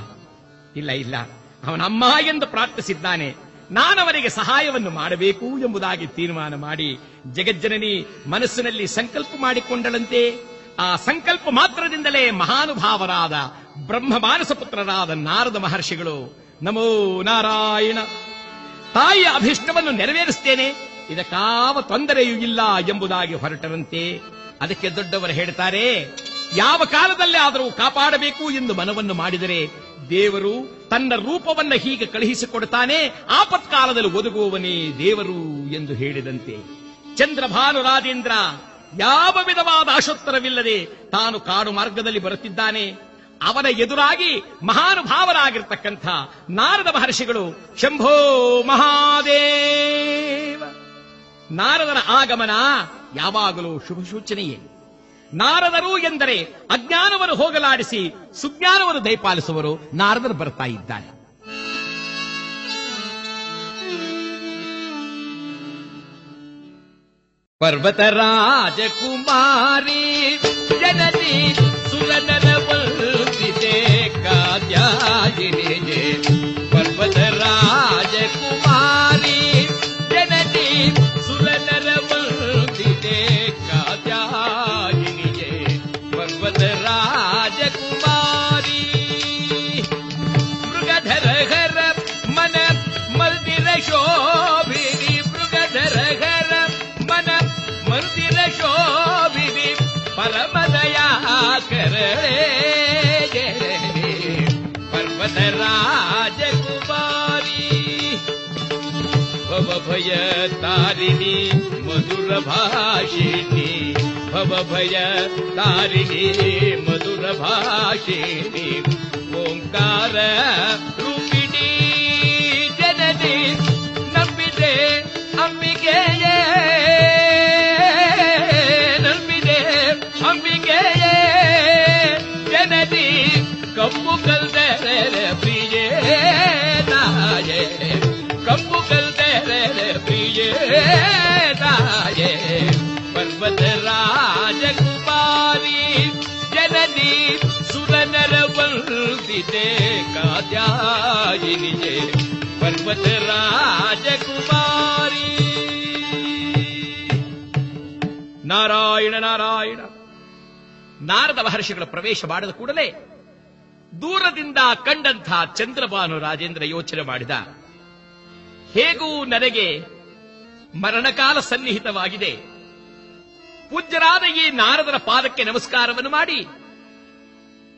ಇಲ್ಲ ಇಲ್ಲ. ಅವನಮ್ಮ ಎಂದು ಪ್ರಾರ್ಥಿಸಿದ್ದಾನೆ. ನಾನವರಿಗೆ ಸಹಾಯವನ್ನು ಮಾಡಬೇಕು ಎಂಬುದಾಗಿ ತೀರ್ಮಾನ ಮಾಡಿ ಜಗಜ್ಜನನಿ ಮನಸ್ಸಿನಲ್ಲಿ ಸಂಕಲ್ಪ ಮಾಡಿಕೊಂಡಳಂತೆ. ಆ ಸಂಕಲ್ಪ ಮಾತ್ರದಿಂದಲೇ ಮಹಾನುಭಾವರಾದ ಬ್ರಹ್ಮ ಮಾನಸ ಪುತ್ರರಾದ ನಾರದ ಮಹರ್ಷಿಗಳು, ನಮೋ ನಾರಾಯಣ, ತಾಯಿಯ ಅಭಿಷ್ಟವನ್ನು ನೆರವೇರಿಸ್ತೇನೆ. ಇದಕ್ಕಾವ ತೊಂದರೆಯೂ ಇಲ್ಲ ಎಂಬುದಾಗಿ ಹೊರಟರಂತೆ. ಅದಕ್ಕೆ ದೊಡ್ಡವರು ಹೇಳ್ತಾರೆ, ಯಾವ ಕಾಲದಲ್ಲೇ ಆದರೂ ಕಾಪಾಡಬೇಕು ಎಂದು ಮನವನ್ನು ಮಾಡಿದರೆ ದೇವರು ತನ್ನ ರೂಪವನ್ನ ಹೀಗೆ ಕಳುಹಿಸಿಕೊಡ್ತಾನೆ, ಆಪತ್ಕಾಲದಲ್ಲಿ ಒದಗುವವನೇ ದೇವರು ಎಂದು ಹೇಳಿದಂತೆ. ಚಂದ್ರಭಾನು ರಾಜೇಂದ್ರ ಯಾವ ವಿಧವಾದ ಅಶೋತ್ತರವಿಲ್ಲದೆ ತಾನು ಕಾಡು ಮಾರ್ಗದಲ್ಲಿ ಬರುತ್ತಿದ್ದಾನೆ. ಅವನ ಎದುರಾಗಿ ಮಹಾನುಭಾವರಾಗಿರ್ತಕ್ಕಂಥ ನಾರದ ಮಹರ್ಷಿಗಳು, ಶಂಭೋ ಮಹಾದೇವ! ನಾರದರ ಆಗಮನ ಯಾವಾಗಲೂ ಶುಭ ಸೂಚನೆಯೇ ನಾರದರು ಎಂದರೆ ಅಜ್ಞಾನವನ್ನು ಹೋಗಲಾಡಿಸಿ ಸುಜ್ಞಾನವನ್ನು ದಯಪಾಲಿಸುವರು. ನಾರದರು ಬರ್ತಾ ಇದ್ದಾರೆ ಪರ್ವತ ರಾಜಕುಮಾರಿ, ಜನನಿ ಸುರನರ ವಂದಿತೆ ಕಾತ್ಯಾಯಿನಿ ಭವ ಭಯ ತಾರಿಣಿ ಮಧುರ ಭಾಷಿಣಿ ಭವ ಭಯ ತಾರಿಣಿ ಮಧುರ शरणाय पर्वत राजकुमारी जननी सुरनर वंदिते कात्यायिनि जे पर्वत ನಾರಾಯಣ ನಾರಾಯಣ, ನಾರದ ಮಹರ್ಷಿಗಳ ಪ್ರವೇಶ ಮಾಡಿದ ಕೂಡಲೇ ದೂರದಿಂದ ಕಂಡಂತ ಚಂದ್ರಭಾನು ರಾಜೇಂದ್ರ ಯೋಚನೆ ಮಾಡಿದ, ಹೇಗೂ ನನಗೆ ಮರಣಕಾಲ ಸನ್ನಿಹಿತವಾಗಿದೆ. ಪೂಜ್ಯರಾದ ಈ ನಾರದರ ಪಾದಕ್ಕೆ ನಮಸ್ಕಾರವನ್ನು ಮಾಡಿ,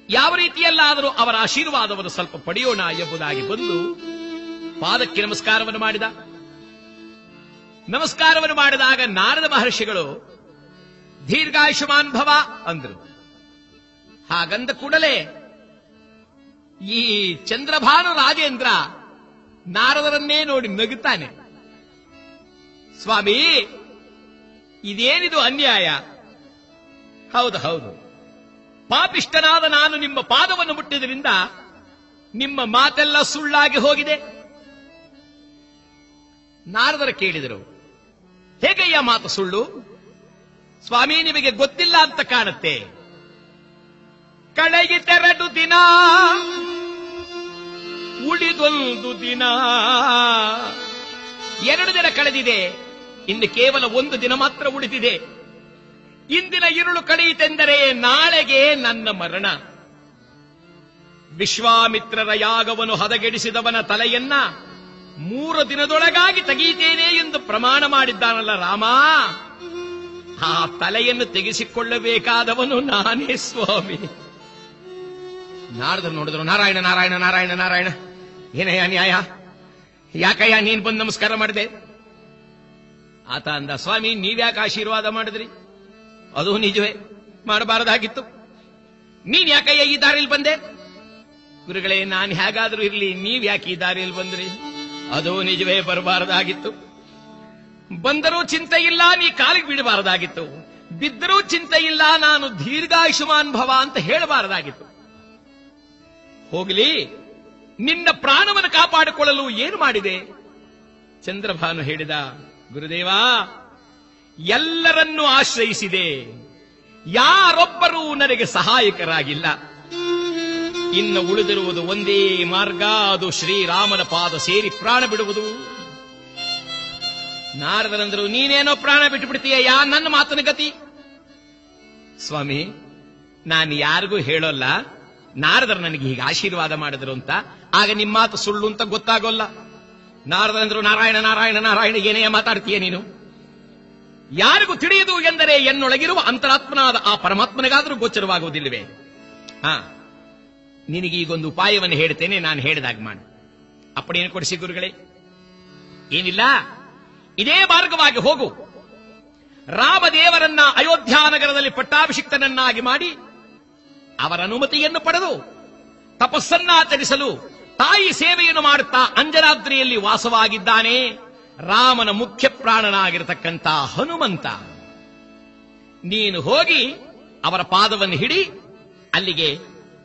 ಯಾವ ರೀತಿಯಲ್ಲಾದರೂ ಅವರ ಆಶೀರ್ವಾದವನ್ನು ಸ್ವಲ್ಪ ಪಡೆಯೋಣ ಎಂಬುದಾಗಿ ಬಂದು ಪಾದಕ್ಕೆ ನಮಸ್ಕಾರವನ್ನು ಮಾಡಿದ. ನಮಸ್ಕಾರವನ್ನು ಮಾಡಿದಾಗ ನಾರದ ಮಹರ್ಷಿಗಳು, ದೀರ್ಘಾಯುಷ್ಮಾನ್ ಭವ ಅಂದರು. ಹಾಗಂದ ಕೂಡಲೇ ಈ ಚಂದ್ರಭಾನು ರಾಜೇಂದ್ರ ನಾರದರನ್ನೇ ನೋಡಿ ನಗುತ್ತಾನೆ. ಸ್ವಾಮಿ, ಇದೇನಿದು ಅನ್ಯಾಯ? ಹೌದು ಹೌದು. ಪಾಪಿಷ್ಟನಾದ ನಾನು ನಿಮ್ಮ ಪಾದವನ್ನು ಮುಟ್ಟಿದ್ರಿಂದ ನಿಮ್ಮ ಮಾತೆಲ್ಲ ಸುಳ್ಳಾಗಿ ಹೋಗಿದೆ. ನಾರದರ ಕೇಳಿದರು, ಹೇಗಯ್ಯ ಮಾತು ಸುಳ್ಳು? ಸ್ವಾಮಿ, ನಿಮಗೆ ಗೊತ್ತಿಲ್ಲ ಅಂತ ಕಾಣುತ್ತೆ. ಕಳೆಯಿತೆರಡು ದಿನ, ಉಳಿದೊಂದು ದಿನ. ಎರಡು ದಿನ ಕಳೆದಿದೆ. ಇನ್ನು ಕೇವಲ ಒಂದು ದಿನ ಮಾತ್ರ ಉಳಿದಿದೆ. ಇಂದಿನ ಇರುಳು ಕಳೆಯಿತೆಂದರೆ ನಾಳೆಗೆ ನನ್ನ ಮರಣ. ವಿಶ್ವಾಮಿತ್ರರ ಯಾಗವನ್ನು ಹದಗೆಡಿಸಿದವನ ತಲೆಯನ್ನ ಮೂರು ದಿನದೊಳಗಾಗಿ ತೆಗೆಯುತ್ತೇನೆ ಎಂದು ಪ್ರಮಾಣ ಮಾಡಿದ್ದಾನಲ್ಲ ರಾಮ. ಆ ತಲೆಯನ್ನು ತೆಗೆಸಿಕೊಳ್ಳಬೇಕಾದವನು ನಾನೇ ಸ್ವಾಮಿ. ನಾರದ ನೋಡಿದ್ರು, ನಾರಾಯಣ ನಾರಾಯಣ ನಾರಾಯಣ ನಾರಾಯಣ. ಏನಯ್ಯ ನ್ಯಾಯ ಯಾಕಯ್ಯ ನೀನ್ ಬಂದು ನಮಸ್ಕಾರ ಮಾಡಿದೆ? ಆತ ಅಂದ, ಸ್ವಾಮಿ, ನೀವ್ಯಾಕೆ ಆಶೀರ್ವಾದ ಮಾಡಿದ್ರಿ? ಅದು ನಿಜವೇ, ಮಾಡಬಾರದಾಗಿತ್ತು. ನೀನ್ ಯಾಕಯ್ಯ ಈ ದಾರಿಯಲ್ಲಿ ಬಂದೆ? ಗುರುಗಳೇ, ನಾನು ಹೇಗಾದ್ರೂ ಇರ್ಲಿ ನೀವ್ ಯಾಕೆ ಈ ದಾರಿಯಲ್ಲಿ ಬಂದ್ರಿ? ಅದು ನಿಜವೇ, ಬರಬಾರದಾಗಿತ್ತು. ಬಂದರೂ ಚಿಂತೆ ಇಲ್ಲ, ನೀ ಕಾಲಿಗೆ ಬಿಡಬಾರದಾಗಿತ್ತು ಬಿದ್ದರೂ ಚಿಂತೆ ಇಲ್ಲ, ನಾನು ದೀರ್ಘಾಯುಷ್ಮಾನ್ ಭವ ಅಂತ ಹೇಳಬಾರದಾಗಿತ್ತು. ಹೋಗಲಿ, ನಿನ್ನ ಪ್ರಾಣವನ್ನು ಕಾಪಾಡಿಕೊಳ್ಳಲು ಏನು ಮಾಡಿದೆ? ಚಂದ್ರಭಾನು ಹೇಳಿದ ಗುರುದೇವ, ಎಲ್ಲರನ್ನೂ ಆಶ್ರಯಿಸಿದೆ. ಯಾರೊಬ್ಬರೂ ನನಗೆ ಸಹಾಯಕರಾಗಿಲ್ಲ. ಇನ್ನು ಉಳಿದಿರುವುದು ಒಂದೇ ಮಾರ್ಗ, ಅದು ಶ್ರೀರಾಮನ ಪಾದ ಸೇರಿ ಪ್ರಾಣ ಬಿಡುವುದು. ನಾರದರಂದರು ನೀನೇನೋ ಪ್ರಾಣ ಬಿಟ್ಟು ಬಿಡ್ತೀಯ ಯಾ ನನ್ನ ಮಾತನ ಗತಿ? ಸ್ವಾಮಿ, ನಾನು ಯಾರಿಗೂ ಹೇಳೋಲ್ಲ. ನಾರದರು ನನಗೆ ಹೀಗೆ ಆಶೀರ್ವಾದ ಮಾಡಿದ್ರು ಅಂತ. ಆಗ ನಿಮ್ಮ ಮಾತು ಸುಳ್ಳು ಅಂತ ಗೊತ್ತಾಗೋಲ್ಲ. ನಾರದರಂದ್ರು ನಾರಾಯಣ ನಾರಾಯಣ ನಾರಾಯಣ ಏನೇ ಮಾತಾಡ್ತೀಯ ನೀನು? ಯಾರಿಗೂ ತಿಳಿಯದು ಎಂದರೆ ಎನ್ನೊಳಗಿರುವ ಅಂತರಾತ್ಮನಾದ ಆ ಪರಮಾತ್ಮನಿಗಾದರೂ ಗೋಚರವಾಗುವುದಿಲ್ಲವೆ? ಹಾ, ನಿನಗೆ ಈಗೊಂದು ಉಪಾಯವನ್ನು ಹೇಳ್ತೇನೆ, ನಾನು ಹೇಳಿದಾಗ ಮಾಡು. ಏನು ಕೊಡಿಸಿ ಗುರುಗಳೇ. ಏನಿಲ್ಲ? ಇದೇ ಮಾರ್ಗವಾಗಿ ಹೋಗು. ರಾಮದೇವರನ್ನ ಅಯೋಧ್ಯಾನಗರದಲ್ಲಿ ಪಟ್ಟಾಭಿಷಿಕ್ತನನ್ನಾಗಿ ಮಾಡಿ ಅವರ ಅನುಮತಿಯನ್ನು ಪಡೆದು ತಪಸ್ಸನ್ನಾಚರಿಸಲು ತಾಯಿ ಸೇವೆಯನ್ನು ಮಾಡುತ್ತಾ ಅಂಜನಾದ್ರಿಯಲ್ಲಿ ವಾಸವಾಗಿದ್ದಾನೆ, ರಾಮನ ಮುಖ್ಯ ಪ್ರಾಣನಾಗಿರತಕ್ಕಂಥ ಹನುಮಂತ. ನೀನು ಹೋಗಿ ಅವರ ಪಾದವನ್ನು ಹಿಡಿ, ಅಲ್ಲಿಗೆ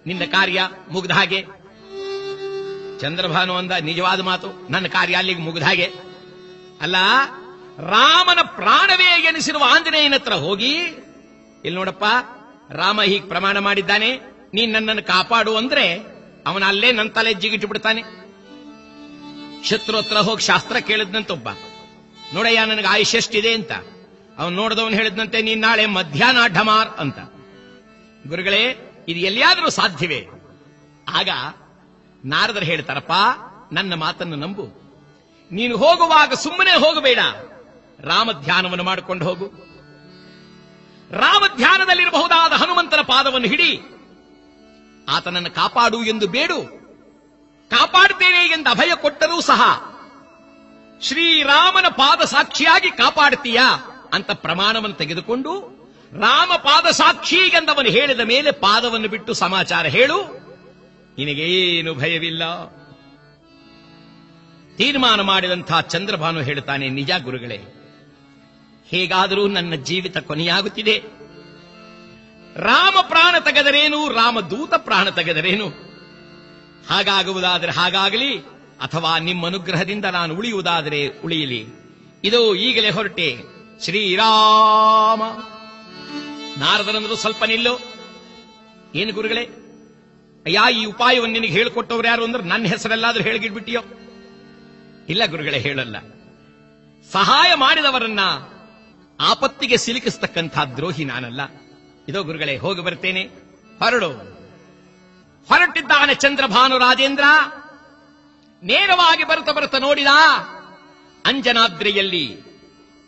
ನಿನ್ನ ಕಾರ್ಯ ಮುಗಿದ ಹಾಗೆ. ಚಂದ್ರಭಾನು ಅಂದ, ನಿಜವಾದ ಮಾತು, ನನ್ನ ಕಾರ್ಯ ಅಲ್ಲಿಗೆ ಮುಗಿದ ಹಾಗೆ. ಅಲ್ಲ, ರಾಮನ ಪ್ರಾಣವೇ ಎನಿಸಿರುವ ಆಂಜನೇಯನ ಹತ್ರ ಹೋಗಿ, ಇಲ್ಲಿ ನೋಡಪ್ಪ, ರಾಮ ಹೀಗೆ ಪ್ರಮಾಣ ಮಾಡಿದ್ದಾನೆ, ನೀನ್ ನನ್ನನ್ನು ಕಾಪಾಡು ಅಂದ್ರೆ ಅವನ ಅಲ್ಲೇ ನನ್ನ ತಲೆ ಜಿಗಿಟ್ಟು ಬಿಡ್ತಾನೆ. ಶತ್ರು ಹತ್ರ ಹೋಗಿ ಶಾಸ್ತ್ರ ಕೇಳಿದ್ನಂತೊಬ್ಬ. ನೋಡಯ್ಯ, ನನಗೆ ಆಯುಷ್ ಎಷ್ಟಿದೆ ಅಂತ. ಅವನು ನೋಡಿದವನು ಹೇಳಿದ್ನಂತೆ, ನೀನ್ ನಾಳೆ ಮಧ್ಯಾಹ್ನ ಢಮಾರ್ ಅಂತ. ಗುರುಗಳೇ, ಇದು ಎಲ್ಲಿಯಾದರೂ ಸಾಧ್ಯವೇ? ಆಗ ನಾರದರು ಹೇಳ್ತಾರಪ್ಪ, ನನ್ನ ಮಾತನ್ನು ನಂಬು. ನೀನು ಹೋಗುವಾಗ ಸುಮ್ಮನೆ ಹೋಗಬೇಡ. ರಾಮ ಧ್ಯಾನವನ್ನು ಮಾಡಿಕೊಂಡು ಹೋಗು. ರಾಮ ಧ್ಯಾನದಲ್ಲಿರಬಹುದಾದ ಹನುಮಂತನ ಪಾದವನ್ನು ಹಿಡಿ. ಆತನನ್ನು ಕಾಪಾಡು ಎಂದು ಬೇಡು. ಕಾಪಾಡ್ತೇನೆ ಎಂದು ಅಭಯ ಕೊಟ್ಟರೂ ಸಹ ಶ್ರೀರಾಮನ ಪಾದ ಸಾಕ್ಷಿಯಾಗಿ ಕಾಪಾಡ್ತೀಯಾ ಅಂತ ಪ್ರಮಾಣವನ್ನು ತೆಗೆದುಕೊಂಡು, ರಾಮ ಪಾದ ಸಾಕ್ಷಿ ಎಂದವನು ಹೇಳಿದ ಮೇಲೆ ಪಾದವನ್ನು ಬಿಟ್ಟು ಸಮಾಚಾರ ಹೇಳು. ನಿನಗೇನು ಭಯವಿಲ್ಲ? ತೀರ್ಮಾನ ಮಾಡಿದಂತಹ ಚಂದ್ರಭಾನು ಹೇಳುತ್ತಾನೆ, ನಿಜ ಗುರುಗಳೇ, ಹೇಗಾದರೂ ನನ್ನ ಜೀವಿತ ಕೊನೆಯಾಗುತ್ತಿದೆ. ರಾಮ ಪ್ರಾಣ ತೆಗೆದರೇನು? ರಾಮ ದೂತ ಪ್ರಾಣ ತೆಗೆದರೇನು? ಹಾಗಾಗುವುದಾದರೆ ಹಾಗಾಗಲಿ, ಅಥವಾ ನಿಮ್ಮ ಅನುಗ್ರಹದಿಂದ ನಾನು ಉಳಿಯುವುದಾದರೆ ಉಳಿಯಲಿ. ಇದು ಈಗಲೇ ಹೊರಟೆ. ಶ್ರೀರಾಮ! ನಾರದರಂದ್ರು ಸ್ವಲ್ಪ ನಿಲ್ಲು. ಏನು ಗುರುಗಳೇ? ಅಯ್ಯ, ಈ ಉಪಾಯವನ್ನು ನಿನಗೆ ಹೇಳಿಕೊಟ್ಟವ್ರು ಯಾರು ಅಂದ್ರೆ ನನ್ನ ಹೆಸರೆಲ್ಲಾದ್ರೂ ಹೇಳಿಗಿಡ್ಬಿಟ್ಟಿಯೋ? ಇಲ್ಲ ಗುರುಗಳೇ, ಹೇಳಲ್ಲ. ಸಹಾಯ ಮಾಡಿದವರನ್ನ ಆಪತ್ತಿಗೆ ಸಿಲುಕಿಸ್ತಕ್ಕಂಥ ದ್ರೋಹಿ ನಾನಲ್ಲ. ಇದೋ ಗುರುಗಳೇ, ಹೋಗಿ ಬರ್ತೇನೆ. ಹೊರಡು. ಹೊರಟಿದ್ದಾನೆ ಚಂದ್ರಭಾನು ರಾಜೇಂದ್ರ. ನೇರವಾಗಿ ಬರುತ್ತ ಬರುತ್ತ ನೋಡಿದ. ಅಂಜನಾದ್ರಿಯಲ್ಲಿ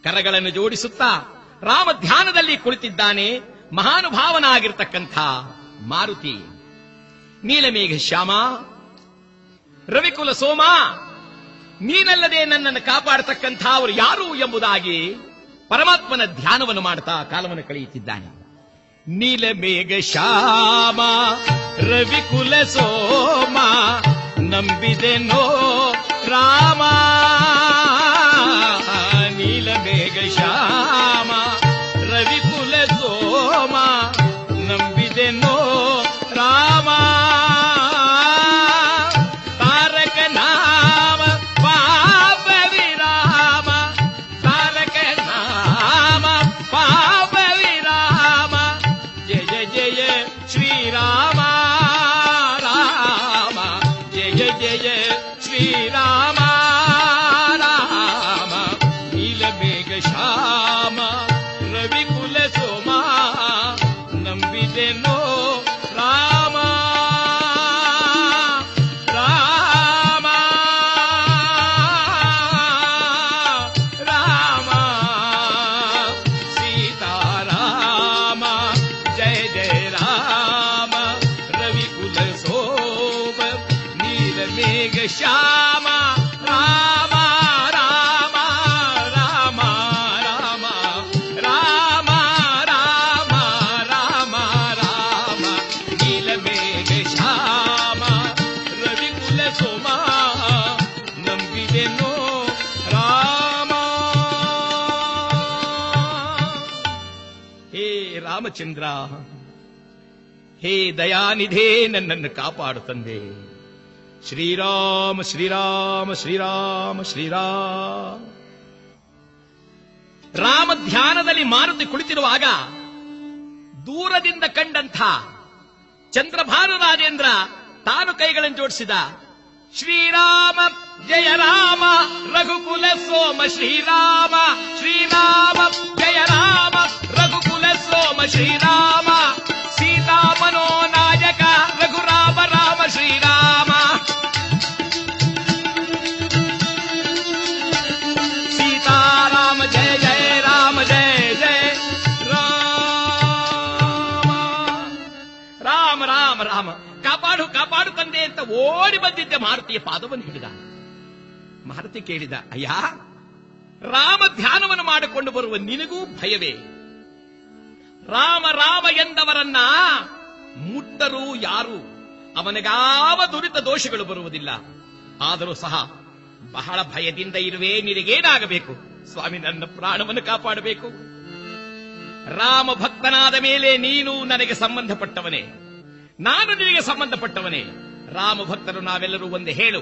ಕರಗಳನ್ನು ಜೋಡಿಸುತ್ತಾ ರಾಮ ಧ್ಯಾನದಲ್ಲಿ ಕುಳಿತಿದ್ದಾನೆ. ಮಹಾನುಭಾವನಾಗಿರ್ತಕ್ಕಂಥ ಮಾರುತಿ. ನೀಲಮೇಘ ಶ್ಯಾಮ. ರವಿಕುಲ ಸೋಮ. ನೀನಲ್ಲದೆ ನನ್ನನ್ನು ಕಾಪಾಡತಕ್ಕಂಥ ಅವರು ಯಾರು ಎಂಬುದಾಗಿ ಪರಮಾತ್ಮನ ಧ್ಯಾನವನ್ನು ಮಾಡ್ತಾ ಕಾಲವನ್ನು ಕಳೆಯುತ್ತಿದ್ದಾನೆ. ನೀಲಮೇಘ ಶ್ಯಾಮ ರವಿಕುಲ ಸೋಮ ನಂಬಿದೆನೋ ರಾಮ ರಾಮಚಂದ್ರ ಹೇ ದಯಾನಿಧೇ, ನನ್ನನ್ನು ಕಾಪಾಡು ತಂದೆ. ಶ್ರೀರಾಮ ಶ್ರೀರಾಮ ಶ್ರೀರಾಮ ಶ್ರೀರಾಮ. ರಾಮ ಧ್ಯಾನದಲ್ಲಿ ಮಾರುತಿ ಕುಳಿತಿರುವಾಗ ದೂರದಿಂದ ಕಂಡಂಥ ಚಂದ್ರಭಾನು ರಾಜೇಂದ್ರ ತಾನು ಕೈಗಳನ್ನು ಜೋಡಿಸಿದ, ಶ್ರೀರಾಮ, ಜಯ ರಾಮ, ರಘುಕುಲ ಸೋಮ ಶ್ರೀರಾಮ ಶ್ರೀರಾಮ, ಜಯ ರಾಮ, ರಘುಕುಲ సోమ శ్రీరామ సీతామనో నాయక రఘురామ రామ శ్రీరామ సీతారామ జయ జయ రామ జయ జయ రామ రామ రామ రామ ಕಾಪಾಡು ಕಾಪಾಡು ತಂದೆ ಅಂತ ಓಡಿ ಬಂದಿದ್ದೆ ಮಾರುತಿಯ ಪಾದವನ್ನು ಹಿಡಿದ ಮಾರುತಿ ಕೇಳಿದ ಅಯ್ಯ ರಾಮ ಧ್ಯಾನವನ್ನು ಮಾಡಿಕೊಂಡು ಬರುವ ನಿನಗೂ ಭಯವೇ ರಾಮ ರಾಮ ಎಂದವರನ್ನ ಮುಟ್ಟರು ಯಾರು? ಅವನಿಗಾವ ದುರಿತ ದೋಷಗಳು ಬರುವುದಿಲ್ಲ. ಆದರೂ ಸಹ ಬಹಳ ಭಯದಿಂದ ಇರುವೆ, ನಿನಗೇನಾಗಬೇಕು? ಸ್ವಾಮಿ, ನನ್ನ ಪ್ರಾಣವನ್ನು ಕಾಪಾಡಬೇಕು. ರಾಮ ಭಕ್ತನಾದ ಮೇಲೆ ನೀನು ನನಗೆ ಸಂಬಂಧಪಟ್ಟವನೇ. ನಾನು ನಿನಗೆ ಸಂಬಂಧಪಟ್ಟವನೇ. ರಾಮ ಭಕ್ತರು ನಾವೆಲ್ಲರೂ ಒಂದೇ ಹೇಳು.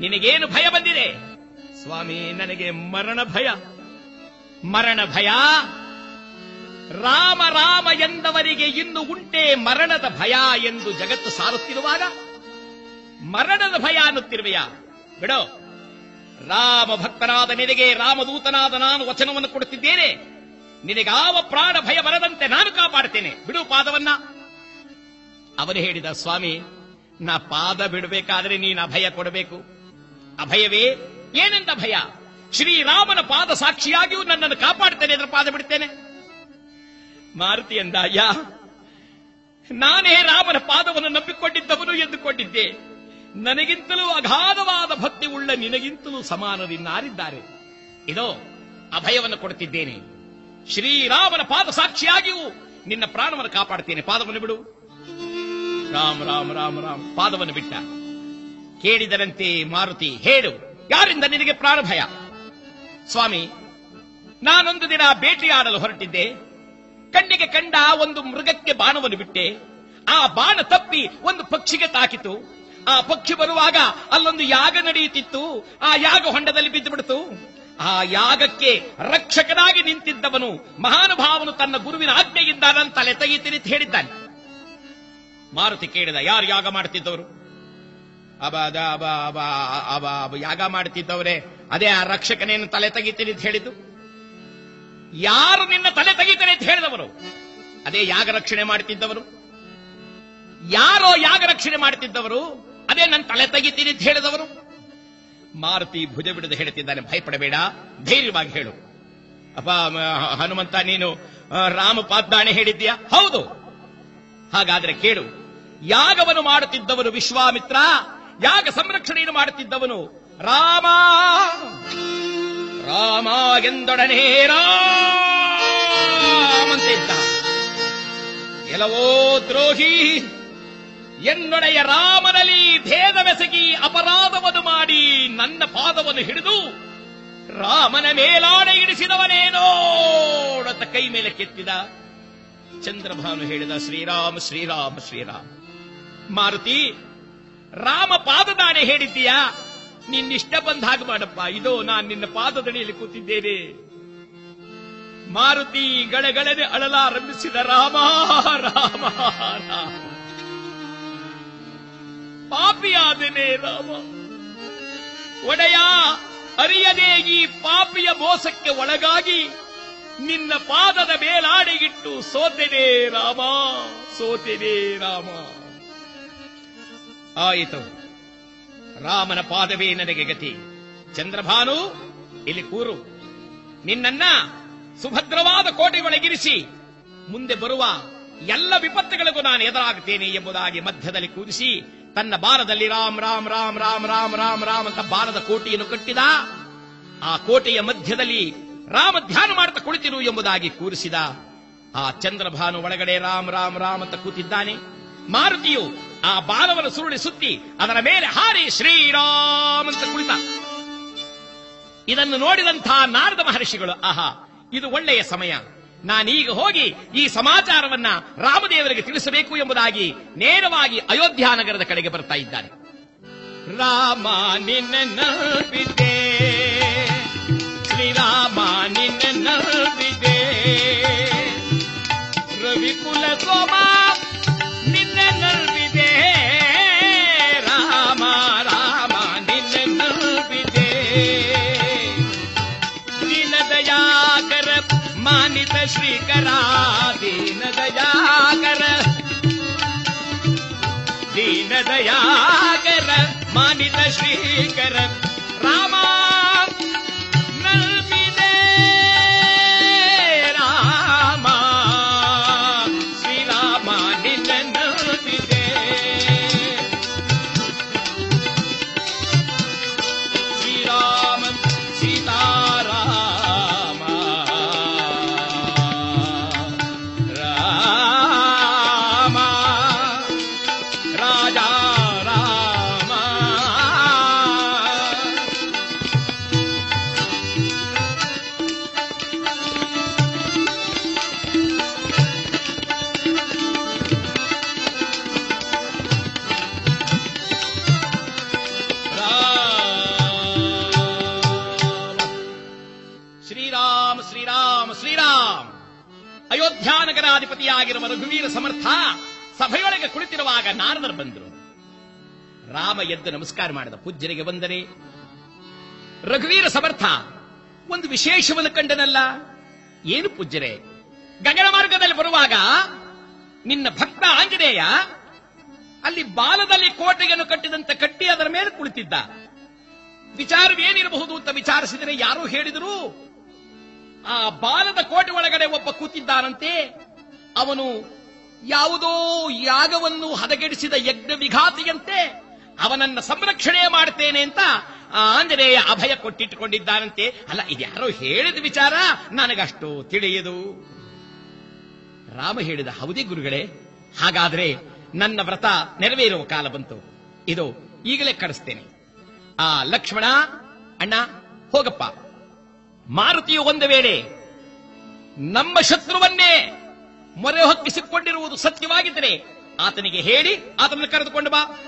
ನಿನಗೇನು ಭಯ ಬಂದಿದೆ? ಸ್ವಾಮಿ, ನನಗೆ ಮರಣ ಭಯ. ಮರಣ ಭಯ ರಾಮ ರಾಮ ಎಂದವರಿಗೆ ಇನ್ನು ಉಂಟೆ ಮರಣದ ಭಯ ಎಂದು ಜಗತ್ತು ಸಾರುತ್ತಿರುವಾಗ? ಮರಣದ ಭಯ ಅನ್ನುತ್ತಿರುವೆಯ? ಬಿಡೋ. ರಾಮ ಭಕ್ತನಾದ ನಿನಗೆ ರಾಮದೂತನಾದ ನಾನು ವಚನವನ್ನು ಕೊಡುತ್ತಿದ್ದೇನೆ. ನಿನಗಾವ ಪ್ರಾಣ ಭಯ ಬರದಂತೆ ನಾನು ಕಾಪಾಡ್ತೇನೆ ಬಿಡು ಪಾದವನ್ನ. ಅವನು ಹೇಳಿದ, ಸ್ವಾಮಿ, ನಾ ಪಾದ ಬಿಡಬೇಕಾದ್ರೆ ನೀನು ಅಭಯ ಕೊಡಬೇಕು. ಅಭಯವೇ? ಏನೆಂದ ಭಯ? ಶ್ರೀರಾಮನ ಪಾದ ಸಾಕ್ಷಿಯಾಗಿಯೂ ನನ್ನನ್ನು ಕಾಪಾಡ್ತೇನೆ ಅದರ ಪಾದ ಬಿಡ್ತೇನೆ ಮಾರುತಿ ಅಯ್ಯ ನಾನೇ ರಾಮನ ಪಾದವನ್ನು ನಂಬಿಕೊಂಡಿದ್ದವನು ಎಂದುಕೊಂಡಿದ್ದೆ ನನಗಿಂತಲೂ ಅಗಾಧವಾದ ಭಕ್ತಿ ಉಳ್ಳ ನಿನಗಿಂತಲೂ ಸಮಾನರಿನ್ನಾರಿದ್ದಾರೆ. ಇದೋ, ಅಭಯವನ್ನು ಕೊಡುತ್ತಿದ್ದೇನೆ. ಶ್ರೀರಾಮನ ಪಾದ ಸಾಕ್ಷಿಯಾಗಿಯೂ ನಿನ್ನ ಪ್ರಾಣವನ್ನು ಕಾಪಾಡ್ತೇನೆ ಪಾದವನ್ನು ಬಿಡು. ರಾಮ ರಾಮ ರಾಮ ರಾಮ, ಪಾದವನ್ನು ಬಿಟ್ಟ. ಕೇಳಿದರಂತೆ ಮಾರುತಿ, ಹೇಳು, ಯಾರಿಂದ ನಿನಗೆ ಪ್ರಾಣ ಭಯ ಸ್ವಾಮಿ, ನಾನೊಂದು ದಿನ ಭೇಟಿಯಾಡಲು ಹೊರಟಿದ್ದೆ. ಕಣ್ಣಿಗೆ ಕಂಡ ಒಂದು ಮೃಗಕ್ಕೆ ಬಾಣವನ್ನು ಬಿಟ್ಟೆ. ಆ ಬಾಣ ತಪ್ಪಿ ಒಂದು ಪಕ್ಷಿಗೆ ತಾಕಿತು. ಆ ಪಕ್ಷಿ ಬರುವಾಗ ಅಲ್ಲೊಂದು ಯಾಗ ನಡೆಯುತ್ತಿತ್ತು. ಆ ಯಾಗ ಹೊಂಡದಲ್ಲಿ ಬಿದ್ದು ಬಿಡ್ತು ಆ ಯಾಗಕ್ಕೆ ರಕ್ಷಕನಾಗಿ ನಿಂತಿದ್ದವನು ಮಹಾನುಭಾವನು ತನ್ನ ಗುರುವಿನ ಆಜ್ಞೆಯಿಂದ ನನ್ನ ತಲೆ ತೆಗೀತೀನಿ ಅಂತ ಹೇಳಿದ್ದಾನೆ. ಮಾರುತಿ ಕೇಳಿದ, ಯಾರು ಯಾಗ ಮಾಡ್ತಿದ್ದವರು ಅಬ, ಅದ, ಅಬಾ, ಅಬ ಅಬ ಅಬ, ಯಾಗ ಮಾಡ್ತಿದ್ದವರೇ ಅದೇ ಆ ರಕ್ಷಕನೇನು ತಲೆ ತೆಗಿತೀನಿ ಅಂತ ಹೇಳಿದ್ದು? ಯಾರು ನಿನ್ನ ತಲೆ ತೆಗಿತಾರೆ ಅಂತ ಹೇಳಿದವರು? ಅದೇ ಯಾಗ ರಕ್ಷಣೆ ಮಾಡ್ತಿದ್ದವರು. ಯಾರೋ ಯಾಗ ರಕ್ಷಣೆ ಮಾಡ್ತಿದ್ದವರು, ಅದೇ ನನ್ನ ತಲೆ ತೆಗಿತೀನಿ ಅಂತ ಹೇಳಿದವರು. ಮಾರುತಿ ಭುಜ ಬಿಡದೆ ಹೇಳ್ತಿದ್ದಾನೆ ಭಯಪಡಬೇಡ, ಧೈರ್ಯವಾಗಿ ಹೇಳು. ಅಪ್ಪ ಹನುಮಂತ, ನೀನು ರಾಮ ಪಾದ್ದಾಣೆ ಹೇಳಿದ್ಯಾ? ಹೌದು. ಹಾಗಾದ್ರೆ ಕೇಳು, ಯಾಗವನ್ನು ಮಾಡುತ್ತಿದ್ದವನು ವಿಶ್ವಾಮಿತ್ರ? ಯಾಗ ಸಂರಕ್ಷಣೆಯನ್ನು ಮಾಡುತ್ತಿದ್ದವನು ರಾಮ? ರಾಮ ಎಂದೊಡನೆ ರಾಮಂತಿದ್ದ. ಎಲ್ಲವೋ ದ್ರೋಹಿ, ಎನ್ನೊಡೆಯ ರಾಮನಲ್ಲಿ ಭೇದವೆಸಗಿ ಅಪರಾಧವನ್ನು ಮಾಡಿ ನನ್ನ ಪಾದವನ್ನು ಹಿಡಿದು ರಾಮನ ಮೇಲಾಡ ಇಡಿಸಿದವನೇನೋಡತ್ತ ಕೈ ಮೇಲೆ ಕೆತ್ತಿದ. ಚಂದ್ರಭಾನು ಹೇಳಿದ, ಶ್ರೀರಾಮ ಶ್ರೀರಾಮ ಶ್ರೀರಾಮ. ಮಾರುತಿ, ರಾಮ ಪಾದದಾಣೆ ಹೇಳಿದ್ದೀಯಾ? ನಿನ್ನಿಷ್ಟ ಬಂದ ಹಾಗೆ ಮಾಡಪ್ಪ. ಇದೋ ನಾನು ನಿನ್ನ ಪಾದದಡಿಯಲ್ಲಿ ಕೂತಿದ್ದೇನೆ. ಮಾರುತಿ ಗಡಗಡನೆ ಅಳಲಾರಂಭಿಸಿದ ರಾಮ ರಾಮ. ಪಾಪಿಯಾದನೆ ರಾಮ. ಒಡೆಯ, ಅರಿಯದೇ ಈ ಪಾಪಿಯ ಮೋಸಕ್ಕೆ ಒಳಗಾಗಿ ನಿನ್ನ ಪಾದದ ಮೇಲಾಡಿಗಿಟ್ಟು ಸೋತೆನೆ ರಾಮ ಸೋತೆನೆ ರಾಮ. ಆಯಿತು. ರಾಮನ ಪಾದವೇ ನನಗೆ ಗತಿ. ಚಂದ್ರಭಾನು, ಇಲ್ಲಿ ಕೂರು. ನಿನ್ನನ್ನ ಸುಭದ್ರವಾದ ಕೋಟೆಯೊಳಗಿರಿಸಿ ಮುಂದೆ ಬರುವ ಎಲ್ಲ ವಿಪತ್ತುಗಳಿಗೂ ನಾನು ಎದುರಾಗುತ್ತೇನೆ ಎಂಬುದಾಗಿ ಮಧ್ಯದಲ್ಲಿ ಕೂರಿಸಿ, ತನ್ನ ಬಾರದಲ್ಲಿ ರಾಮ್ ರಾಮ್ ರಾಮ್ ರಾಮ್ ರಾಮ್ ರಾಮ್ ರಾಮ್ ಅಂತ ಬಾರದ ಕೋಟೆಯನ್ನು ಕಟ್ಟಿದ. ಆ ಕೋಟೆಯ ಮಧ್ಯದಲ್ಲಿ ರಾಮ ಧ್ಯಾನ ಮಾಡ್ತಾ ಕುಳಿತಿರು ಎಂಬುದಾಗಿ ಕೂರಿಸಿದ. ಆ ಚಂದ್ರಭಾನು ಒಳಗಡೆ ರಾಮ್ ರಾಮ್ ರಾಮ್ ಅಂತ ಕೂತಿದ್ದಾನೆ. ಮಾರುತಿಯು ಆ ಬಾಲವನ ಸುರುಳಿ ಸುತ್ತಿ ಅದರ ಮೇಲೆ ಹಾರಿ ಶ್ರೀರಾಮ್ ಅಂತ ಕುಳಿತ ಇದನ್ನು ನೋಡಿದಂತಹ ನಾರದ ಮಹರ್ಷಿಗಳು, ಆಹಾ, ಇದು ಒಳ್ಳೆಯ ಸಮಯ. ನಾನೀಗ ಹೋಗಿ ಈ ಸಮಾಚಾರವನ್ನ ರಾಮದೇವರಿಗೆ ತಿಳಿಸಬೇಕು ಎಂಬುದಾಗಿ ನೇರವಾಗಿ ಅಯೋಧ್ಯ ನಗರದ ಕಡೆಗೆ ಬರ್ತಾ ಇದ್ದಾರೆ. ರಾಮ, ನಿನ್ನ ಶ್ರೀರಾಮ, ನಿನ್ನ ನಂಬಿದೆ ರವಿಕುಲ ಸೋಮ. श्रीकरा दीनदया कर दीनदया कर मानित श्रीकर रामा ನಗರಾಧಿಪತಿಯಾಗಿರುವ ರಘುವೀರ ಸಮರ್ಥ, ಸಭೆಯೊಳಗೆ ಕುಳಿತಿರುವಾಗ ನಾರದರು ಬಂದರು. ರಾಮ ಎದ್ದು ನಮಸ್ಕಾರ ಮಾಡಿದ ಪೂಜ್ಯರಿಗೆ ಬಂದರೆ ರಘುವೀರ ಸಮರ್ಥ, ಒಂದು ವಿಶೇಷವನ್ನು ಕಂಡನಲ್ಲ. ಏನು ಪೂಜ್ಯರೇ, ಗಗನ ಮಾರ್ಗದಲ್ಲಿ ಬರುವಾಗ ನಿನ್ನ ಭಕ್ತ ಆಂಜನೇಯ ಅಲ್ಲಿ ಬಾಲದಲ್ಲಿ ಕೋಟೆಯನ್ನು ಕಟ್ಟಿದಂತೆ ಕಟ್ಟಿ ಅದರ ಮೇಲೆ ಕುಳಿತಿದ್ದ. ವಿಚಾರವೇನಿರಬಹುದು ಅಂತ ವಿಚಾರಿಸಿದರೆ ಯಾರು ಹೇಳಿದರು, ಆ ಬಾಲದ ಕೋಟೆ ಒಳಗಡೆ ಒಬ್ಬ ಕೂತಿದ್ದಾನಂತೆ. ಅವನು ಯಾವುದೋ ಯಾಗವನ್ನು ಹದಗೆಡಿಸಿದ ಯಜ್ಞ ವಿಘಾತಿಯಂತೆ ಅವನನ್ನ ಸಂರಕ್ಷಣೆ ಮಾಡ್ತೇನೆ ಅಂತ ಆಂಜನೇಯ ಅಭಯ ಕೊಟ್ಟಿಟ್ಟುಕೊಂಡಿದ್ದಾನಂತೆ ಅಲ್ಲ ಇದ್ಯಾರೋ ಹೇಳಿದ ವಿಚಾರ? ನನಗಷ್ಟು ತಿಳಿಯದು. ರಾಮ ಹೇಳಿದ, ಹೌದೇ ಗುರುಗಳೇ? ಹಾಗಾದ್ರೆ ನನ್ನ ವ್ರತ ನೆರವೇರುವ ಕಾಲ ಬಂತು. ಇದು ಈಗಲೇ ಕಳಿಸ್ತೇನೆ. ಆ, ಲಕ್ಷ್ಮಣ, ಅಣ್ಣ, ಹೋಗಪ್ಪ. ಮಾರುತಿಯು ಒಂದು ವೇಳೆ ನಮ್ಮ ಶತ್ರುವನ್ನೇ ಮೊರೆ ಹೊಕ್ಕಿಸಿಕೊಂಡಿರುವುದು ಸತ್ಯವಾಗಿದ್ದರೆ ಆತನಿಗೆ ಹೇಳಿ, ಆತನನ್ನು ಕರೆದುಕೊಂಡು ಬಾ.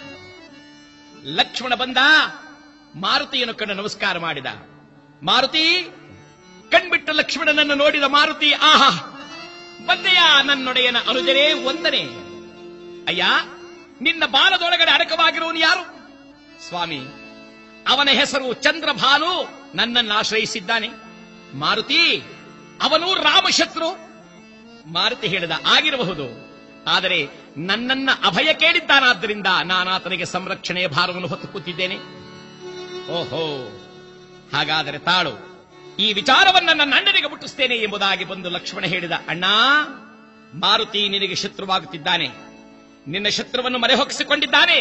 ಲಕ್ಷ್ಮಣ ಬಂದ, ಮಾರುತಿಯನ್ನು ಕಂಡು ನಮಸ್ಕಾರ ಮಾಡಿದ. ಮಾರುತಿ, ಕಣ್ಬಿಟ್ಟು ಲಕ್ಷ್ಮಣನನ್ನು ನೋಡಿದ ಮಾರುತಿ, ಆಹಾ, ಬಂದೆಯ ನನ್ನೊಡೆಯನ ಅನುಜರೇ ಒಂದನೇ ಅಯ್ಯ, ನಿನ್ನ ಬಾಲದೊಳಗಡೆ ಅಡಕವಾಗಿರುವನು ಯಾರು? ಸ್ವಾಮಿ, ಅವನ ಹೆಸರು ಚಂದ್ರಭಾನು, ನನ್ನನ್ನು ಆಶ್ರಯಿಸಿದ್ದಾನೆ. ಮಾರುತಿ, ಅವನು ರಾಮಶತ್ರು. ಮಾರುತಿ ಹೇಳಿದ ಆಗಿರಬಹುದು. ಆದರೆ ನನ್ನನ್ನ ಅಭಯ ಕೇಳಿದ್ದಾನಾದ್ದರಿಂದ ನಾನು ಆತನಿಗೆ ಸಂರಕ್ಷಣೆಯ ಭಾರವನ್ನು ಹೊತ್ತು ಕೂತಿದ್ದೇನೆ. ಓಹೋ, ಹಾಗಾದರೆ ತಾಳು, ಈ ವಿಚಾರವನ್ನು ನನ್ನ ಅಣ್ಣನಿಗೆ ಮುಟ್ಟಿಸ್ತೇನೆ ಎಂಬುದಾಗಿ ಬಂದು ಲಕ್ಷ್ಮಣ ಹೇಳಿದ, ಅಣ್ಣ, ಮಾರುತಿ ನಿನಗೆ ಶತ್ರುವಾಗುತ್ತಿದ್ದಾನೆ. ನಿನ್ನ ಶತ್ರುವನ್ನು ಮರೆಹೊಕ್ಕಿಸಿಕೊಂಡಿದ್ದಾನೆ.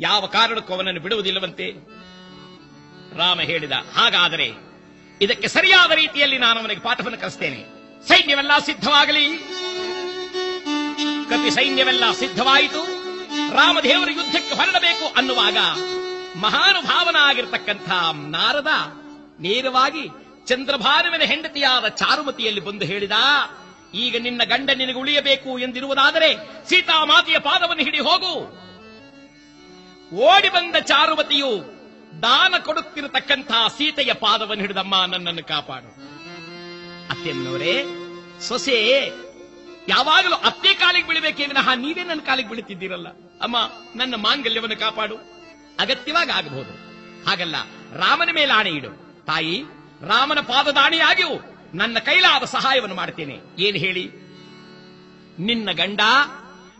ಯಾವ ಕಾರಣಕ್ಕೂ ಅವನನ್ನು ಬಿಡುವುದಿಲ್ಲವಂತೆ. ರಾಮ ಹೇಳಿದ, ಹಾಗಾದರೆ ಇದಕ್ಕೆ ಸರಿಯಾದ ರೀತಿಯಲ್ಲಿ ನಾನು ಅವನಿಗೆ ಪಾಠವನ್ನು ಕಲಿಸ್ತೇನೆ. ಸೈನ್ಯವೆಲ್ಲ ಸಿದ್ಧವಾಗಲಿ. ಕಪಿ ಸೈನ್ಯವೆಲ್ಲ ಸಿದ್ಧವಾಯಿತು. ರಾಮದೇವರು ಯುದ್ಧಕ್ಕೆ ಹೊರಡಬೇಕು ಅನ್ನುವಾಗ ಮಹಾನುಭಾವನ ಆಗಿರ್ತಕ್ಕಂಥ ನಾರದ ನೇರವಾಗಿ ಚಂದ್ರಭಾನುವಿನ ಹೆಂಡತಿಯಾದ ಚಾರುಮತಿಯಲ್ಲಿ ಬಂದು ಹೇಳಿದ, ಈಗ ನಿನ್ನ ಗಂಡ ನಿನಗೆ ಉಳಿಯಬೇಕು ಎಂದಿರುವುದಾದರೆ ಸೀತಾಮಾತೆಯ ಪಾದವನ್ನು ಹಿಡಿ ಹೋಗು. ಓಡಿ ಬಂದ ಚಾರುಮತಿಯು ದಾನ ಕೊಡುತ್ತಿರತಕ್ಕಂಥ ಸೀತೆಯ ಪಾದವನ್ನು ಹಿಡಿದಮ್ಮ, ನನ್ನನ್ನು ಕಾಪಾಡು. ಅತ್ತೆಮ್ಮನವರೇ ಸೊಸೆ, ಯಾವಾಗಲೂ ಅತ್ತೆ ಕಾಲಿಗೆ ಬೀಳಬೇಕೇ ವಿನಃ ನೀವೇ ನನ್ನ ಕಾಲಿಗೆ ಬೀಳುತ್ತಿದ್ದೀರಲ್ಲ. ಅಮ್ಮ, ನನ್ನ ಮಾಂಗಲ್ಯವನ್ನು ಕಾಪಾಡು. ಅಗತ್ಯವಾಗಿ ಆಗಬಹುದು. ಹಾಗಲ್ಲ, ರಾಮನ ಮೇಲೆ ಆಣೆ ಇಡು. ತಾಯಿ, ರಾಮನ ಪಾದದಾಣಿಯಾಗಿಯೂ ನನ್ನ ಕೈಲಾದ ಸಹಾಯವನ್ನು ಮಾಡ್ತೇನೆ ಏನು ಹೇಳಿ? ನಿನ್ನ ಗಂಡ,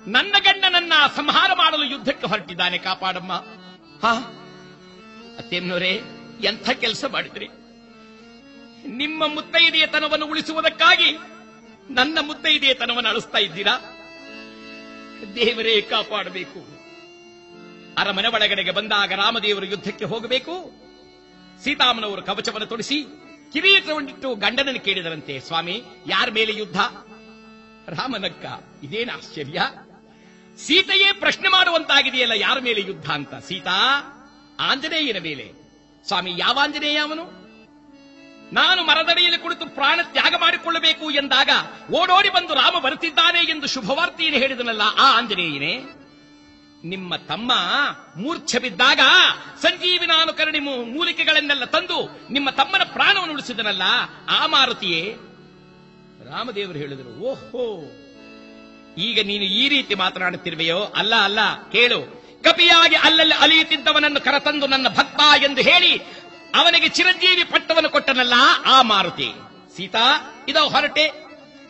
ನನ್ನ ಗಂಡ ನನ್ನ ಸಂಹಾರ ಮಾಡಲು ಯುದ್ಧಕ್ಕೆ ಹೊರಟಿದ್ದಾನೆ. ಕಾಪಾಡಮ್ಮ. ಹಾ ಅತ್ತೆಮ್ಮನವರೇ ಎಂಥ ಕೆಲಸ ಮಾಡಿದ್ರಿ? ನಿಮ್ಮ ಮುತ್ತೈದೆಯತನವನ್ನು ಉಳಿಸುವುದಕ್ಕಾಗಿ ನನ್ನ ಮುತ್ತೈದೆಯತನವನ್ನು ಅಳಿಸ್ತಾ ಇದ್ದೀರಾ? ದೇವರೇ, ಕಾಪಾಡಬೇಕು. ಅರಮನೆ ಒಳಗಡೆಗೆ ಬಂದಾಗ ರಾಮದೇವರು ಯುದ್ಧಕ್ಕೆ ಹೋಗಬೇಕು. ಸೀತಾಮನವರು ಕವಚವನ್ನು ತೊಡಿಸಿ ಕಿರೀಟವನ್ನಿಟ್ಟು ಗಂಡನನ್ನು ಕೇಳಿದರಂತೆ, ಸ್ವಾಮಿ, ಯಾರ ಮೇಲೆ ಯುದ್ಧ? ರಾಮನಕ್ಕ, ಇದೇನು ಆಶ್ಚರ್ಯ? ಸೀತೆಯೇ ಪ್ರಶ್ನೆ ಮಾಡುವಂತಾಗಿದೆಯಲ್ಲ, ಯಾರ ಮೇಲೆ ಯುದ್ಧ ಅಂತ? ಸೀತಾ, ಆಂಜನೇಯನ ಮೇಲೆ. ಸ್ವಾಮಿ, ಯಾವ ಆಂಜನೇಯ ಅವನು? ನಾನು ಮರದಡಿಯಲ್ಲಿ ಕುಳಿತು ಪ್ರಾಣ ತ್ಯಾಗ ಮಾಡಿಕೊಳ್ಳಬೇಕು ಎಂದಾಗ ಓಡೋಡಿ ಬಂದು ರಾಮ ಬರುತ್ತಿದ್ದಾನೆ ಎಂದು ಶುಭವಾರ್ತೆಯನ್ನು ಹೇಳಿದನಲ್ಲ ಆ ಆಂಜನೇಯನೇ. ನಿಮ್ಮ ತಮ್ಮ ಮೂರ್ಛೆ ಬಿದ್ದಾಗ ಸಂಜೀವಿನಾನುಕರಣಿ ಮೂಲಿಕೆಗಳನ್ನೆಲ್ಲ ತಂದು ನಿಮ್ಮ ತಮ್ಮನ ಪ್ರಾಣವನ್ನು ಉಳಿಸಿದನಲ್ಲ ಆ ಮಾರುತಿಯೇ. ರಾಮದೇವರು ಹೇಳಿದರು, ಓಹೋ, ಈಗ ನೀನು ಈ ರೀತಿ ಮಾತನಾಡುತ್ತಿರುವೆಯೋ? ಅಲ್ಲ ಅಲ್ಲ, ಕೇಳು. ಕಪಿಯಾಗಿ ಅಲ್ಲಲ್ಲಿ ಅಲಿಯುತ್ತಿದ್ದವನನ್ನು ಕರೆತಂದು ನನ್ನ ಭಕ್ತ ಎಂದು ಹೇಳಿ ಅವನಿಗೆ ಚಿರಂಜೀವಿ ಪಟ್ಟವನ್ನು ಕೊಟ್ಟನಲ್ಲ ಆ ಮಾರುತಿ. ಸೀತಾ, ಇದ ಹೊರಟೆ.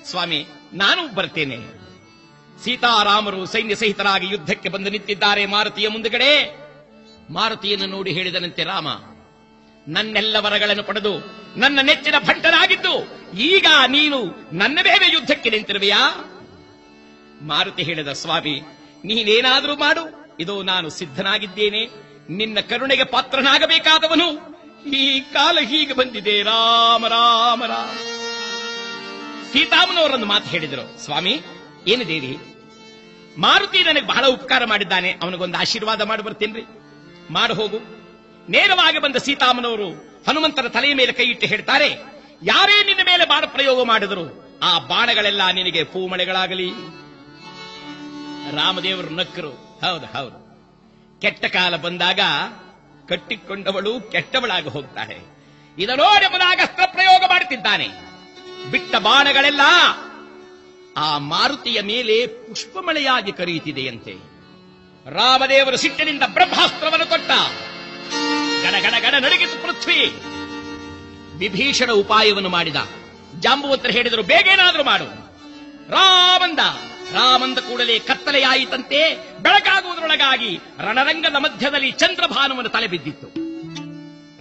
ಸ್ವಾಮಿ, ನಾನು ಬರ್ತೇನೆ. ಸೀತಾರಾಮರು ಸೈನ್ಯ ಸಹಿತರಾಗಿ ಯುದ್ಧಕ್ಕೆ ಬಂದು ನಿಂತಿದ್ದಾರೆ ಮಾರುತಿಯ ಮುಂದುಗಡೆ. ಮಾರುತಿಯನ್ನು ನೋಡಿ ಹೇಳಿದನಂತೆ ರಾಮ, ನನ್ನೆಲ್ಲ ವರಗಳನ್ನು ಪಡೆದು ನನ್ನ ನೆಚ್ಚಿನ ಭಂಟನಾಗಿದ್ದು, ಈಗ ನೀನು ನನ್ನ ಬೇರೆ ಯುದ್ಧಕ್ಕೆ ನಿಂತಿರುವೆಯಾ? ಮಾರುತಿ ಹೇಳಿದ, ಸ್ವಾಮಿ, ನೀನೇನಾದರೂ ಮಾಡು. ಇದು ನಾನು ಸಿದ್ಧನಾಗಿದ್ದೇನೆ. ನಿನ್ನ ಕರುಣೆಗೆ ಪಾತ್ರನಾಗಬೇಕಾದವನು ಈ ಕಾಲ ಹೀಗೆ ಬಂದಿದೆ. ರಾಮ ರಾಮ ರಾಮ. ಸೀತಾಮನವರೊಂದು ಮಾತು ಹೇಳಿದರು. ಸ್ವಾಮಿ ಏನಿದೇರಿ ಮಾರುತಿ ನನಗೆ ಬಹಳ ಉಪಕಾರ ಮಾಡಿದ್ದಾನೆ. ಅವನಿಗೊಂದು ಆಶೀರ್ವಾದ ಮಾಡಿ, ಬರ್ತೇನ್ರಿ. ಮಾಡು, ಹೋಗು. ನೇರವಾಗಿ ಬಂದ ಸೀತಾಮನವರು ಹನುಮಂತನ ತಲೆಯ ಮೇಲೆ ಕೈ ಇಟ್ಟು ಹೇಳ್ತಾರೆ, ಯಾರೇ ನಿನ್ನ ಮೇಲೆ ಬಾಣ ಪ್ರಯೋಗ ಮಾಡಿದರು ಆ ಬಾಣಗಳೆಲ್ಲ ನಿನಗೆ ಪೂಮಳೆಗಳಾಗಲಿ. ರಾಮದೇವರು ನಕ್ಕರು ಹೌದು ಹೌದು. ಕೆಟ್ಟ ಕಾಲ ಬಂದಾಗ ಕಟ್ಟಿಕೊಂಡವಳು ಕೆಟ್ಟವಳಾಗಿ ಹೋಗ್ತಾಳೆ. ಇದನ್ನೋ ನೋಡೆಂಬುದಾಗ ಅಸ್ತ್ರ ಪ್ರಯೋಗ ಮಾಡುತ್ತಿದ್ದಾನೆ. ಬಿಟ್ಟ ಬಾಣಗಳೆಲ್ಲ ಆ ಮಾರುತಿಯ ಮೇಲೆ ಪುಷ್ಪಮಳೆಯಾಗಿ ಕರೆಯುತ್ತಿದೆಯಂತೆ. ರಾಮದೇವರು ಸಿಟ್ಟಿನಿಂದ ಬ್ರಹ್ಮಾಸ್ತ್ರವನ್ನು ಕೊಟ್ಟ. ಗಡ ನಡಗಿತು ಪೃಥ್ವಿ. ವಿಭೀಷಣ ಉಪಾಯವನ್ನು ಮಾಡಿದ. ಜಾಂಬುವತ್ರ ಹೇಳಿದರು, ಬೇಗೇನಾದರೂ ಮಾಡು. ರಾಮಂದ. ರಾಮಂದ ಕೂಡಲೇ ಕತ್ತಲೆಯಾಯಿತಂತೆ ಬೆಳಕಾಗುವುದರೊಳಗಾಗಿ ರಣರಂಗದ ಮಧ್ಯದಲ್ಲಿ ಚಂದ್ರಭಾನುವನ್ನು ತಲೆ ಬಿದ್ದಿತ್ತು.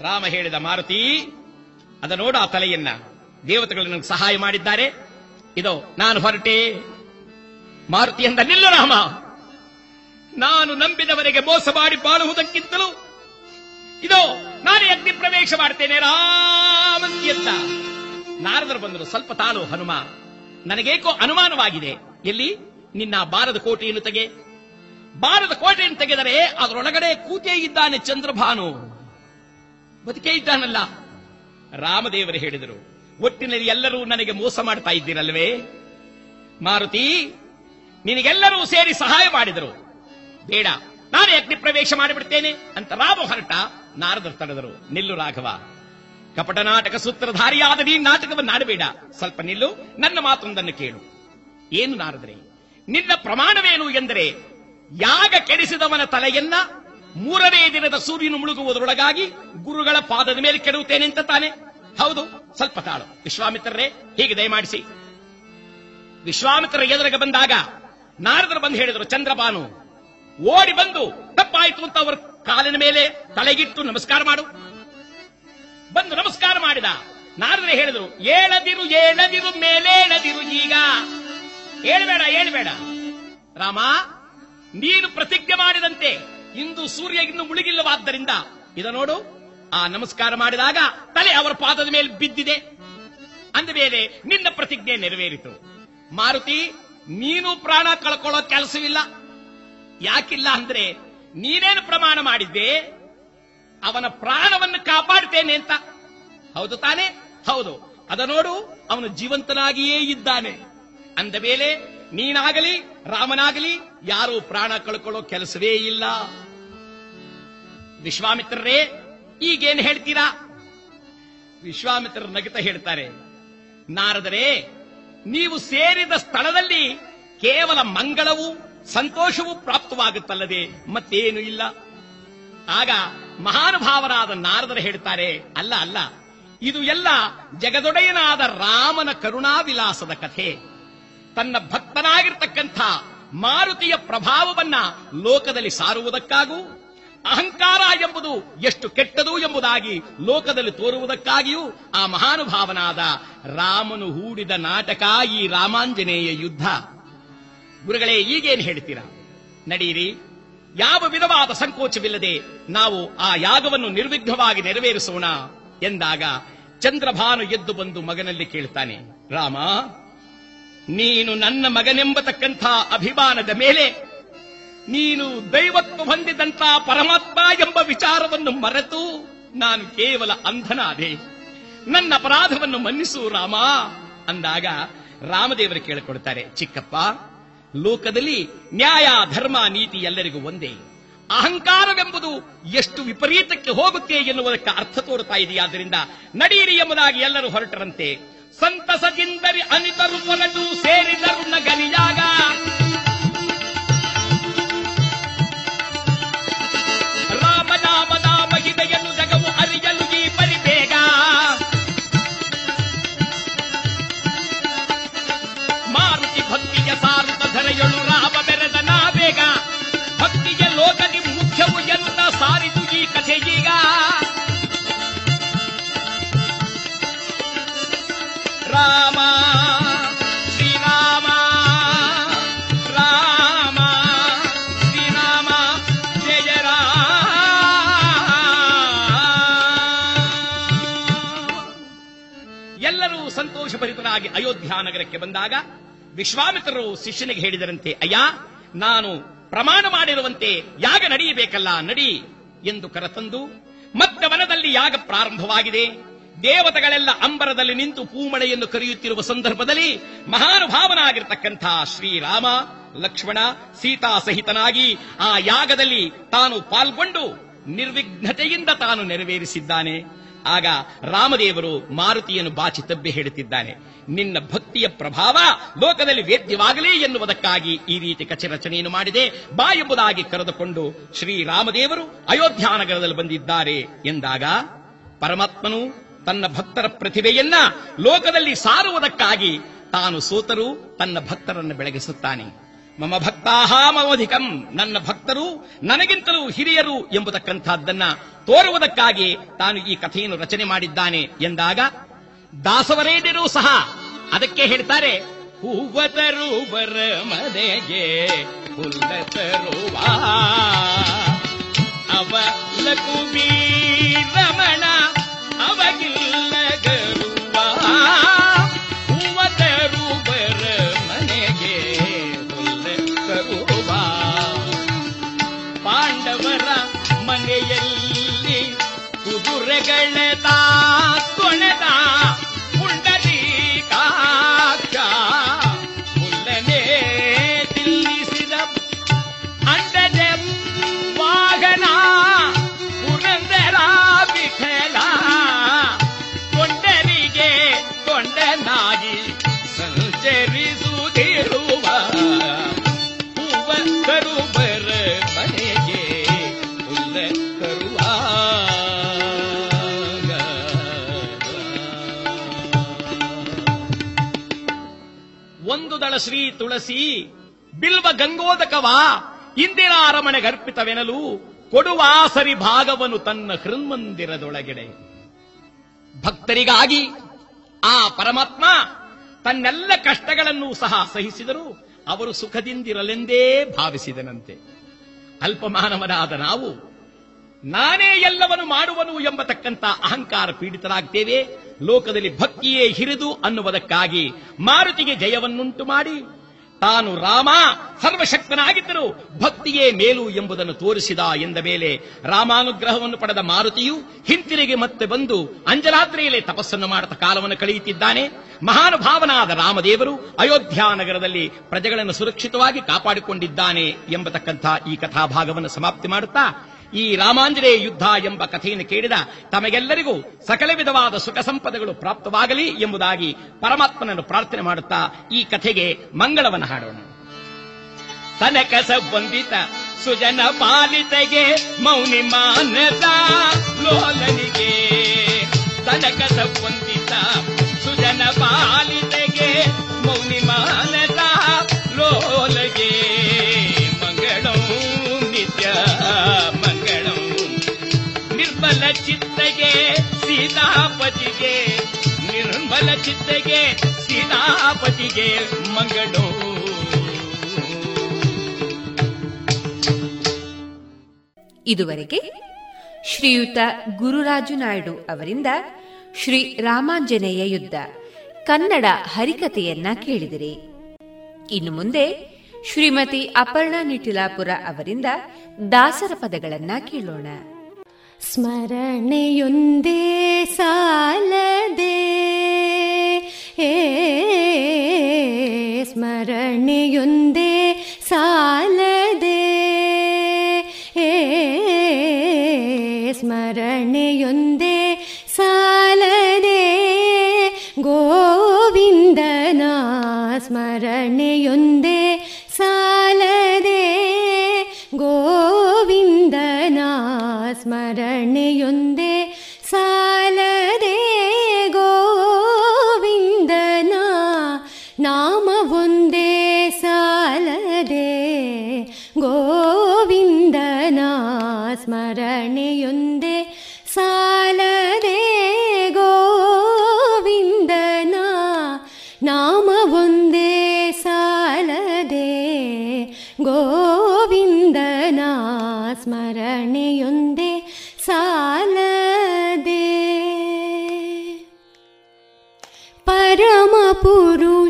ರಾಮ ಹೇಳಿದ ಮಾರುತಿ, ಅದ ನೋಡು ಆ ತಲೆಯನ್ನ. ದೇವತೆಗಳು ನನಗೆ ಸಹಾಯ ಮಾಡಿದ್ದಾರೆ. ಇದೋ, ನಾನು ಹೊರಟೆ. ಮಾರುತಿ ಎಂದ ನಿಲ್ಲು ರಾಮ. ನಾನು ನಂಬಿದವರಿಗೆ ಮೋಸ ಮಾಡಿ ಬಾಳುವುದಕ್ಕಿಂತಲೂ, ಇದೋ, ನಾನು ಯಜ್ಞ ಪ್ರವೇಶ ಮಾಡ್ತೇನೆ ರಾಮಂತಿ ಅಂತ ನಾರದರು ಬಂದರು, ಸ್ವಲ್ಪ ತಾಳು ಹನುಮ. ನನಗೇಕೋ ಅನುಮಾನವಾಗಿದೆ. ಎಲ್ಲಿ? ನಿನ್ನ ಬಾರದ ಕೋಟೆಯನ್ನು ತೆಗೆ. ಬಾರದ ಕೋಟೆಯನ್ನು ತೆಗೆದರೆ ಅದರೊಳಗಡೆ ಕೂತೇ ಇದ್ದಾನೆ ಚಂದ್ರಭಾನು. ಬದುಕೇ ಇದ್ದಾನಲ್ಲ. ರಾಮದೇವರು ಹೇಳಿದರು, ಒಟ್ಟಿನಲ್ಲಿ ಎಲ್ಲರೂ ನನಗೆ ಮೋಸ ಮಾಡ್ತಾ ಇದ್ದೀರಲ್ವೇ? ಮಾರುತಿ, ನಿನಗೆಲ್ಲರೂ ಸೇರಿ ಸಹಾಯ ಮಾಡಿದರು. ಬೇಡ, ನಾನು ಅಗ್ನಿ ಪ್ರವೇಶ ಮಾಡಿಬಿಡ್ತೇನೆ ಅಂತ ರಾಮ ಹೊರಟ ನಾರದರು ತಡೆದರು. ನಿಲ್ಲು ರಾಘವ. ಕಪಟ ನಾಟಕ ಸೂತ್ರಧಾರಿಯಾದ ನೀ ನಾಟಕವನ್ನು ಆಡಬೇಡ ಸ್ವಲ್ಪ ನಿಲ್ಲು, ನನ್ನ ಮಾತೊಂದನ್ನು ಕೇಳು. ಏನು ನಾರದ್ರೆ? ನಿನ್ನ ಪ್ರಮಾಣವೇನು ಎಂದರೆ, ಯಾಗ ಕೆಡಿಸಿದವನ ತಲೆಯನ್ನ ಮೂರನೇ ದಿನದ ಸೂರ್ಯನು ಮುಳುಗುವುದರೊಳಗಾಗಿ ಗುರುಗಳ ಪಾದದ ಮೇಲೆ ಕೆಡುತ್ತೇನೆ ಅಂತ ತಾನೆ? ಹೌದು, ಸ್ವಲ್ಪ ತಾಳು. ವಿಶ್ವಾಮಿತ್ರರೇ, ಹೀಗೆ ದಯಮಾಡಿಸಿ. ವಿಶ್ವಾಮಿತ್ರ ಎದುರಿಗೆ ಬಂದಾಗ ನಾರದರು ಬಂದು ಹೇಳಿದರು, ಚಂದ್ರಬಾನು, ಓಡಿ ಬಂದು ತಪ್ಪಾಯಿತು ಅಂತ ಅವರ ಕಾಲಿನ ಮೇಲೆ ತಲೆಗಿಟ್ಟು ನಮಸ್ಕಾರ ಮಾಡು. ಬಂದು ನಮಸ್ಕಾರ ಮಾಡಿದ. ನಾರದರೆ ಹೇಳಿದ್ರು, ಏಳದಿರು ಏಳದಿರು, ಮೇಲೇಳದಿರು ಈಗ. ಹೇಳಬೇಡ ಹೇಳಬೇಡ ರಾಮ, ನೀನು ಪ್ರತಿಜ್ಞೆ ಮಾಡಿದಂತೆ ಇಂದು ಸೂರ್ಯ ಇನ್ನು ಮುಳುಗಿಲ್ಲವಾದ್ದರಿಂದ ಇದ ನೋಡು. ಆ ನಮಸ್ಕಾರ ಮಾಡಿದಾಗ ತಲೆ ಅವರ ಪಾದದ ಮೇಲೆ ಬಿದ್ದಿದೆ. ಅಂದ ಮೇಲೆ ನಿನ್ನ ಪ್ರತಿಜ್ಞೆ ನೆರವೇರಿತು. ಮಾರುತಿ, ನೀನು ಪ್ರಾಣ ಕಳ್ಕೊಳ್ಳೋ ಕೆಲಸವಿಲ್ಲ. ಯಾಕಿಲ್ಲ ಅಂದ್ರೆ ನೀನೇನು ಪ್ರಮಾಣ ಮಾಡಿದ್ದೆ? ಅವನ ಪ್ರಾಣವನ್ನು ಕಾಪಾಡ್ತೇನೆ ಅಂತ. ಹೌದು ತಾನೆ? ಹೌದು. ಅದ ನೋಡು, ಅವನು ಜೀವಂತನಾಗಿಯೇ ಇದ್ದಾನೆ. ಅಂದ ಮೇಲೆ, ನೀನಾಗಲಿ, ರಾಮನಾಗಲಿ, ಯಾರೂ ಪ್ರಾಣ ಕಳ್ಕೊಳ್ಳೋ ಕೆಲಸವೇ ಇಲ್ಲ. ವಿಶ್ವಾಮಿತ್ರರೇ, ಈಗೇನು ಹೇಳ್ತೀರಾ? ವಿಶ್ವಾಮಿತ್ರ ನಗಿತ ಹೇಳ್ತಾರೆ, ನಾರದರೇ, ನೀವು ಸೇರಿದ ಸ್ಥಳದಲ್ಲಿ ಕೇವಲ ಮಂಗಳವು, ಸಂತೋಷವೂ ಪ್ರಾಪ್ತವಾಗುತ್ತಲ್ಲದೆ ಮತ್ತೇನು ಇಲ್ಲ. ಆಗ ಮಹಾನುಭಾವರಾದ ನಾರದರು ಹೇಳ್ತಾರೆ ಅಲ್ಲ ಅಲ್ಲ, ಇದು ಎಲ್ಲ ಜಗದೊಡೆಯನಾದ ರಾಮನ ಕರುಣಾವಿಲಾಸದ ಕಥೆ. ತನ್ನ ಭಕ್ತನಾಗಿರ್ತಕ್ಕಂಥ ಮಾರುತಿಯ ಪ್ರಭಾವವನ್ನ ಲೋಕದಲ್ಲಿ ಸಾರುವುದಕ್ಕಾಗೂ, ಅಹಂಕಾರ ಎಂಬುದು ಎಷ್ಟು ಕೆಟ್ಟದು ಎಂಬುದಾಗಿ ಲೋಕದಲ್ಲಿ ತೋರುವುದಕ್ಕಾಗಿಯೂ ಆ ಮಹಾನುಭಾವನಾದ ರಾಮನು ಹೂಡಿದ ನಾಟಕ ಈ ರಾಮಾಂಜನೇಯ ಯುದ್ಧ. ಗುರುಗಳೇ, ಈಗೇನು ಹೇಳ್ತೀರಾ? ನಡೀರಿ. ಯಾವ ವಿಧವಾದ ಸಂಕೋಚವಿಲ್ಲದೆ ನಾವು ಆ ಯಾಗವನ್ನು ನಿರ್ವಿಘ್ನವಾಗಿ ನೆರವೇರಿಸೋಣ ಎಂದಾಗ ಚಂದ್ರಭಾನು ಎದ್ದು ಬಂದು ಮಗನಲ್ಲಿ ಕೇಳ್ತಾನೆ, ರಾಮ, ನೀನು ನನ್ನ ಮಗನೆಂಬತಕ್ಕಂಥ ಅಭಿಮಾನದ ಮೇಲೆ ನೀನು ದೈವತ್ವ ಹೊಂದಿದಂತ ಪರಮಾತ್ಮ ಎಂಬ ವಿಚಾರವನ್ನು ಮರೆತು ನಾನು ಕೇವಲ ಅಂಧನಾದೆ. ನನ್ನ ಅಪರಾಧವನ್ನು ಮನ್ನಿಸು, ರಾಮ. ಅಂದಾಗ ರಾಮದೇವರು ಕೇಳಿಕೊಡ್ತಾರೆ, ಚಿಕ್ಕಪ್ಪ ಲೋಕದಲ್ಲಿ ನ್ಯಾಯ, ಧರ್ಮ, ನೀತಿ ಎಲ್ಲರಿಗೂ ಒಂದೇ. ಅಹಂಕಾರವೆಂಬುದು ಎಷ್ಟು ವಿಪರೀತಕ್ಕೆ ಹೋಗುತ್ತೆ ಎನ್ನುವುದಕ್ಕೆ ಅರ್ಥ ತೋರುತ್ತಾ ಇದೆಯಾದ್ದರಿಂದ ನಡೆಯಿರಿ ಎಂಬುದಾಗಿ ಎಲ್ಲರೂ ಹೊರಟರಂತೆ. ಸಂತಸದಿಂದರಿ ಅನಿತರು ಹೊರಟು ಸೇರಿದರು ನಗರಿಯಾಗ ಧರೆಯೊಳು ರಾಮ ಬೆರೆದ ನಾವೇಗ ಭಕ್ತಿಯ ಲೋಕದಿ ಮುಖ್ಯವು ಎಂತ ಸಾರಿತು ಈ ಕಥೆ ಶ್ರೀ ರಾಮ ರಾಮ, ಶ್ರೀರಾಮ, ಜಯ ಎಲ್ಲರೂ ಸಂತೋಷಭರಿತರಾಗಿ ಅಯೋಧ್ಯ ನಗರಕ್ಕೆ ಬಂದಾಗ ವಿಶ್ವಾಮಿತ್ರರು ಶಿಷ್ಯನಿಗೆ ಹೇಳಿದರಂತೆ, ಅಯ್ಯ, ನಾನು ಪ್ರಮಾಣ ಮಾಡಿರುವಂತೆ ಯಾಗ ನಡೆಯಬೇಕಲ್ಲ, ನಡಿ ಎಂದು ಕರೆತಂದು, ಮತ್ತೆ ವನದಲ್ಲಿ ಯಾಗ ಪ್ರಾರಂಭವಾಗಿದೆ. ದೇವತೆಗಳೆಲ್ಲ ಅಂಬರದಲ್ಲಿ ನಿಂತು ಪೂಮಳೆಯನ್ನು ಕರೆಯುತ್ತಿರುವ ಸಂದರ್ಭದಲ್ಲಿ ಮಹಾನುಭಾವನಾಗಿರ್ತಕ್ಕಂಥ ಶ್ರೀರಾಮ, ಲಕ್ಷ್ಮಣ, ಸೀತಾ ಸಹಿತನಾಗಿ ಆ ಯಾಗದಲ್ಲಿ ತಾನು ಪಾಲ್ಗೊಂಡು ನಿರ್ವಿಘ್ನತೆಯಿಂದ ತಾನು ನೆರವೇರಿಸಿದ್ದಾನೆ. ಆಗ ರಾಮದೇವರು ಮಾರುತಿಯನ್ನು ಬಾಚಿ ತಬ್ಬಿ ಹೇಳುತ್ತಿದ್ದಾನೆ, ನಿನ್ನ ಭಕ್ತಿಯ ಪ್ರಭಾವ ಲೋಕದಲ್ಲಿ ವೇದ್ಯವಾಗಲಿ ಎನ್ನುವುದಕ್ಕಾಗಿ ಈ ರೀತಿ ಕಚೆ ರಚನೆಯನ್ನು ಮಾಡಿದೆ, ಬಾ ಎಂಬುದಾಗಿ ಕರೆದುಕೊಂಡು ಶ್ರೀರಾಮದೇವರು ಅಯೋಧ್ಯಾನಗರದಲ್ಲಿ ಬಂದಿದ್ದಾರೆ ಎಂದಾಗ, ಪರಮಾತ್ಮನು ತನ್ನ ಭಕ್ತರ ಪ್ರತಿಭೆಯನ್ನ ಲೋಕದಲ್ಲಿ ಸಾರುವುದಕ್ಕಾಗಿ ತಾನು ಸೋತರು ತನ್ನ ಭಕ್ತರನ್ನು ಬೆಳಗಿಸುತ್ತಾನೆ. ಮಮ ಭಕ್ತಾಹ ಮಮಧಿಕಂ ನನ್ನ ಭಕ್ತರು, ನನಗಿಂತಲೂ ಹಿರಿಯರು ಎಂಬುದಕ್ಕಂಥದ್ದನ್ನ ತೋರುವುದಕ್ಕಾಗಿ ತಾನು ಈ ಕಥೆಯನ್ನು ರಚನೆ ಮಾಡಿದ್ದಾನೆ ಎಂದಾಗ, ದಾಸವರೇದ್ಯರು ಸಹ ಅದಕ್ಕೆ ಹೇಳ್ತಾರೆ, ಹೂವತರು ಬರ ಮನೆಗೆ ಹುಲ್ಲ ತರುವ ಅವ ಲಕುಮಿ ರಮಣ ಅವಗಿಲ್ಲ ಪರಿಮಳ ಶ್ರೀ ತುಳಸಿ, ಬಿಲ್ವ ಗಂಗೋದಕವ ಇಂದಿನ ಅರಮನೆಗರ್ಪಿತವೆನಲು ಕೊಡುವ ಸರಿ ಭಾಗವನ್ನು ತನ್ನ ಹೃನ್ಮಂದಿರದೊಳಗೆಡೆ. ಭಕ್ತರಿಗಾಗಿ ಆ ಪರಮಾತ್ಮ ತನ್ನೆಲ್ಲ ಕಷ್ಟಗಳನ್ನು ಸಹ ಸಹಿಸಿದರು ಅವರು ಸುಖದಿಂದಿರಲೆಂದೇ ಭಾವಿಸಿದನಂತೆ. ಅಲ್ಪಮಾನವನಾದ ನಾವು, ನಾನೇ ಎಲ್ಲವನ್ನು ಮಾಡುವನು ಎಂಬತಕ್ಕಂತ ಅಹಂಕಾರ ಪೀಡಿತರಾಗ್ತೇವೆ. ಲೋಕದಲ್ಲಿ ಭಕ್ತಿಯೇ ಹಿರಿದು ಅನ್ನುವುದಕ್ಕಾಗಿ ಮಾರುತಿಗೆ ಜಯವನ್ನುಂಟು ಮಾಡಿ. ತಾನು ರಾಮ, ಸರ್ವಶಕ್ತನಾಗಿದ್ದರು ಭಕ್ತಿಯೇ ಮೇಲು ಎಂಬುದನ್ನು ತೋರಿಸಿದ ಎಂದ ಮೇಲೆ ರಾಮಾನುಗ್ರಹವನ್ನು ಪಡೆದ ಮಾರುತಿಯು ಹಿಂತಿರುಗಿ ಮತ್ತೆ ಬಂದು ಅಂಜಲಾತ್ರೆಯಲ್ಲಿ ತಪಸ್ಸನ್ನು ಮಾಡುತ್ತಾ ಕಾಲವನ್ನು ಕಳೆಯುತ್ತಿದ್ದಾನೆ. ಮಹಾನುಭಾವನಾದ ರಾಮದೇವರು ಅಯೋಧ್ಯ ನಗರದಲ್ಲಿ ಪ್ರಜೆಗಳನ್ನು ಸುರಕ್ಷಿತವಾಗಿ ಕಾಪಾಡಿಕೊಂಡಿದ್ದಾನೆ ಎಂಬತಕ್ಕಂಥ ಈ ಕಥಾಭಾಗವನ್ನು ಸಮಾಪ್ತಿ ಮಾಡುತ್ತಾ ಈ ರಾಮಾಂಜನೇಯ ಯುದ್ಧ ಎಂಬ ಕಥೆಯನ್ನು ಕೇಳಿದ ತಮಗೆಲ್ಲರಿಗೂ ಸಕಲ ವಿಧವಾದ ಸುಖ ಸಂಪದಗಳು ಪ್ರಾಪ್ತವಾಗಲಿ ಎಂಬುದಾಗಿ ಪರಮಾತ್ಮನನ್ನು ಪ್ರಾರ್ಥನೆ ಮಾಡುತ್ತಾ ಈ ಕಥೆಗೆ ಮಂಗಳವನ್ನು ಹಾಡೋಣ. ತನಕ ಸಂಬಂಧಿತ ಸುಜನ ಪಾಲಿತೆಗೆ ಮೌನಿ ಮಾನದ ಲೋಲನಿಗೆ. ತನಕ ಸಂಬಂಧಿತ ಸುಜನ ಪಾಲಿತೆಗೆ ಮೌನಿ ಮಾನದ ಲೋಲಗೆ ಚಿತ್ತಗೆ, ಸೀತಾಪತಿಗೆ, ನಿರ್ಮಲ ಚಿತ್ತಗೆ, ಸೀತಾಪತಿಗೆ ಮಂಗಳೋ. ಇದುವರೆಗೆ ಶ್ರೀಯುತ ಗುರುರಾಜು ನಾಯ್ಡು ಅವರಿಂದ ಶ್ರೀ ರಾಮಾಂಜನೇಯ ಯುದ್ಧ, ಕನ್ನಡ ಹರಿಕತೆಯನ್ನ ಕೇಳಿದಿರಿ. ಇನ್ನು ಮುಂದೆ ಶ್ರೀಮತಿ ಅಪರ್ಣಾ ನಿಟಿಲಾಪುರ ಅವರಿಂದ ದಾಸರ ಪದಗಳನ್ನ ಕೇಳೋಣ. ಸ್ಮರಣೆಯೊಂದೇ ಸಾಲದೆ. ಸ್ಮರಣೆಯೊಂದೇ ಸಾಲದೆ. ಸ್ಮರಣೆಯೊಂದೇ ಸಾಲದೆ. ಗೋವಿಂದನ ಸ್ಮರಣೆಯೊಂದೇ ಸ್ಮರಣೆಯೊಂದೇ ಸಾಲದೆ ಗೋವಿಂದನ ನಾಮವೊಂದೇ ಸಾಲದೆ ಗೋವಿಂದನ ಸ್ಮರಣೆಯೊಂದೇ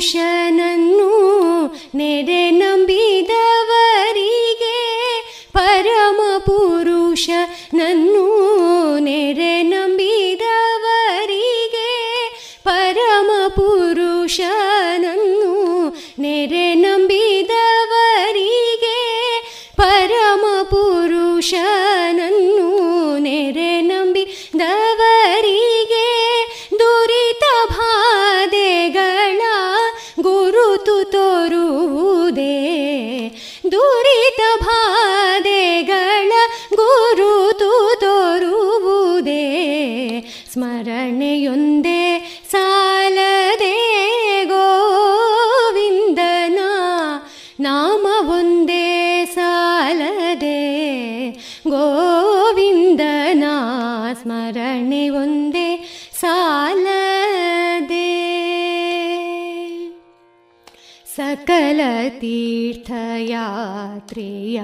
ಪುರುಷನನ್ನು ನೆರೆ ನಂಬಿದವರಿಗೆ ಪರಮ ಪುರುಷನನ್ನು ನೆರೆ ನಂಬಿದವರಿಗೆ ಪರಮ ಪುರುಷನನ್ನು ನೆರೆ ನಂಬಿದವರಿಗೆ ಸ್ಮರಣೆಯೊಂದೇ ಸಾಲದೇ ಗೋವಿಂದನ ನಾಮವೊಂದೇ ಸಾಲದೆ ಗೋವಿಂದನ ಸ್ಮರಣೆ ಸಕಲ ತೀರ್ಥಯಾತ್ರೆಯ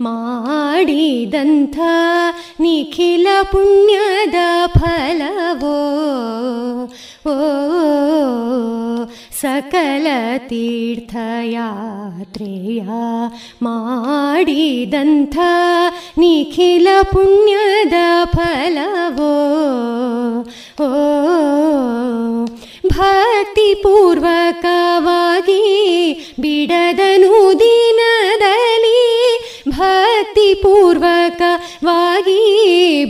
ಮಾಡಿದಂಥ ನಿಖಿಲ ಪುಣ್ಯದ ಫಲವೋ ಓ ಸಕಲ ತೀರ್ಥಯಾತ್ರೆಯ ಮಾಡಿದಂಥ ನಿಖಿಲ ಪುಣ್ಯದ ಫಲವೋ ಓ ಭಕ್ತಿಪೂರ್ವಕವಾಗಿ ಬಿಡದನು ದಿನದಲ್ಲಿ ಭಕ್ತಿಪೂರ್ವಕವಾಗಿ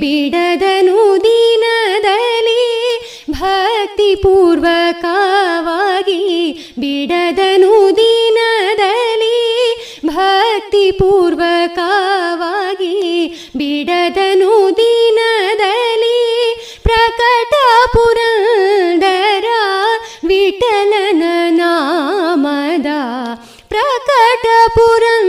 ಬಿಡದನು ದಿನದಲ್ಲಿ ಭಕ್ತಿಪೂರ್ವಕವಾಗಿ ಬಿಡದನು ದಿನದಲ್ಲಿ ಭಕ್ತಿಪೂರ್ವಕವಾಗಿ ಬಿಡದನು pura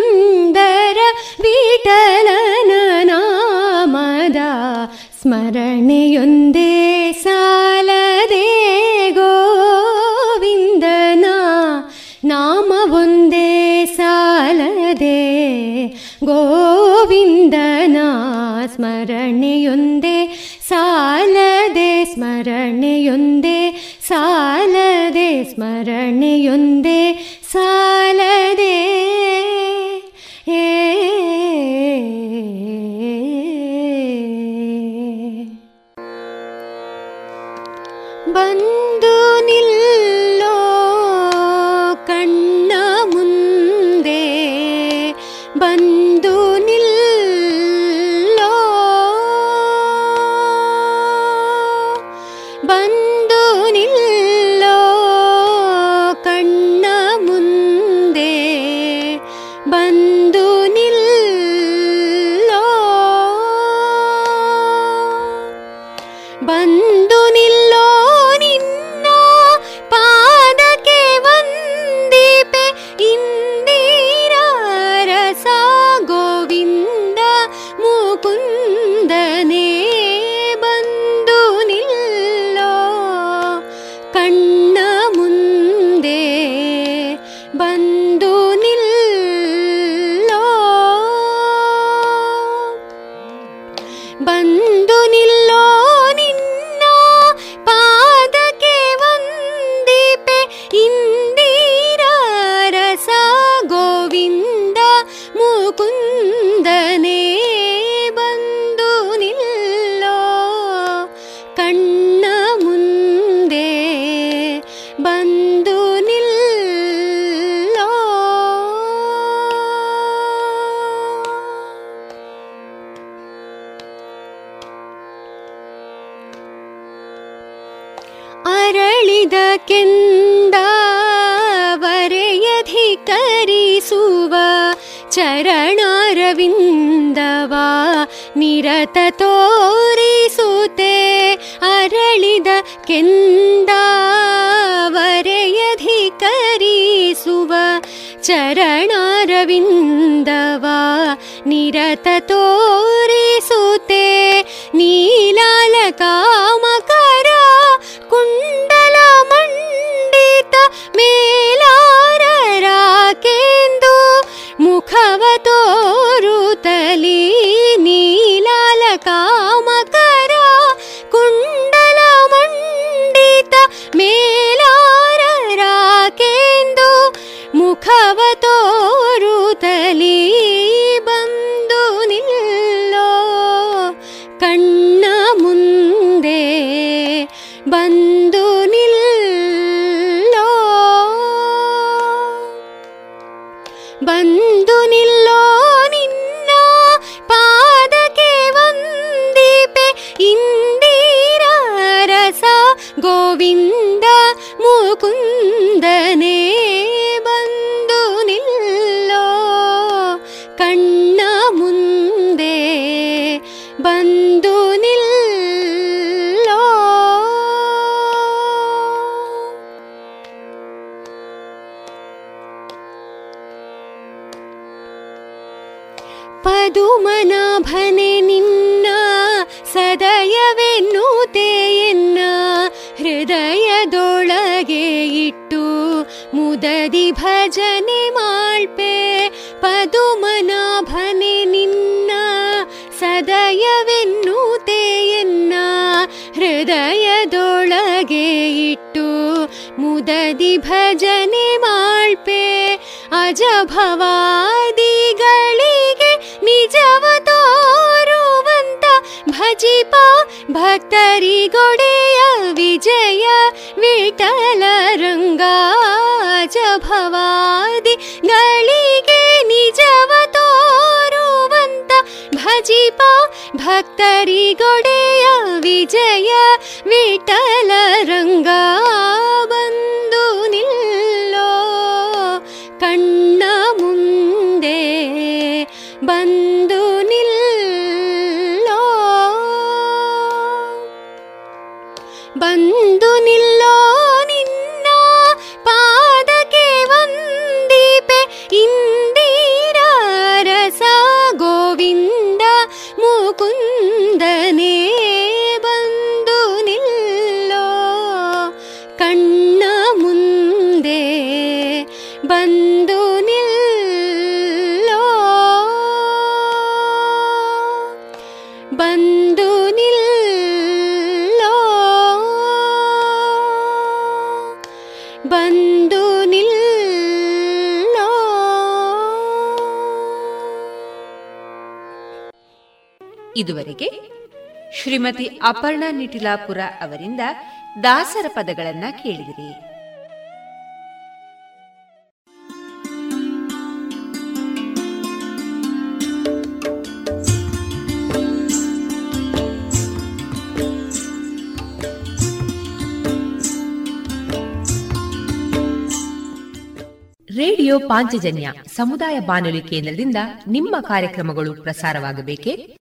ि भजने माल्पे पदुमनाभने निदयवे तेना हृदयदोळगि मि भजने माल्पे अजभवादी निजव तोरुन्त भजिपा भरीगोडय विजय विठलरङ्ग निजवतो भजिपा भक्रि गोडय ವಿಜಯ ವಿಠಲ रङ्ग ಇದುವರೆಗೆ ಶ್ರೀಮತಿ ಅಪರ್ಣಾ ನಿಟಿಲಾಪುರ ಅವರಿಂದ ದಾಸರ ಪದಗಳನ್ನ ಕೇಳಿದಿರಿ. ರೇಡಿಯೋ ಪಾಂಚಜನ್ಯ ಸಮುದಾಯ ಬಾನುಲಿ ಕೇಂದ್ರದಿಂದ ನಿಮ್ಮ ಕಾರ್ಯಕ್ರಮಗಳು ಪ್ರಸಾರವಾಗಬೇಕೆ?